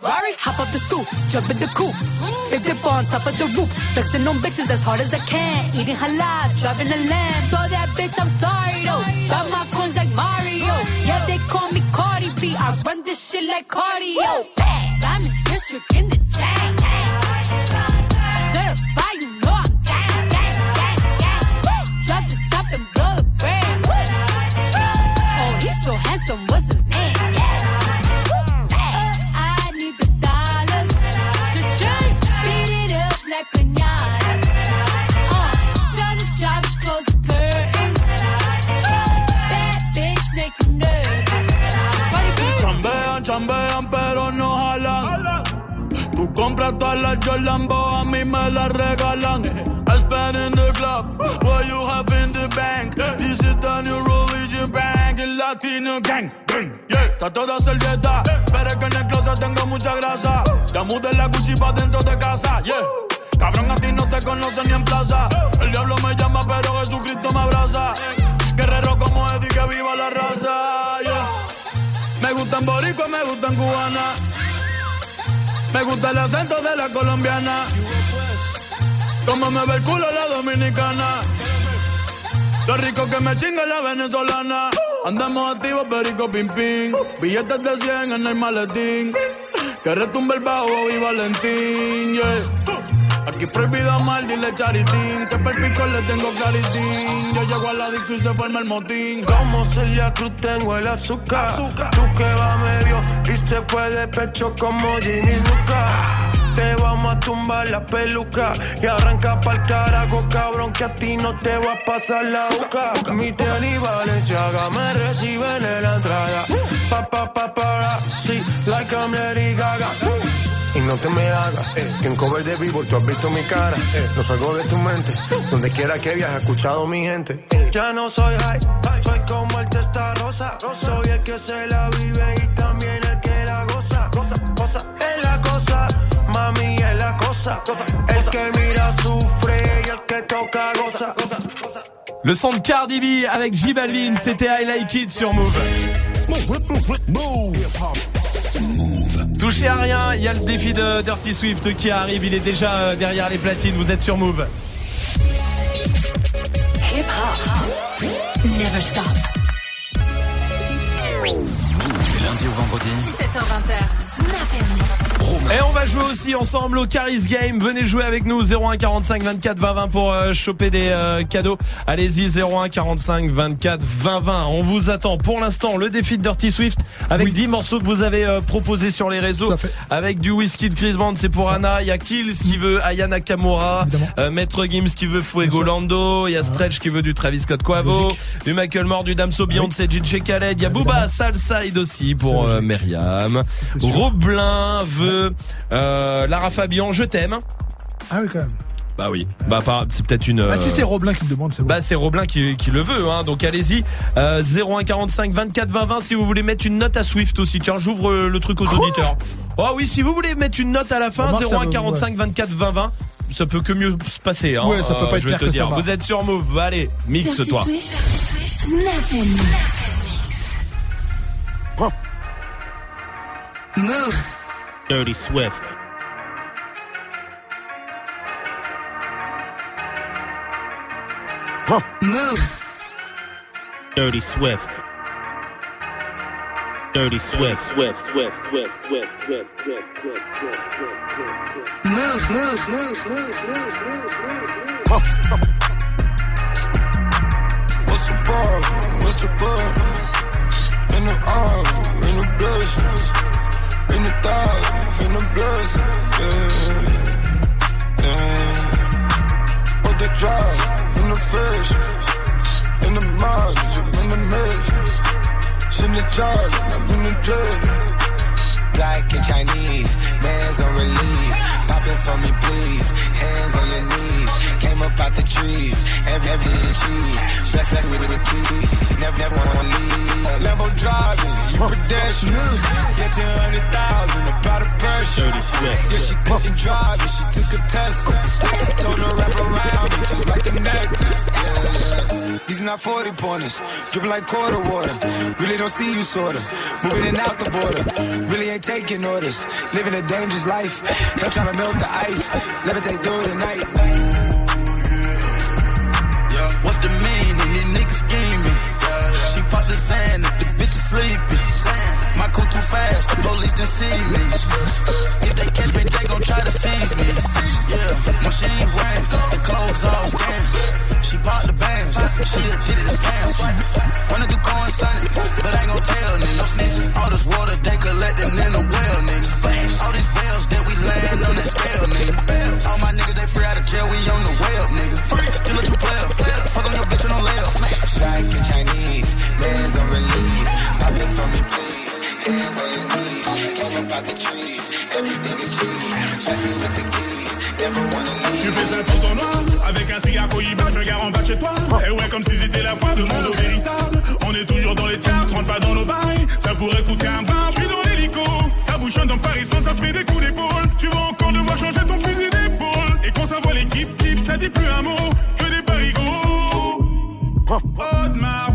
Ferrari, hop up the stoop, jump in the coop. Big dip on top of the roof, flexing on bitches as hard as I can. Eating halal, driving a lamb. So that bitch, I'm sorry though. Got my coins like Mario. Yeah, they call me Cardi B. I run this shit like cardio. I'm in district in the chain. Tú compras todas las Jolambo, a mí me las regalan. I spend in the club, what you have in the bank. This is the new religion bank, el latino gang. Yeah, trato de hacer dieta, pero es que en el closet tengo mucha grasa. Ya mudé la Gucci dentro de casa, yeah. Cabrón, a ti no te conocen ni en plaza. El diablo me llama, pero Jesucristo me abraza. Guerrero como Eddie, que viva la raza, yeah. Me gustan boricua, me gustan cubana. Me gusta el acento de la colombiana. Como me ve el culo la dominicana. Lo rico que me chinga la venezolana. Andamos activos, perico pim pim. Billetes de 100 en el maletín. Que retumbe el bajo y Valentín, yeah. Aquí prohibido mal, dile charitín. Que per pico le tengo claritín. Yo llego a la disco y se forma el motín. Como Celia Cruz tengo el azúcar. Tú que va medio y se fue de pecho como Ginny Luca. Te vamos a tumbar la peluca y arranca pa'l carajo, cabrón, que a ti no te va a pasar la boca. Mi tenis Valenciaga me reciben en la entrada. Pa, pa, pa, para, sí, like I'm Lady Gaga. Y no te me hagas, eh, que en cover de vivo tú has visto mi cara. Eh, no salgo de tu mente, donde quiera que viajes, escuchado mi gente. Eh, ya no soy high, soy como el testa rosa. Soy el que se la vive y también el que la goza. Cosa, cosa, es la cosa, mami es la cosa. El que mira sufre y el que toca goza. goza, goza. Le son de Cardi B avec J Balvin, c'était I Like It sur Move. Touchez à rien, il y a le défi de Dirty Swift qui arrive, il est déjà euh, derrière les platines, vous êtes sur Move. Never stop. Lundi au vendredi. 17h20. Snap. Et on va jouer aussi ensemble au Caris Game. Venez jouer avec nous 01 45 24 20 20 pour euh, choper des euh, cadeaux. Allez-y 01 45 24 20 20. On vous attend. Pour l'instant, le défi de Dirty Swift avec 10 morceaux que vous avez euh, proposés sur les réseaux avec du whisky de Chris Band, c'est pour Anna, il y a Kills qui veut Aya Nakamura, euh, Maître Gims qui veut Fuego Lando, il y a Stretch qui veut du Travis Scott Quavo, du Michael Moore, du Damso Beyoncé, DJ Khaled, il y a Booba Salside aussi pour euh, Myriam. Roblin veut euh, Lara Fabian, je t'aime. Ah oui, quand même. Bah oui. Bah pas- c'est peut-être une. Ah, si euh, c'est Roblin qui me demande, c'est bon. bah c'est Roblin qui, qui le veut, hein. donc allez-y. Euh, 01 45 24 20 20 si vous voulez mettre une note à Swift aussi. Tiens, j'ouvre euh, le truc aux auditeurs. Oh oui, si vous voulez mettre une note à la fin, Remarque, ça 01 peut- 45 24 20 20. Ça peut que mieux se passer. Hein. Ouais, ça peut pas être je vais pire te que dire. ça va. Vous êtes sur Move. Bah, allez, mixe Move. Dirty Swift. Move. Dirty Swift. Dirty Swift. Swift. Swift. Swift. Swift. Swift. Swift. Swift. Swift. Move, move, move, move, move, move, move. What's the bar? What's the bar? In the arm, in the blessings, in de dark, in een blues. Yeah, yeah. Op de drive, in de fish. In de mileage, in de mix. De charge, I'm in. Black and Chinese, man's on relief. Pop it for me, please. Hands on your knees. Came up out the trees. Every everything cheap. Bless bless with the keys. Never never wanna leave. Lambo driving, you pedestrian. Get to a hundred thousand, about a pressure. Yeah, she couldn't drive it, she took a Tesla. Told her wrap around me, just like a necklace. Yeah, yeah. These are not 40 pointers, dripping like quarter water. Really don't see you, sorta. Moving in and out the border. Really ain't taking orders. Living a dangerous life. Don't try to melt the ice. Levitate through the night. Yeah. What's the meaning? These niggas scheming. She popped the sand, the bitch is sleeping. My cool too fast, the police done see me. If they catch me, they gon' try to seize me. Yeah, when she ain't the clothes all scanned. She popped the bands, she did it as scams. Wanna do sunny, but ain't gon' tell niggas. No snitches, all this water they collecting in the well, niggas. All these bills that we land on that scale, nigga. All my niggas they free out of jail, we on the up, nigga. Still a true player, fuck on your bitch and on layup. Smash. Black and Chinese, man's on relief. Pop it for me, please. Hands on your knees. Came up out the trees. Everything is cheap. Bless me with the keys. Never wanna leave. Tu fais ça pour ton noir Avec un cigare cohibat, je me gare en bas de chez toi Et ouais comme si c'était la foi de monde au véritable On est toujours dans les charts, rentre pas dans nos bails Ça pourrait coûter un brin, je suis dans l'hélico Ça bouchonne dans Paris Centre, ça se met des coups d'épaule Tu vas encore devoir changer ton fusil d'épaule Et quand ça voit l'équipe type, ça dit plus un mot Que des parigots Piguet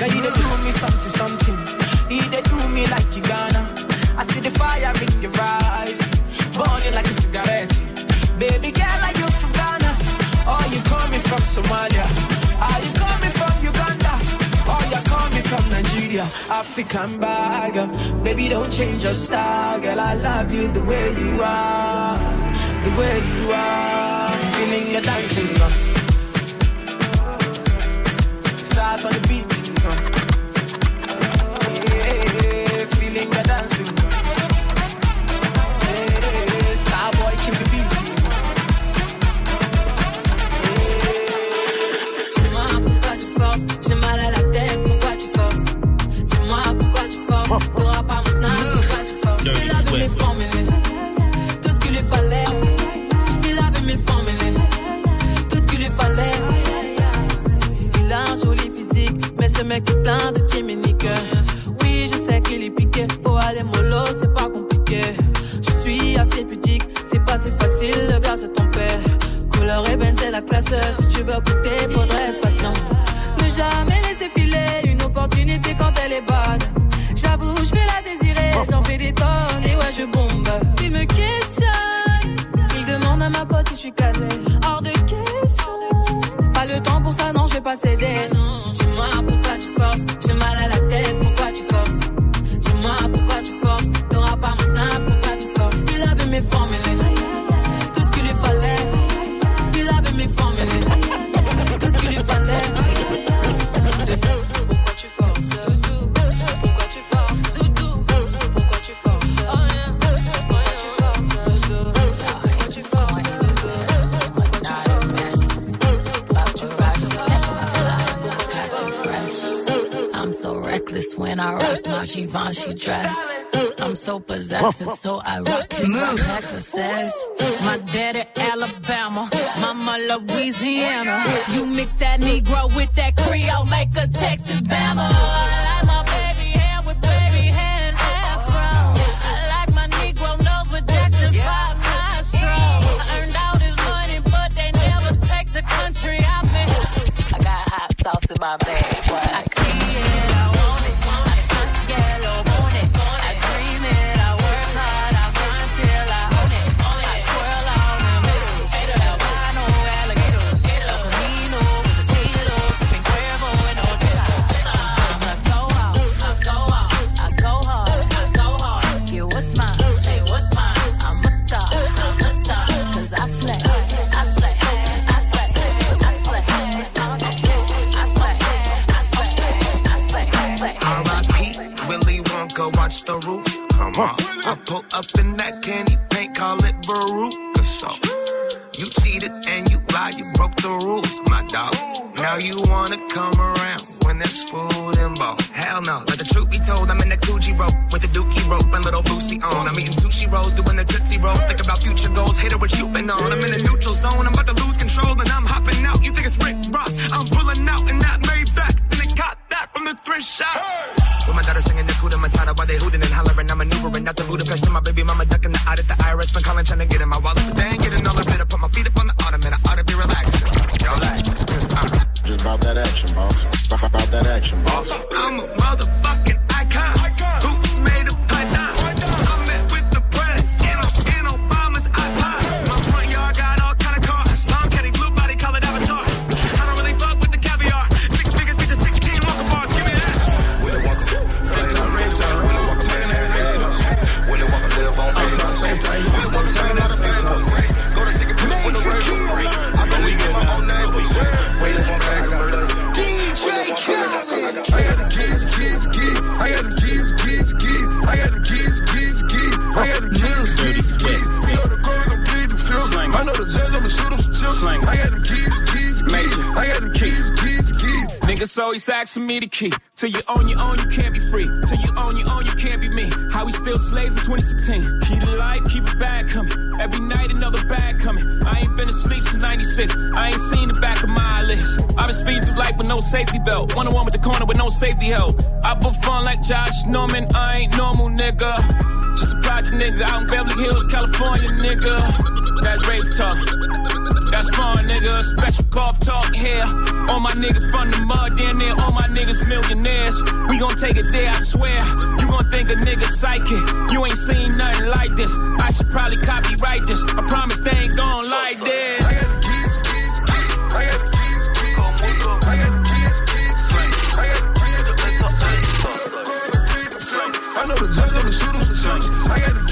Now you dey do me something, something. You dey do me like you gonna. I see the fire in your eyes, burning like a cigarette. Baby girl, are you from Ghana? Or you coming from Somalia? Are you coming from Uganda? Or you coming from Nigeria? African bagger. Baby, don't change your style, girl. I love you the way you are, the way you are. Feeling your dancing. Sauce on the beat, Eh, eh, dis-moi pourquoi tu forces, j'ai mal à la tête, pourquoi tu forces? Dis-moi pourquoi tu forces, oh. t'auras pas mon snap, mm. pourquoi tu forces? Il avait mes formules, tout ce qu'il lui fallait. Il avait mes formules, tout ce qu'il lui fallait. Il a un joli physique, mais ce mec est plein de la classe, si tu veux goûter, faudrait être patient. Ne jamais laisser filer une opportunité quand elle est bonne. J'avoue, je vais la désirer, j'en fais des tonnes et ouais, je bombe. Il me questionne, il demande à ma pote si je suis casé. Hors de question. Pas le temps pour ça, non, je vais pas céder. Non, dis-moi pourquoi tu forces. J'ai mal à la tête, pourquoi tu forces? Dis-moi pourquoi tu forces. T'auras pas mon snap, pourquoi tu forces? Il avait mes formules, I rock my Givenchy dress. I'm so possessive, so I rock his Move. necklaces. My daddy Alabama, mama Louisiana. You mix that Negro with that Creole, make a Texas Bama. I like my baby hair with baby hair and afro. I like my Negro nose with Jackson 5 nostrils. I earned all this money, but they never take the country out. I got hot sauce in my bag. I pull up in that candy paint, call it Veruca sauce. You cheated and you lied, you broke the rules, my dog. Now you wanna come around when there's food involved. Hell no, let the truth be told, I'm in the Gucci rope with the Dookie rope and little Boosie on. I'm eating sushi rolls, doing the Tootsie roll. Think about future goals, hate it what you been on. I'm in a neutral zone, I'm about to lose control and I'm hopping out. You think it's Rick Ross? I'm pulling out in the thrift shop. With my daughter singing the Kuda Matata while they hooting and hollering. I'm maneuvering out the Budapest and my baby mama ducking the at the IRS. Been calling, trying to get in my wallet, but they ain't getting all of it. I put my feet up on the ottoman. I ought to be relaxing. Relax, cause I'm Just about that action, boss. About about that action, boss. I'm asking me the key. Till you own your own, you can't be free. Till you own your own, you can't be me. How we still slaves in 2016. Keep the light, keep it bag coming. Every night another bag coming. I ain't been asleep since 96. I ain't seen the back of my eyelids. I've been speeding through life with no safety belt. One on one with the corner with no safety help. I put fun like Josh Norman. I ain't normal, nigga. Just a project nigga out in Beverly Hills, California, nigga. That rape talk. That's fun, nigga. Special golf talk here. All my niggas from the mud, down there. All my niggas millionaires. We gon' take it there, I swear. You gon' think a nigga psychic. You ain't seen nothing like this. I should probably copyright this. I promise they ain't gon' like this. I know the judge, I'ma shoot him some chips. I got the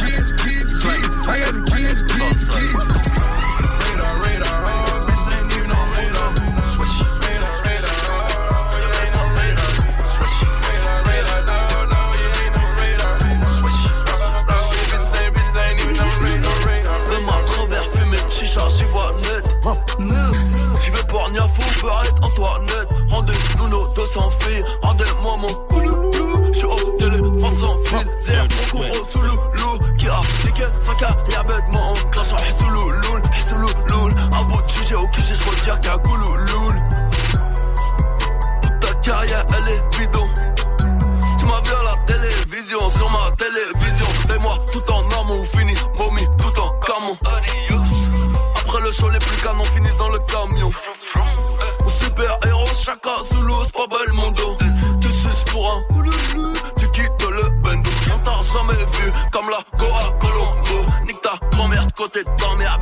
Toute ta carrière, elle est bidon. Tu m'as vu à la télévision, sur ma télévision. Et moi, tout en amont, fini, momie, tout en camon. Après le show, les plus canons finissent dans le camion. Mon super héros, Chaka Zulu, c'est pas bel mon dos. Tu suces pour un, tu quittes le bendo. On t'a jamais vu comme la Goa Colombo. Nique ta grand-mère de côté de ta mère.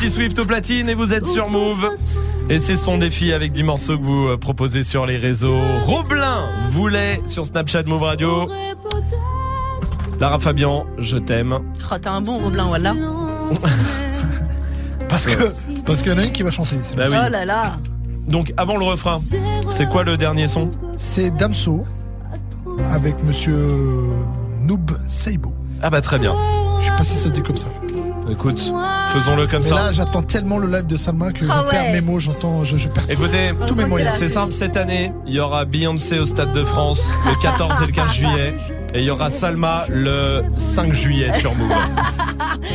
Dirty Swift au platine et vous êtes sur Move. Et c'est son défi avec 10 morceaux que vous euh, proposez sur les réseaux. Roblin voulait sur Snapchat Move Radio. Lara Fabian, je t'aime. Oh, t'as un bon Roblin, voilà. Parce que parce qu'il y en a une qui va chanter. c'est Bah oui. Oh là là. Donc avant le refrain, c'est quoi le dernier son? C'est Damso avec monsieur Noob Seibo. Ah bah très bien. Je sais pas si ça se dit comme ça. Écoute, faisons-le comme Mais ça. là, j'attends tellement le live de Salma que Ah je perds ouais. mes mots, j'entends, je, je perds Écoutez, tous mes moyens. c'est simple, cette année, il y aura Beyoncé au Stade de France le 14 et le 15 juillet. Et il y aura Salma le 5 juillet sur Move.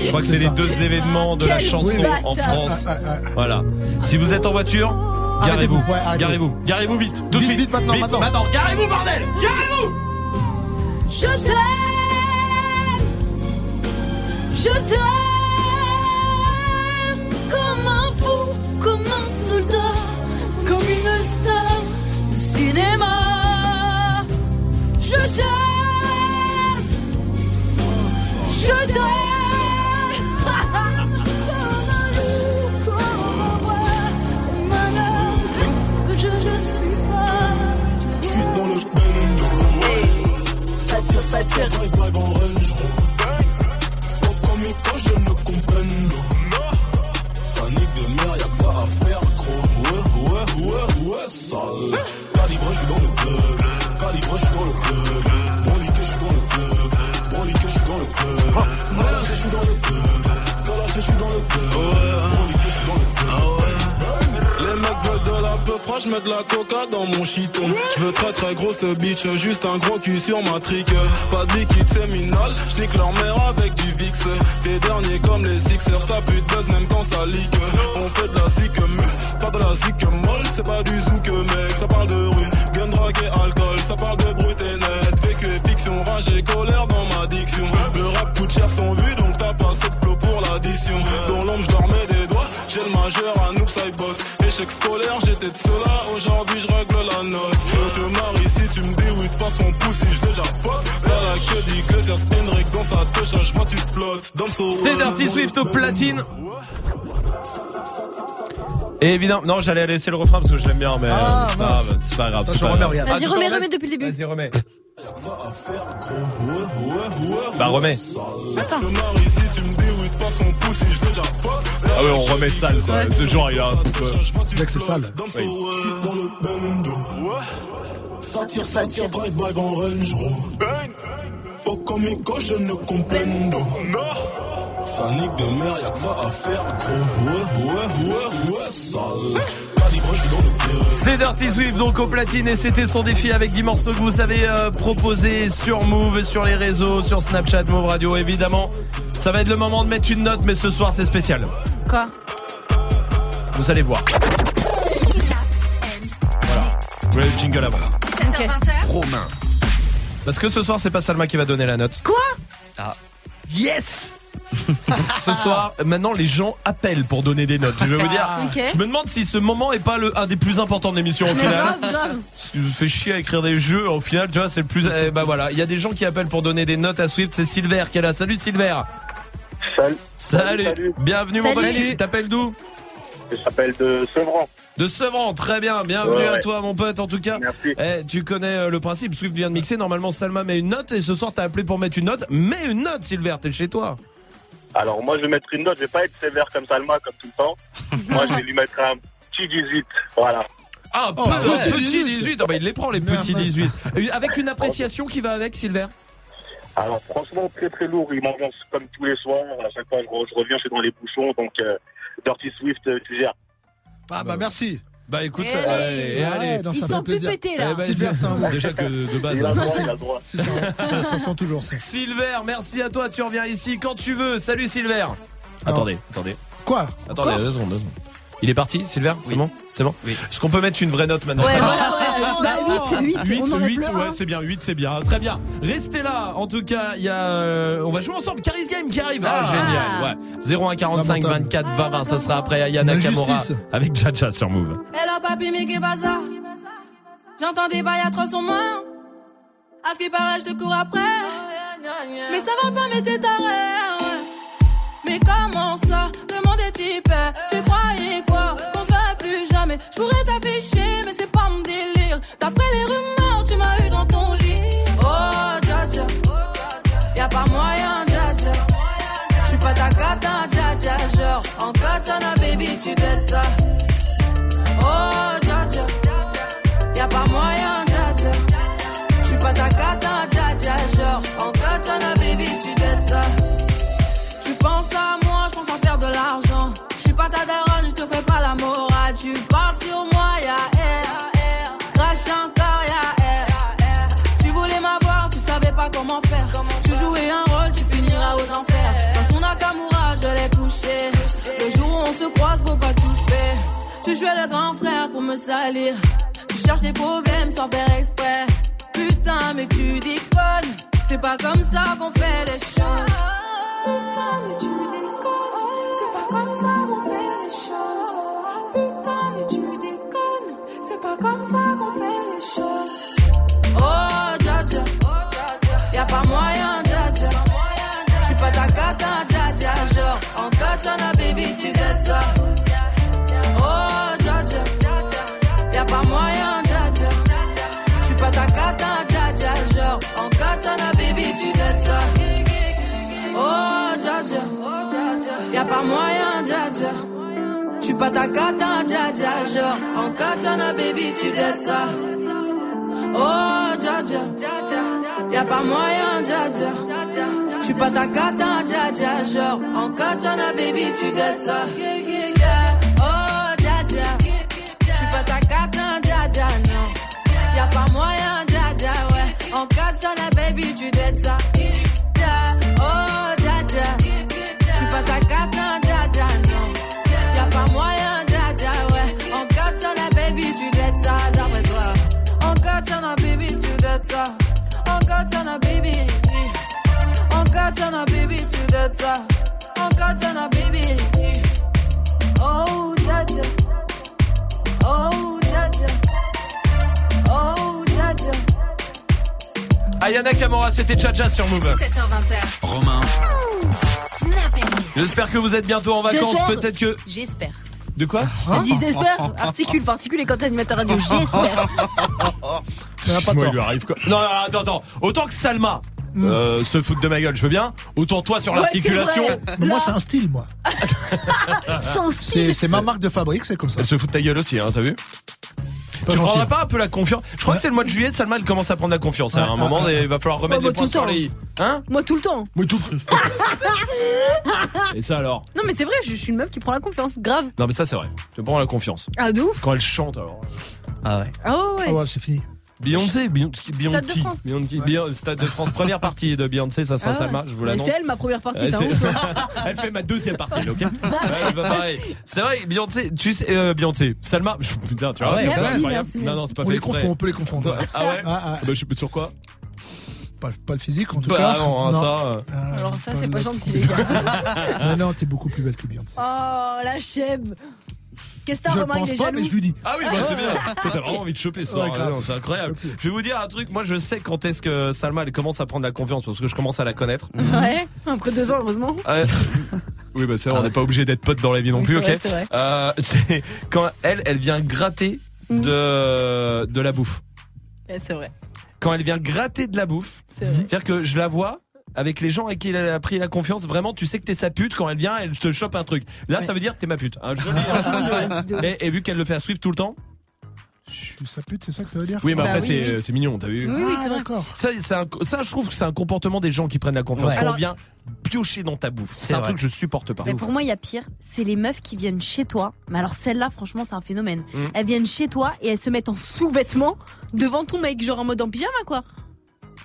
Je crois que c'est les deux événements de la chanson en France. Ah, ah, ah. Voilà. Si vous êtes en voiture, garez-vous. Ouais. Garez-vous. Garez-vous vite. Tout de Vite, suite. vite, maintenant, maintenant. Garez-vous, bordel. Garez-vous. Je t'aime, je t'aime cinéma. Je t'aime, je t'aime. Je ne suis pas. Je suis dans le bendo. Ça tire, ça tire. Fraîche, je mets de la coca dans mon shit. Je veux très très grosse bitch, juste un gros cul sur ma trique. Pas de liquide séminal, je leur mère avec du VIX. T'es dernier comme les Sixers, t'as plus de buzz même quand ça leak. On fait de la mais pas de la zik molle, c'est pas du zouk mec, ça parle de rue. Gun, drogue et alcool, ça parle de brut et net. Vécu et fiction, rage et colère dans ma diction. Le rap coûte cher sans vue, donc t'as pas cette flow pour l'addition. Dans l'ombre, je mets des doigts, j'ai le majeur à noob bot. Échec scolaire, j'étais de cela, aujourd'hui je règle la note. Je te marie si tu me dis oui, de façon poussée, je déjà fuck. T'as la queue d'Iglesias, Henrik dans sa touche, moi tu flottes. Damso, C'est Dirty Swift au platine. Et évidemment, non, j'allais laisser le refrain parce que je l'aime bien, mais Ah, euh, bah, c'est pas grave. Je Vas-y, remets, remets depuis le début. Vas-y, remets. Bah, remets. Attends. Oui. Ah ouais, on remet sale, quoi. Ce genre, il a un peu. Mec, c'est sale. Damso, je suis dans le bendo. Ça tire, ça tire, drive by en range, gros. Au comico, je ne comprendo. Ça nique de merde, y'a que ça à faire, gros. Ouais, ouais, ouais, ouais, sale. Calibre, je suis dans le club. C'est Dirty Swift donc au platine et c'était son défi avec 10 morceaux que vous avez euh, proposés sur Move, sur les réseaux, sur Snapchat, Move Radio évidemment. Ça va être le moment de mettre une note mais ce soir c'est spécial. Quoi? Vous allez voir. Voilà. Vous voulez le jingle avant. Ok. Romain. Parce que ce soir c'est pas Salma qui va donner la note. Quoi? Ah. Yes Ce soir, maintenant les gens appellent pour donner des notes. Je vais vous dire. Ok. Je me demande si ce moment est pas le un des plus importants de l'émission au final. me fait chier à écrire des jeux. Au final, tu vois, c'est le plus. eh bah voilà, il y a des gens qui appellent pour donner des notes à Swift. C'est Silver qui est là. Salut Silver. Salut. Salut. Salut. Bienvenue mon pote. Tu t'appelles d'où Je s'appelle de Sevran. De Sevran. Très bien. Bienvenue Ouais, à toi mon pote. En tout cas, Merci. eh, tu connais euh, le principe. Swift vient de mixer. Normalement, Salma met une note et ce soir t'as appelé pour mettre une note. Mets une note, Silver. T'es chez toi. Alors moi je vais mettre une note, je vais pas être sévère comme Salma comme tout le temps. moi je vais lui mettre un petit 18. Voilà. Ah, Oh, ouais. petit 18. Ah bah, il les prend, les petits 18. Euh, Avec une appréciation qui va avec, Silver Alors franchement très très lourd, il m'ambiance comme tous les soirs. À chaque fois je reviens, je suis dans les bouchons, donc euh, Dirty Swift, euh, tu gères. Ah bah merci. Bah écoute, Eh ça, allez, Ouais, allez. non, ça Ils fait sont plus pétés là. Eh ben, Silver, c'est un bon. Déjà que de base. Il a hein. le droit, il a le droit. C'est ça, ça, ça sent toujours ça. Silver, merci à toi, tu reviens ici quand tu veux. Salut Silver. Attendez, attendez. Quoi? Attendez, Quoi? deux secondes, deux secondes. Il est parti, Silver C'est bon C'est bon Oui. Est-ce qu'on peut mettre une vraie note maintenant Ouais, ouais. Bah, 8, 8, 8, on en a 8, plein. ouais, c'est bien, 8, c'est bien. Très bien. Restez là. En tout cas, il y a, euh, on va jouer ensemble. Caris Game qui arrive. Ah, génial. Ouais. 01 45 Lamentable. 24 20 20. Ça sera après Ayana Kamora avec Jaja sur Move. Hello papi, mais qu'est bazar J'entends des bails à 300 mains. À ce qui paraît, je te cours après. Mais ça va pas, mais t'es taré. ouais. Mais comment ça? Le monde est type. Tu jamais. Je pourrais t'afficher, mais c'est pas mon délire. D'après les rumeurs, tu m'as eu dans ton lit. Oh, dja dja. Y'a pas moyen, dja dja. J'suis pas ta cata, dja dja. Genre, en katana, baby, tu t'aides ça. Oh, dja dja. Y'a pas moyen, dja dja. J'suis pas ta cata, dja dja. Genre, en katana, baby, tu t'aides ça. Tu penses à moi, je pense à faire de l'argent. Je suis pas ta daronne, je te fais pas la morale. Tu parles sur moi, y'a air. Crache encore, y'a air. Tu voulais m'avoir, tu savais pas comment faire. Tu jouais un rôle, tu finiras aux enfers. Dans son Nakamura, je l'ai couché. Le jour où on se croise, faut pas tout faire. Tu jouais le grand frère pour me salir. Tu cherches des problèmes sans faire exprès. Putain, mais tu déconnes. C'est pas comme ça qu'on fait les choses. Putain, mais tu déconnes. C'est pas comme ça qu'on fait les choses. Putain, pas comme ça qu'on fait les choses. Oh, dja dja. Y'a pas moyen, dja dja. J'suis pas ta cata, dja dja. Genre, en katana, baby, tu t'aides ça. Oh, dja dja. Y'a pas moyen, dja dja. J'suis pas ta cata, dja. Genre, en katana, baby, tu t'aides ça. Oh, dja dja. Y'a pas moyen, dja. J'suis pas ta cata, dja dja. Genre, en katana, baby, tu t'aides ça. Oh, dja dja. Y'a pas moyen, dja dja. J'suis pas ta cata, dja dja. Genre, en katana, baby, tu t'aides ça. Oh, dja dja. J'suis pas ta cata, dja dja, non. Y'a pas moyen, dja dja, ouais. En katana, baby, tu t'aides ça. Ça. En katana, baby. Baby, ça. En katana, baby. Oh, dja. Oh, dja. Oh, dja. Ayana Kamora, c'était Jaja sur Move. 7h20. Romain. J'espère que vous êtes bientôt en vacances. Peut-être que. J'espère. De quoi Elle dit j'espère. Articule, faut articuler quand t'es animateur radio. J'espère. Excuse-moi, il lui arrive quoi Non, non, attends, attends. Autant que Salma euh, se fout de ma gueule, je veux bien. Autant toi sur l'articulation. Mais moi, c'est un style, moi. C'est style. c'est ma marque de fabrique, c'est comme ça. Elle se fout de ta gueule aussi, hein, t'as vu? Pas Tu prendrais pas un peu la confiance Je crois que c'est le mois de juillet, Salma elle commence à prendre la confiance. À un moment, il va falloir remettre les points tout sur le temps. les i. Hein Moi tout le temps. Mais tout. Et ça alors Non mais c'est vrai, je suis une meuf qui prend la confiance. Grave. Non mais ça c'est vrai. Tu prends la confiance. Ah de ouf. Quand elle chante alors. Ah ouais. Ah ouais. Ah ouais, c'est fini. Beyoncé, Beyoncé, Stade de France. Beyoncé, Beyoncé, Stade de France, première partie de Beyoncé, ça sera Ah ouais. Je vous l'annonce. C'est elle ma première partie. Ouais, t'as. Elle fait ma deuxième partie, ok Ouais, c'est pas pareil. C'est vrai, Beyoncé, tu sais, euh, Beyoncé, Salma, putain, tu vois. Ah merci, merci, Non, non, c'est pas On fait les confond, on peut les confondre. ouais. Ah ouais Ah, ah, Bah, je sais pas sur quoi. pas, pas le physique, en tout Bah, cas. non, hein, ça. euh. Ah, Alors ça c'est pas gentil les gars. Mais non, t'es beaucoup plus belle que Beyoncé. Oh la chèvre. Qu'est-ce que t'as Je il pense est pas, jaloux mais je lui dis. Ah oui, bah c'est bien. Toi, t'as vraiment envie de choper ce soir. Ouais, grave. Ouais, non, C'est incroyable. Je vais vous dire un truc. Moi, je sais quand est-ce que Salma elle commence à prendre la confiance parce que je commence à la connaître. Ouais. Après deux ans heureusement. Euh, oui, bah c'est vrai, on n'est pas obligé d'être potes dans la vie non Oui, plus, c'est ok. vrai, c'est vrai. Euh, c'est quand elle, elle vient gratter Mm. de de la bouffe. Ouais, c'est vrai. Quand elle vient gratter de la bouffe, C'est vrai. c'est-à-dire que je la vois, avec les gens avec qui il a pris la confiance. Vraiment, tu sais que t'es sa pute quand elle vient, elle te chope un truc. Là, ça veut dire que t'es ma pute. Un joli. et, et vu qu'elle le fait à Swift tout le temps. Je suis sa pute, c'est ça que ça veut dire Oui, mais Bah après oui, c'est oui. c'est mignon, t'as vu. Oui, oui, Ah, c'est vrai. d'accord. Ça, c'est un- ça, je trouve que c'est un comportement des gens qui prennent la confiance. Ouais. Alors- on vient piocher dans ta bouffe, c'est C'est un vrai. truc que je supporte pas. Mais pour moi, il y a pire. C'est les meufs qui viennent chez toi. Mais alors, celle-là, franchement, c'est un phénomène. Mm. Elles viennent chez toi et elles se mettent en sous-vêtements devant ton mec, genre en mode en pyjama, quoi.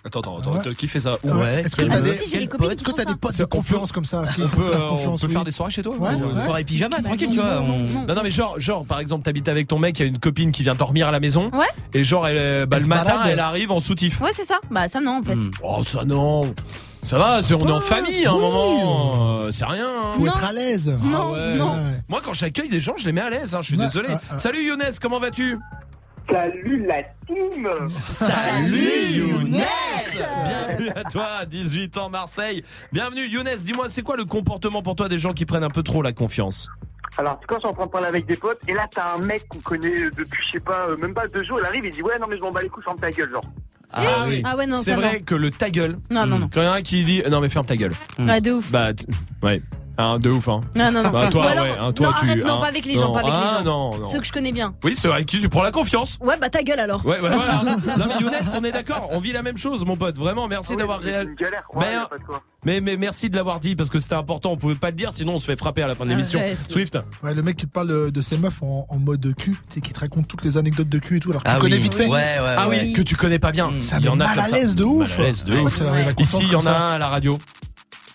Attends, attends, attends, qui fait ça Ouais. Est-ce que Ah, des, si, si, j'ai copines qui font t'as ça. des potes de confiance comme ça qui On peut, euh, on confiance, peut oui. faire des soirées chez toi Ouais, Ou- ouais. Soirée pyjama, tranquille, tu vois. non, on- non, mais genre, genre, par exemple, t'habites avec ton mec, il y a une copine qui vient dormir à la maison. Ouais. Et genre, elle, euh, bah, Elle le se matin, balade. elle arrive en soutif. Ouais, c'est ça. Bah, ça, non, en fait. Hmm. Oh, ça non. Ça va, c'est, on est en famille à un oui. moment. Euh, C'est rien. hein. Faut Non. être à l'aise. Non, Ah ouais. non. Ouais. Moi, quand j'accueille des gens, je les mets à l'aise. hein, je suis Ouais, désolé. ouais, ouais. Salut Younes, comment vas-tu? Salut la team Salut Younes Bienvenue à toi, 18 ans Marseille. Bienvenue Younes, dis-moi, c'est quoi le comportement pour toi des gens qui prennent un peu trop la confiance? Alors, quand je suis en train de parler avec des potes, et là, t'as un mec qu'on connaît depuis, je sais pas, euh, même pas deux jours, il arrive, il dit, ouais, non, mais je m'en bats les couilles, ferme ta gueule, genre. Ah oui. Ah ouais, non, C'est ça, vrai non. que le ta gueule. Non, non, non. Quand il y en a un qui dit non mais ferme ta gueule. Ouais, de ouf. Bah t- ouais. Hein, de ouf hein. Non, non, non. Bah, toi alors- ouais, hein, toi non, tu arrête, non, hein. pas avec les gens, Non, pas avec les ah, gens. non, non. Ceux que je connais bien. Oui, c'est vrai qui tu prends la confiance. Ouais, bah ta gueule alors. Ouais, ouais, voilà. non mais Younes, on est d'accord, on vit la même chose mon pote. Vraiment, merci Ah oui, d'avoir c'est réel. une galère, quoi, Mais, y a pas de quoi. mais mais merci de l'avoir dit parce que c'était important, on pouvait pas le dire sinon on se fait frapper à la fin de l'émission. Arrête. Swift. Ouais, le mec qui te parle de, de ses meufs en, en mode cul, tu sais, qui te raconte toutes les anecdotes de cul et tout, alors que Ah tu connais vite fait. Ouais, ouais, Ah oui, ouais. que tu connais pas bien. Ça il y en a mal à l'aise de ouf. Ici, il y en a un à la radio.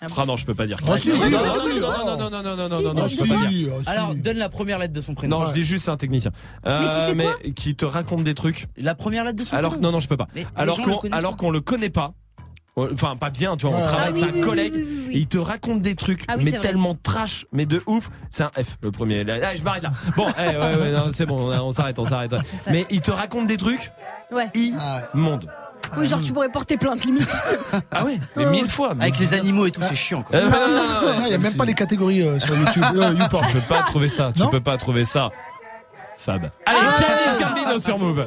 Ah Ah non, je peux pas dire. Ah, si, non, oui, non, non, non, non, non, non, non, non, non, Si, non, non, Ah, je peux pas dire. ah. Alors, donne la première lettre de son prénom. Non, je dis juste c'est un technicien. Mais qui mais qui te raconte des trucs. La première lettre de son Alors prénom. non, non, je peux pas. Alors qu'on alors qu'on le connaît pas. Enfin, pas bien, tu vois, on Ah, travaille, oui, c'est un oui, collègue, oui, et il te raconte des trucs, Ah mais tellement trash, mais de ouf. C'est un F, le premier. Là, je m'arrête là. Bon, eh, ouais, ouais, non, c'est bon, on, s'arrête, on s'arrête. Mais il te raconte des trucs Ouais. Ah, immondes. Oui, genre tu pourrais porter plainte limite. Ah ouais, mais mille fois. mais- Avec les animaux et tout, c'est chiant. Quoi. Euh, non, non, non, non, Il y a même pas les catégories euh, sur YouTube. Euh, YouPorn. Tu peux pas trouver ça, tu Non peux pas trouver ça. Fab. Allez, Ah. Challenge Gambino sur Move.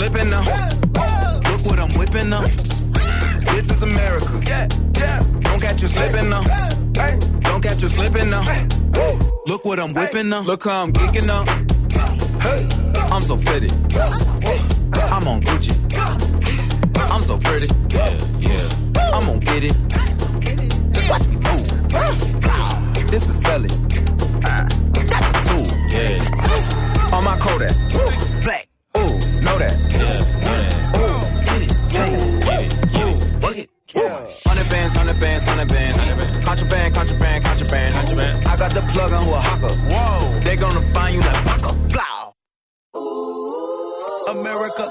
Slipping now. Look what I'm whipping now. This is America. Yeah, yeah. Don't catch you slipping now. Don't catch you slipping now. Look what I'm whipping now. Look how I'm geeking now. I'm so fitted. I'm on Gucci. I'm so pretty. Yeah, yeah. I'm gonna get it. Watch me move. This is selling. That's a tool. Yeah. On my Kodak. Bands, hundred bands, hundred bands. Contraband, contraband, contraband. Contraband. I got the plug on who a hawker. Whoa. They gonna find you like Paco. Blow. America.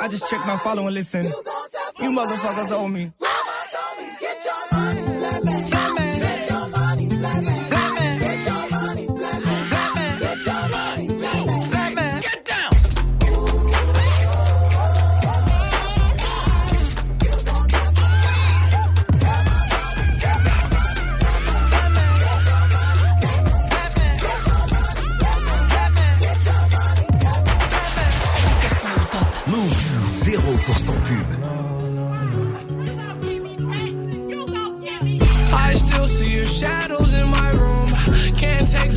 I just checked my follow and listen. You motherfuckers owe me.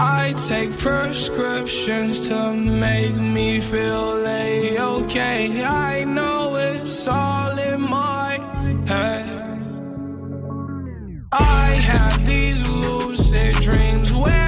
I take prescriptions to make me feel a-okay. I know it's all in my head. I have these lucid dreams where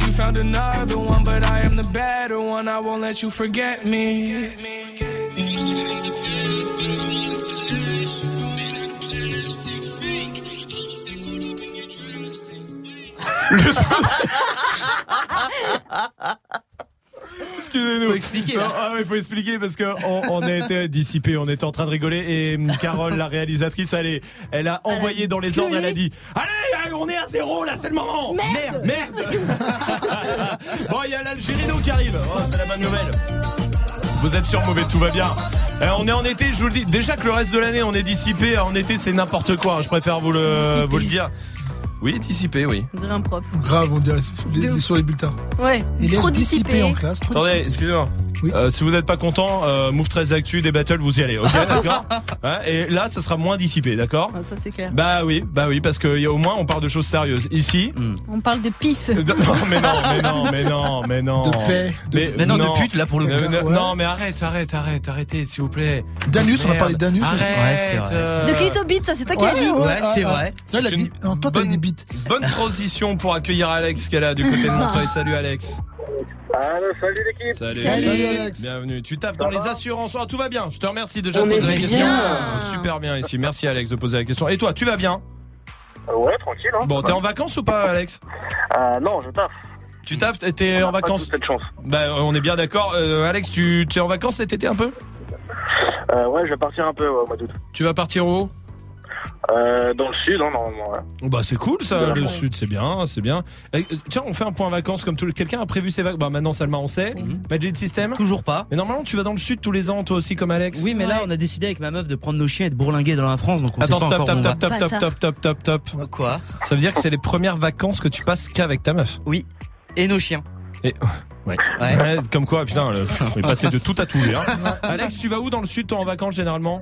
You found another one, but I am the better one. I won't let you forget me. Excusez-nous. Faut expliquer, là. Non, ah ouais, faut expliquer parce que on, on a été dissipé, on était en train de rigoler et hum, Carole, la réalisatrice, elle, est- elle a envoyé dans les ordres, elle a dit Allez, allez, on est à zéro là, c'est le moment Merde. Merde Bon, il y a l'Algérino qui arrive, Oh, c'est la bonne nouvelle vous êtes sur mauvais, tout va bien. Euh, on est en été, je vous le dis. Déjà que le reste de l'année, on est dissipé. En été, c'est n'importe quoi. hein, Je préfère vous le, vous le dire. Oui, dissipé, oui. On dirait un prof. Grave, on dirait les- sur les bulletins. Ouais. Il est trop dissipé dissipé. en classe. Trop Attendez, excusez-moi. Euh, si vous n'êtes pas content, euh, Move 13 Actu, des battles, vous y allez, ok, d'accord Hein, Et là, ça sera moins dissipé, d'accord Ah, ça c'est clair. Bah oui, bah oui, parce que y a- au moins on parle de choses sérieuses. Ici, On parle de pisse. non, mais non, mais non, mais non, mais non. De paix, de- Mais, Mais non, de pute, là, pour le coup. Euh, Ouais. Non, mais arrête, arrête, arrête, arrêtez, s'il vous plaît. Danus, on a Merde. parlé de Danus aussi. Arrête, Ouais, c'est vrai. euh, De clitobit, ça c'est toi qui l'as dit. Ouais, c'est ah, vrai. ah. Non, toi, bonne- dit Bonne transition pour accueillir Alex qui est là du côté de Montreuil. Salut Alex. Allô, salut l'équipe. Salut. Salut, Alex. Bienvenue. Tu taffes dans les assurances. Oh, tout va bien. Je te remercie déjà On de poser la question. bien. Oh, Super bien ici. Merci Alex de poser la question. Et toi, tu vas bien? Euh, ouais, tranquille. Hein. Bon, t'es en vacances ou pas, Alex? Euh, non, je taffe. Tu taffes? T'es On en pas vacances? toute cette chance. Bah, on est bien d'accord. Euh, Alex, tu tu es en vacances cet été un peu? Euh, ouais, je vais partir un peu ouais, au mois d'août. Tu vas partir où? Euh, dans le sud, hein, normalement. ouais. Bah c'est cool ça, le sud c'est bien, c'est bien. Euh, tiens, on fait un point vacances comme tout le... Quelqu'un a prévu ses vacances? Bah maintenant Salma on sait. Magic System? Toujours pas. Mais normalement tu vas dans le sud tous les ans toi aussi comme Alex. Oui, mais là, on a décidé avec ma meuf de prendre nos chiens et de bourlinguer dans la France, donc on Attends, sait pas stop, encore où stop, on stop, va. stop, stop, stop, stop, stop, stop. Quoi? Ça veut dire que c'est les premières vacances que tu passes qu'avec ta meuf? Oui. Et nos chiens. Et ouais. Ouais. Ouais, comme quoi, putain, le- on est passé de tout à tout. hein. Alex, tu vas où dans le sud toi en vacances généralement?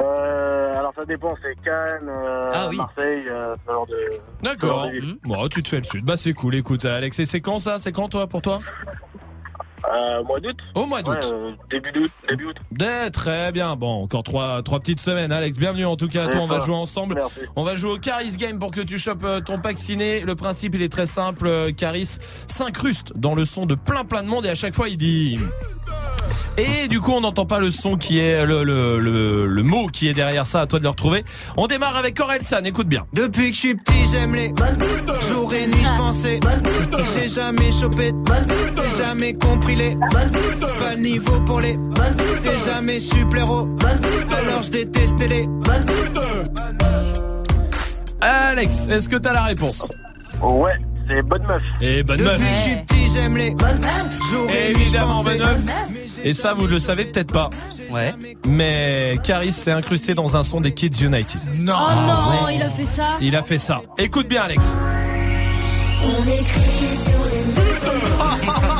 Euh, alors ça dépend, c'est Cannes, euh, Ah oui. Marseille, euh, ce genre de. D'accord. ville. Bon, tu te fais le sud. Bah c'est cool. Écoute, Alex, et c'est quand ça? C'est quand toi pour toi? Euh, mois d'août. Au mois d'août. Ouais, euh, début d'août. Début août. Dès, très bien. Bon, encore trois, trois petites semaines. Alex, bienvenue en tout cas à toi. On va jouer ensemble. Merci. On va jouer au Caris Game pour que tu chopes euh, ton pack ciné. Le principe, il est très simple. Caris s'incruste dans le son de plein plein de monde et à chaque fois, il dit... Et du coup, on n'entend pas le son qui est le, le, le, le mot qui est derrière ça. À toi de le retrouver. On démarre avec Orelsan. Écoute bien. Depuis que je suis petit, j'aime les Jour et nuit, je pensais J'ai jamais chopé J'ai jamais compris les Pas le niveau pour les J'ai jamais su plaire aux Alors je détestais les Alex, est-ce que t'as la réponse? Ouais, c'est bonne meuf. Et bonne Depuis meuf. que je suis petit, j'aime les et nuit, je Évidemment, bonne meuf. Et ça, vous le savez peut-être pas. Ouais. Mais Caris s'est incrusté dans un son des Kids United. Non. Oh non, il a fait ça. Il a fait ça. Écoute bien, Alex. On écrit sur les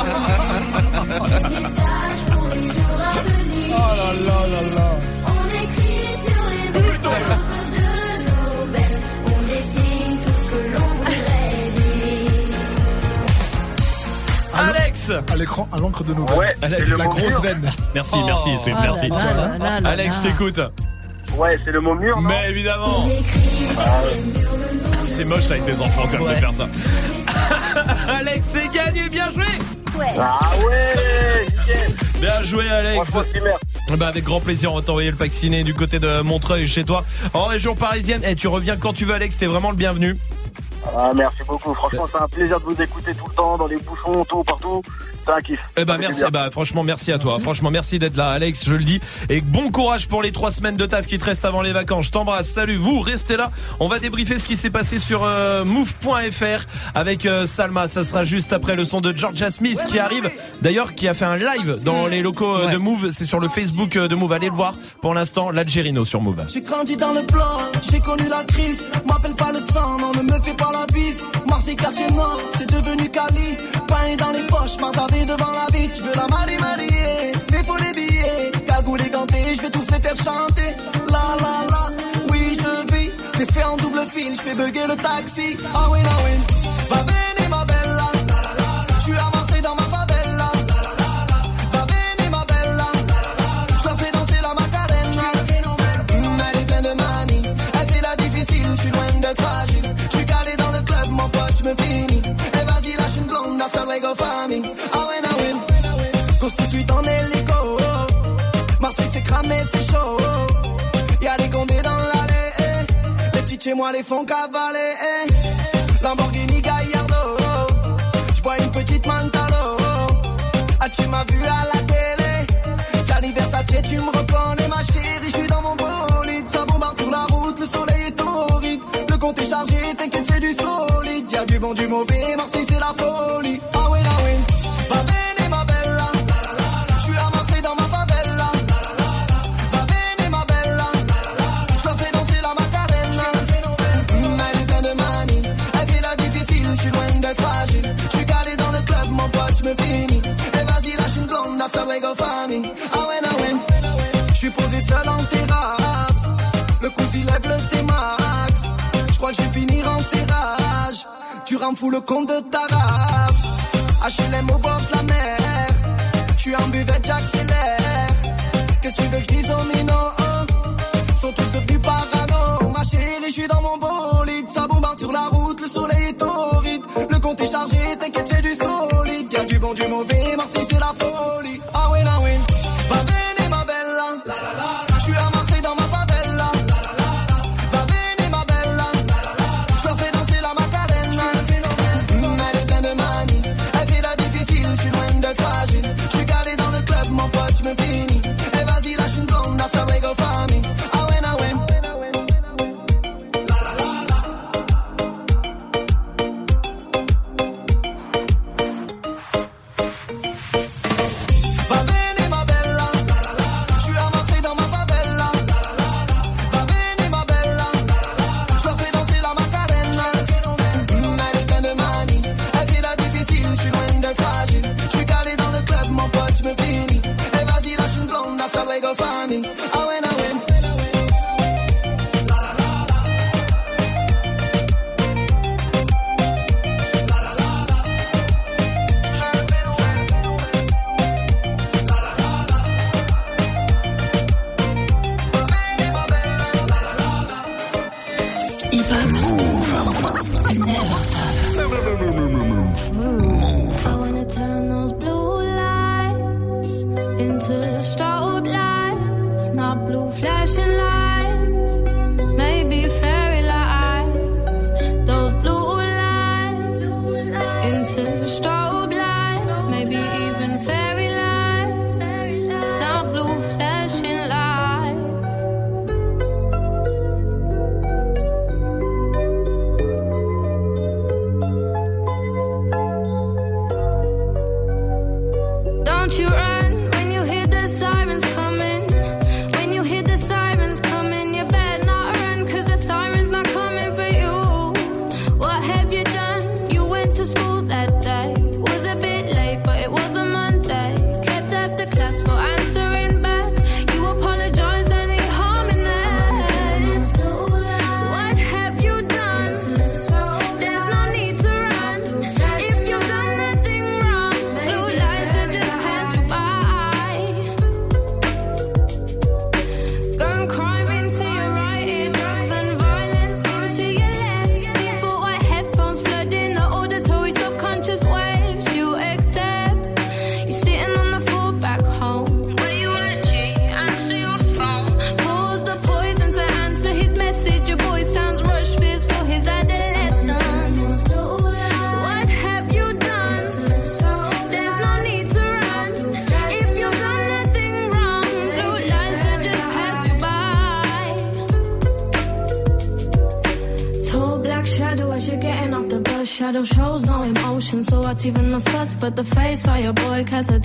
Alex À l'écran, à l'encre de nouvelles. Ouais, Alex, c'est le La mot grosse mur. veine. Merci, Oh. merci, Sweet, Oh merci. là là là là Alex, t'écoute. Ouais, c'est le mot mur, non Mais évidemment. Nom C'est moche avec des enfants comme Ouais. de faire ça. Alex, c'est gagné, bien joué. Ah ouais, nickel. Bien joué, Alex. Bah avec grand plaisir, on va t'envoyer le pack ciné du côté de Montreuil chez toi en région parisienne. Et tu reviens quand tu veux, Alex. T'es vraiment le bienvenu. Ah, merci beaucoup. Franchement, c'est un plaisir de vous écouter tout le temps, dans les bouchons, tout, partout. C'est un kiff. Eh bah merci, eh bah franchement merci à toi. Franchement merci d'être là, Alex. Je le dis. Et bon courage pour les trois semaines de taf qui te restent avant les vacances. Je t'embrasse. Salut vous, restez là. On va débriefer ce qui s'est passé sur euh, move.fr avec euh, Salma. Ça sera juste après le son de Georgia Smith qui arrive. D'ailleurs, qui a fait un live dans les locaux euh, de Move. C'est sur le Facebook de Move. Allez le voir. Pour l'instant, l'Algérino sur Move. J'ai grandi dans le plan, j'ai connu la crise. M'appelle pas le sang, non, ne me fais pas la bise. Marseille, quartier nord, c'est devenu Cali. Pain dans les poches, mardavé devant la vie. Je veux la marier, marier. Mais faut les billets, cagoule et ganté, je vais tous les faire chanter. La la la, oui, je vis. T'es fait en double fil, je fais bugger le taxi. Ah oui, ah oui. Va venir, ma bella. Je suis à Marseille dans ma favela. Va venir, ma bella. Je la fais danser la macarena. Elle est pleine de manie. Elle fait la difficile, je suis loin d'être me vas-y, lâche une blonde, hasta luego, famille. Ah ouais, ah ouais. Cause tout de suite en hélico. Marseille, c'est cramé, c'est chaud. Y'a des condés dans l'allée. eh. Les petits chez moi les font cavaler. eh. Lamborghini Gallardo. J'bois une petite Mantalo. Ah, tu m'as vu à la télé. Gianni tu me reconnais, ma chérie. Je suis dans mon bolide. Ça bombarde sur la route, le soleil est torride. Le compte est chargé, t'inquiète, c'est du solide. Bon, du mauvais. Marseille, c'est la folie. Ah ouais, ah ouais. Va venir, ma bella. Je suis à Marseille dans ma favela. Va venir, ma bella. Je la fais danser la macarena. Mm, Elle est pleine de manie. Elle fait la difficile, je suis loin d'être fragile. Je suis calé dans le club, mon pote, je me finis. Et vas-y, lâche une blonde, hasta luego, famille. Ah ouais, ah ouais. Je suis posé seul en terrasse. Tu rends fou le compte de ta race. HLM au bord de la mer. Je suis en buvette, j'accélère. Qu'est-ce que tu veux que je dise aux minots Sont tous devenus parano. Ma chérie, je suis dans mon bolide. Ça bombarde sur la route, le soleil est torride. Le compte est chargé, t'inquiète, c'est du solide. Y'a du bon, du mauvais, Marseille, c'est la folie.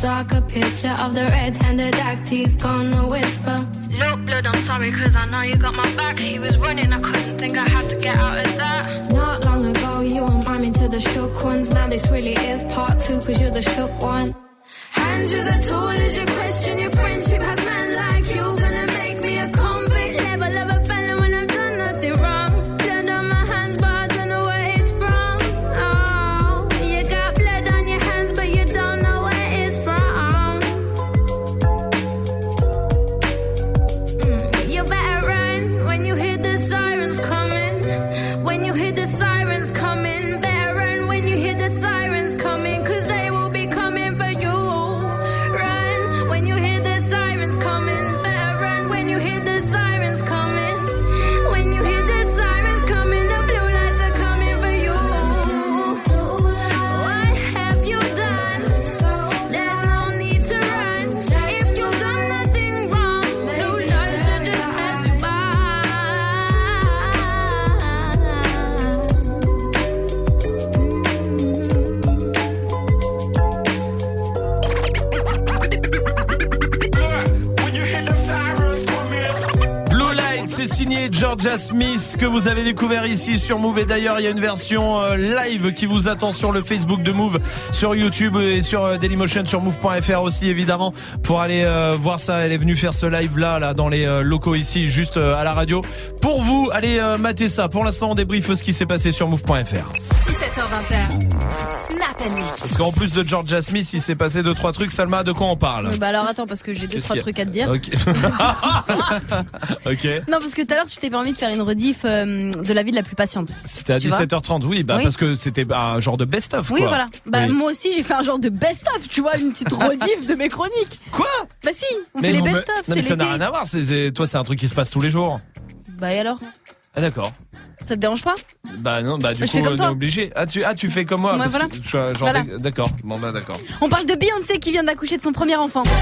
Casts a darker picture of the red-handed act. He's gonna whisper. Look, blood, I'm sorry, cause I know you got my back. He was running, I couldn't think I had to get out of that. Not long ago, you were miming to the shook ones. Now this really is part two, cause you're the shook one. Que vous avez découvert ici sur Move et d'ailleurs il y a une version euh, live qui vous attend sur le Facebook de Move, sur YouTube et sur euh, Dailymotion sur Move.fr aussi évidemment pour aller euh, voir ça. Elle est venue faire ce live là là dans les locaux ici juste à la radio. Pour vous, allez mater ça. Pour l'instant on débriefe ce qui s'est passé sur Move.fr. 17h20. Parce qu'en plus de Georgia Smith, il s'est passé deux trois trucs. Salma, de quoi on parle Bah alors attends parce que j'ai deux trois trucs à te dire. Ok. ok. Non parce que tout à l'heure tu t'es permis de faire une rediff euh, de la vie de la plus patiente. C'était à Tu vois 17h30, oui, bah Oui. parce que c'était un genre de best-of. Oui voilà. Bah Oui. moi aussi j'ai fait un genre de best-of, tu vois, une petite rediff de mes chroniques. Quoi Bah si, on fait les non, mais- best-of, c'est mais ça n'a rien à voir. toi, c'est un truc qui se passe tous les jours. Bah et alors Ah d'accord. Ça te dérange pas? Bah non, bah du Bah, coup, on est obligé. Ah tu, ah tu fais comme moi. Ouais, parce voilà. Voilà. D'accord. Bon bah d'accord. On parle de Beyoncé qui vient d'accoucher de son premier enfant.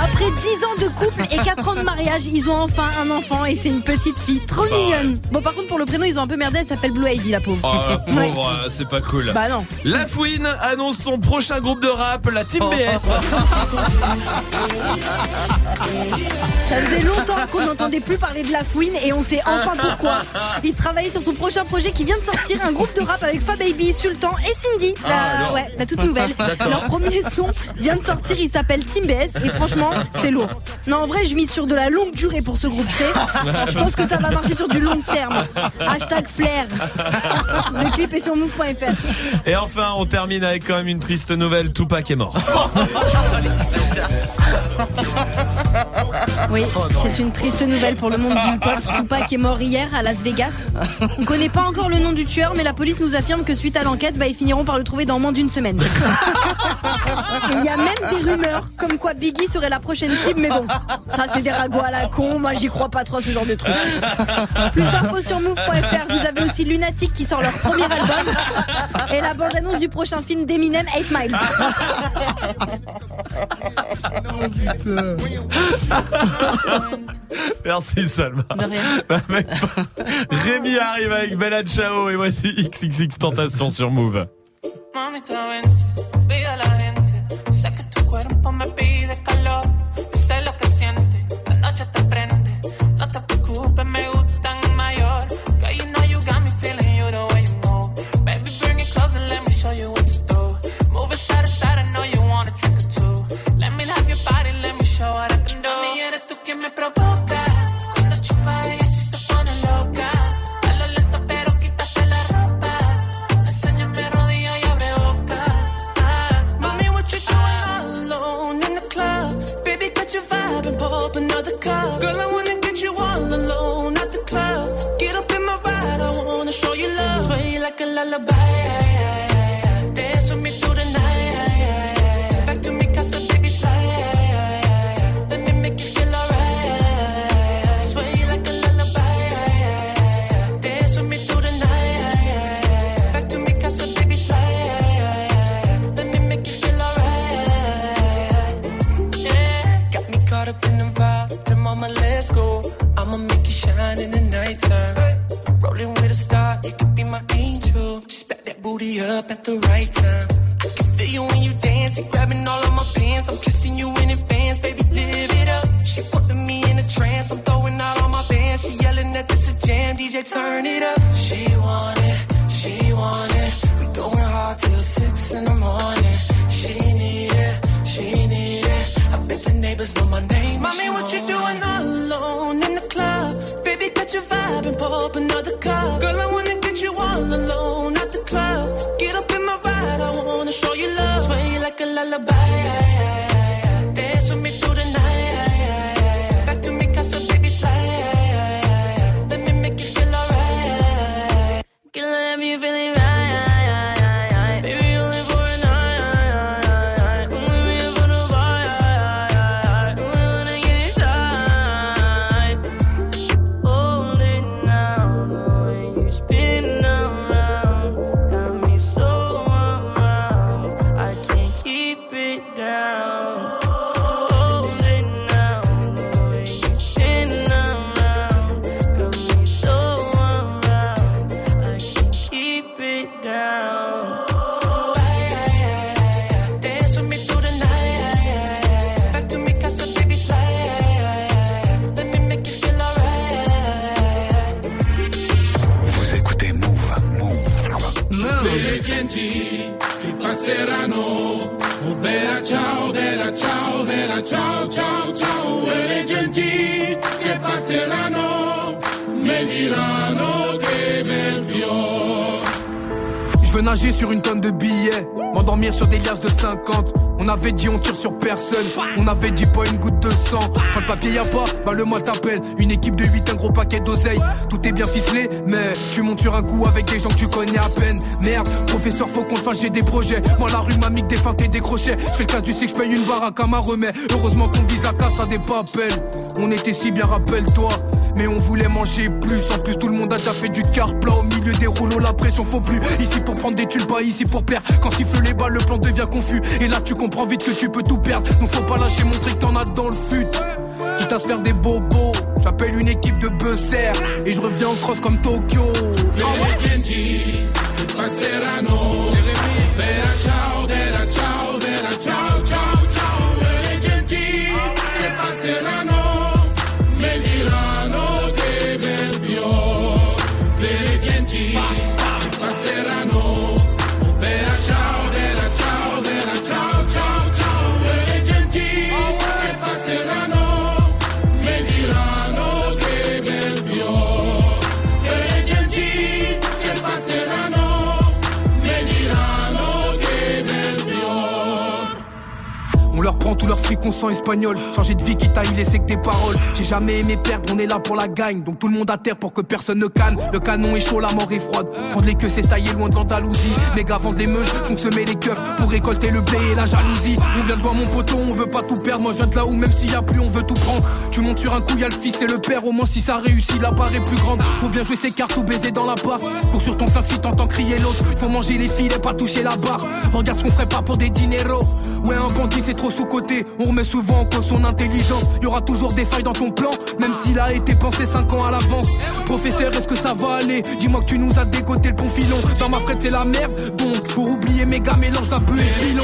Après 10 ans de couple et 4 ans de mariage, ils ont enfin un enfant et c'est une petite fille trop Bah ouais. mignonne. Bon par contre pour le prénom ils ont un peu merdé, elle s'appelle Blue Ivy la pauvre. Oh la Ouais. pauvre, euh, c'est pas cool. Bah non. La Fouine annonce son prochain groupe de rap, la Team BS. Ça faisait longtemps qu'on n'entendait plus parler de la fouine et on sait enfin pourquoi. Il travaillait sur son prochain projet qui vient de sortir, un groupe de rap avec Fababy, Sultan et Cindy, ah, la, ouais, la toute nouvelle. Leur premier son vient de sortir, il s'appelle Team BS et franchement, c'est lourd. Non, en vrai, je mise sur de la longue durée pour ce groupe, tu. Je pense que ça va marcher sur du long terme. Hashtag flair. Le clip est sur move.fr. Et enfin, on termine avec quand même une triste nouvelle Tupac est mort. oui, c'est une triste nouvelle pour le monde du Tupac. Tupac est mort hier à Las Vegas. On ne connaît pas encore le nom du tueur, mais la police nous affirme que suite à l'enquête, bah, ils finiront par le trouver dans moins d'une semaine. Il y a même des rumeurs comme quoi Biggie serait la prochaine cible, mais bon, ça c'est des ragots à la con. Moi j'y crois pas trop ce genre de truc. Plus d'infos sur move.fr. Vous avez aussi Lunatic qui sort leur premier album et la bande-annonce du prochain film d'Eminem 8 Miles. non. Merci Salma. De rien. Bah, avec... Rémi arrive avec Bella Ciao et voici XXX Tentation sur Move. d'oseille. Tout est bien ficelé, mais tu montes sur un coup avec des gens que tu connais à peine. Merde, professeur, faut qu'on le fasse, j'ai des projets. Moi, la rue m'a mis des et des crochets. Je fais le cas du que je paye une baraque à ma remet. Heureusement qu'on vise la casse à des papels. On était si bien, rappelle-toi. Mais on voulait manger plus. En plus, tout le monde a déjà fait du car plat au milieu des rouleaux. La pression faut plus. Ici pour prendre des tuiles, pas ici pour perdre. Quand siffle les balles, le plan devient confus. Et là, tu comprends vite que tu peux tout perdre. Donc faut pas lâcher, montrer que t'en as dans le fut. Quitte à se faire des bobos j'appelle une équipe de buzzers et je reviens en cross comme Tokyo. espagnol. Changer de vie qui t'a laissé que tes paroles. J'ai jamais aimé perdre, on est là pour la gagne. Donc tout le monde à terre pour que personne ne canne. Le canon est chaud, la mort est froide. Prendre les queues, c'est taillé loin de l'Andalousie. Les gars vendent les meufs, font semer les keufs pour récolter le blé et la jalousie. On vient de voir mon poteau, on veut pas tout perdre. Moi je viens de là où même s'il y a plus, on veut tout prendre. Tu montes sur un coup, y a le fils et le père. Au moins si ça réussit, la part est plus grande. Faut bien jouer ses cartes ou baiser dans la barre. Cours sur ton sac si t'entends crier l'autre. Faut manger les filets, pas toucher la barre. Regarde ce qu'on ferait pas pour des dineros. Ouais, un bandit c'est trop sous-côté. On remet souvent en cause son intelligence. Y aura toujours des failles dans ton plan, même s'il a été pensé 5 ans à l'avance. Professeur, est-ce que ça va aller Dis-moi que tu nous as dégoté le bon filon. Dans ma frette, c'est la merde. Donc, pour oublier mes gars, mélange la buée et pilon.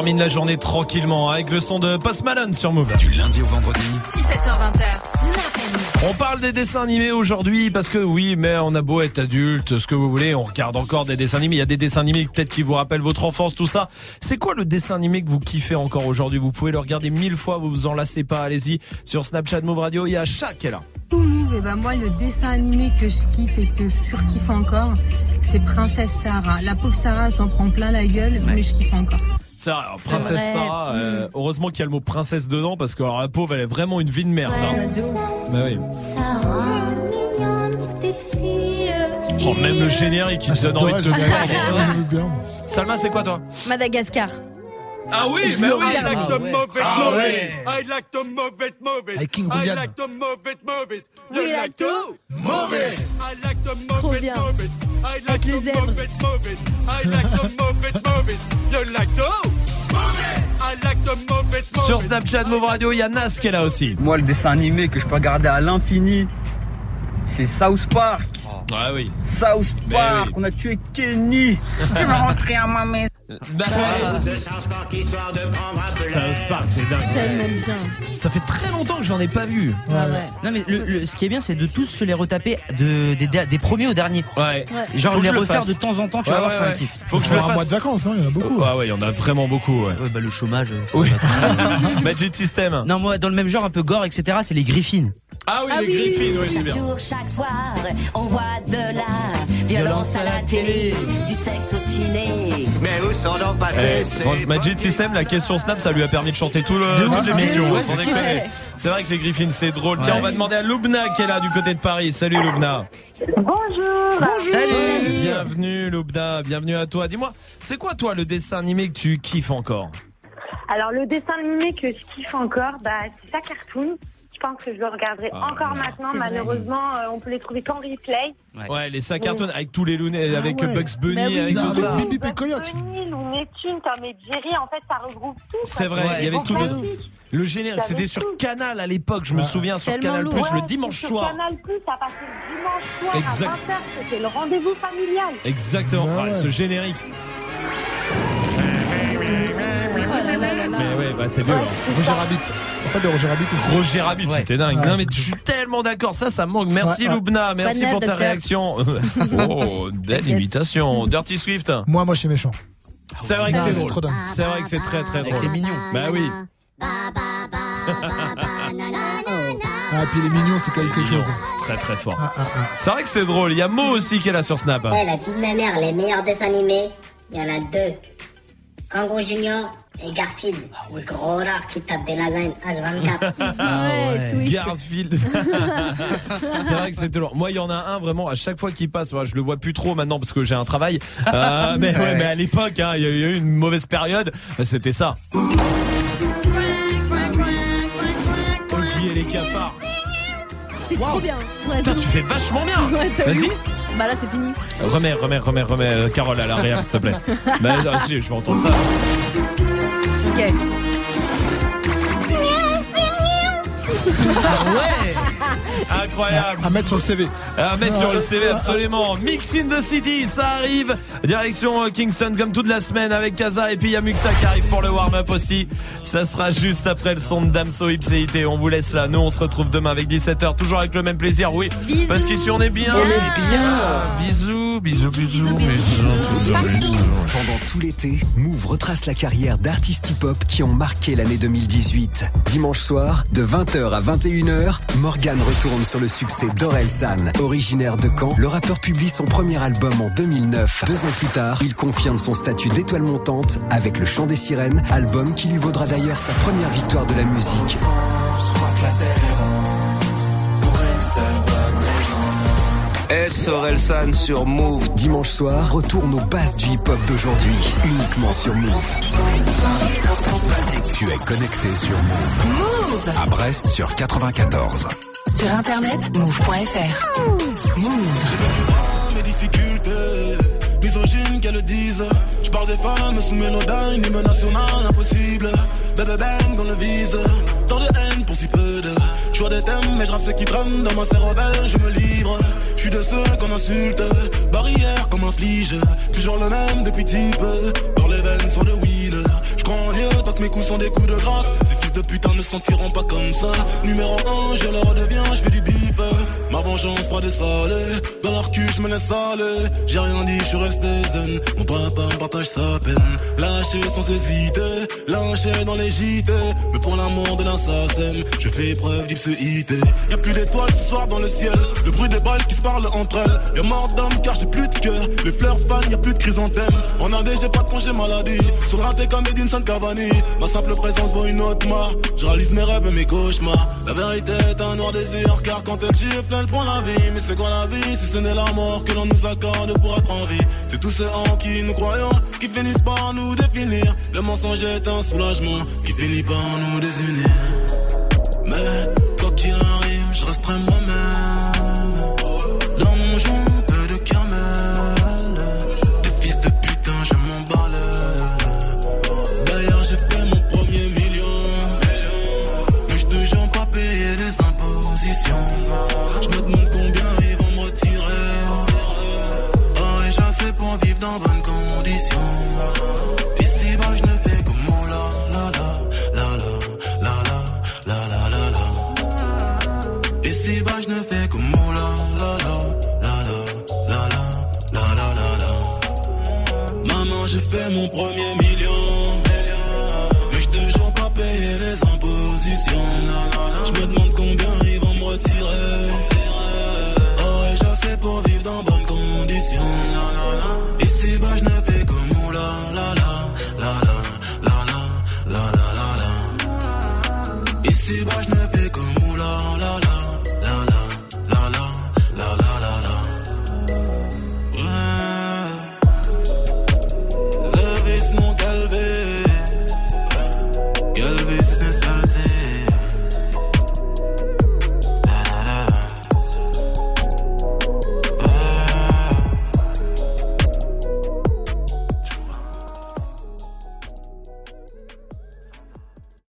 Termine la journée tranquillement avec le son de Post Malone sur Move. Du lundi au vendredi. 17h20, Snap On parle des dessins animés aujourd'hui parce que oui, mais on a beau être adulte, ce que vous voulez, on regarde encore des dessins animés. Il y a des dessins animés peut-être qui vous rappellent votre enfance, tout ça. C'est quoi le dessin animé que vous kiffez encore aujourd'hui? Vous pouvez le regarder mille fois, vous vous en lassez pas. Allez-y sur Snapchat Move Radio. Il y a Chat qui est là. Move, et ben moi le dessin animé que je kiffe et que je surkiffe encore, c'est Princesse Sarah. La pauvre Sarah s'en prend plein la gueule, mais je kiffe encore. Ça, alors, princesse vrai. Sarah, euh, heureusement qu'il y a le mot princesse dedans parce que alors, la pauvre, elle est vraiment une vie de merde. hein. Bah oui. Oh, même le générique, il te donne envie de te. Salma, c'est quoi toi? Madagascar. Ah oui, Je bah oui. I like move it, Ah it. I like it. Avec King I like it, move it. You We like like to it. I like move it, bien. move it. I like to move it, move it. I like to move it, move it. You like to Sur. Snapchat Move Radio, il y a Nas qui est là aussi. Moi, le dessin animé que je peux regarder à l'infini, c'est South Park. Ah oui. South Mais Park, oui. on a tué Kenny. Je vais rentrer à ma maison. Bah, South Park, c'est dingue. Tellement bien. Ça fait très longtemps que j'en ai pas vu. Non mais le, le- ce qui est bien c'est de tous se les retaper de, des, des premiers au dernier. Ouais. Genre Faut les le refaire fasse. de temps en temps, tu Ouais, vas voir ouais, c'est un ouais. kiff. Faut que je le un mois fasse. de vacances, non Il y en a beaucoup. Ah ouais, il y en a vraiment beaucoup. Ouais. Ouais, bah le chômage. Oui. Magic System. Non moi dans le même genre un peu gore etc c'est les Griffins. Ah oui, Ah les oui. Griffins, oui, c'est Chaque bien. jour, chaque soir, on voit de la violence à la télé, du sexe au ciné. Mais où sont donc passés Eh, Magic System, la question Snap, ça lui a permis de chanter tout le, De toute l'émission. Ouais, sans c'est vrai. Que les Griffins, c'est drôle. Tiens, on va demander à Loubna qui est là du côté de Paris. Salut Loubna. Bonjour. Salut. Bienvenue Loubna, bienvenue à toi. Dis-moi, c'est quoi toi le dessin animé que tu kiffes encore? Alors le dessin animé que je kiffe encore, bah c'est ça cartoon. Je pense que je le regarderai Ah, encore maintenant. Malheureusement, euh, on peut les trouver qu'en replay. Ouais, les sacs cartoon avec tous les lunettes, avec ouais. Bugs Bunny, Bah oui, avec non, tout ça. Bibi et Coyote. Bunny, Tom et Jerry, en fait, ça regroupe tout. C'est vrai, il y avait tout dedans. Le générique, c'était sur Canal à l'époque, je me souviens, sur Tellement Canal. Plus, le Ouais, dimanche sur soir. Canal Plus, ça passait le dimanche soir Exact. à 20h. C'était le rendez-vous familial. Exactement, Ouais, Ouais, ouais. ce générique. Oh là là là là. Mais ouais, bah c'est violent. Roger Rabbit. Rappelles de Roger Rabbit aussi Roger Rabbit, Ouais. c'était dingue. Ouais, non mais je suis tellement d'accord, ça ça me manque. Merci Ouais, ouais. Loubna, merci Bonne pour ta docteur. réaction. oh, belle imitation. Dirty Swift. Moi, moi, je suis méchant. C'est vrai que Ah, c'est c'est drôle. C'est vrai que c'est très très drôle. les mignons. Bah oui. Ah, puis les mignons, c'est quelque chose. C'est très très fort. Ah, ah, ah. C'est vrai que c'est drôle. Il y a Mo aussi qui est là sur Snap. Ouais, la vie de ma mère, les meilleurs dessins animés, il y en a deux. Kango Junior et Garfield. Le gros rare qui tape des lasagnes H24. Ouais, Swift. Garfield. c'est vrai que c'était lourd. Moi, il y en a un vraiment à chaque fois qu'il passe. Moi, je le vois plus trop maintenant parce que j'ai un travail. Euh, mais, ouais, mais à l'époque, hein, il y a eu une mauvaise période. C'était ça. Oggy et les cafards. C'est trop bien. Ouais, tu fais vachement bien. Ouais, Vas-y. Bah là, c'est fini. Remets, remets, remets, remets. euh, Carole à la s'il te plaît. Bah, ah, si, je vais entendre ça. Ok. Incroyable. À mettre sur le CV. À mettre sur le CV absolument. Mix in the City, ça arrive. Direction euh, Kingston comme toute la semaine avec Kaza et puis il y a Muxa qui arrive pour le warm-up aussi. Ça sera juste après le son de Damso Ipséité. On vous laisse là. Nous on se retrouve demain avec 17h toujours avec le même plaisir. Oui. Bisous. Parce qu'ici on est bien. Bien. On est bien. Bisous, bisous, bisous. bisous. Pendant tout l'été, Move retrace la carrière d'artistes hip-hop qui ont marqué l'année 2018. Dimanche soir, de 20h à 21h, Morgan retourne sur le succès d'Orelsan. Originaire de Caen, le rappeur publie son premier album en 2009. Deux ans plus tard, il confirme son statut d'étoile montante avec Le Chant des Sirènes, album qui lui vaudra d'ailleurs sa première victoire de la musique. S. Orelsan sur Move. Dimanche soir, retourne aux bases du hip-hop d'aujourd'hui, uniquement sur Move. Tu es connecté sur Move. Move À Brest sur 94. Sur internet, move.fr. Move. mes difficultés. Misogyne qu'elles le disent. Je parle des femmes sous mélodyne, hymne national impossible. Bébé bang dans le vise. Tant de haine pour si peu de. Je des thèmes, mais je rappe ce qui traîne dans ma cervelle, je me livre. Je suis de ceux qu'on insulte. Barrière comme un flige. Toujours le même depuis type. Dans les veines sont de weed. Je crois coups sont des coups de grâce. Ces fils de putain ne sentiront pas comme ça. Numéro 1, je leur redeviens, je fais du bif. Ma vengeance froide et salée. Dans leur cul, je me laisse aller. J'ai rien dit, je suis resté zen. Mon papa partage sa peine. Lâché sans hésiter. Lynché dans les JT. Mais pour l'amour de l'assassin, je fais preuve Y'a plus d'étoiles ce soir dans le ciel. Le bruit des balles qui se parlent entre elles. Y'a mort d'homme car j'ai plus de cœur. Les fleurs fanent, y'a plus de chrysanthème. En AD, j'ai pas de congé maladie. Sur le raté comme Edinson Cavani. Ma simple présence vaut une autre mort. Je réalise mes rêves et mes cauchemars. La vérité est un noir désir. Car quand elle gifle, elle prend la vie. Mais c'est quoi la vie si ce n'est la mort que l'on nous accorde pour être en vie? C'est tous ceux en qui nous croyons qui finissent par nous définir. Le mensonge est un soulagement qui finit par nous désunir. Mais mon premier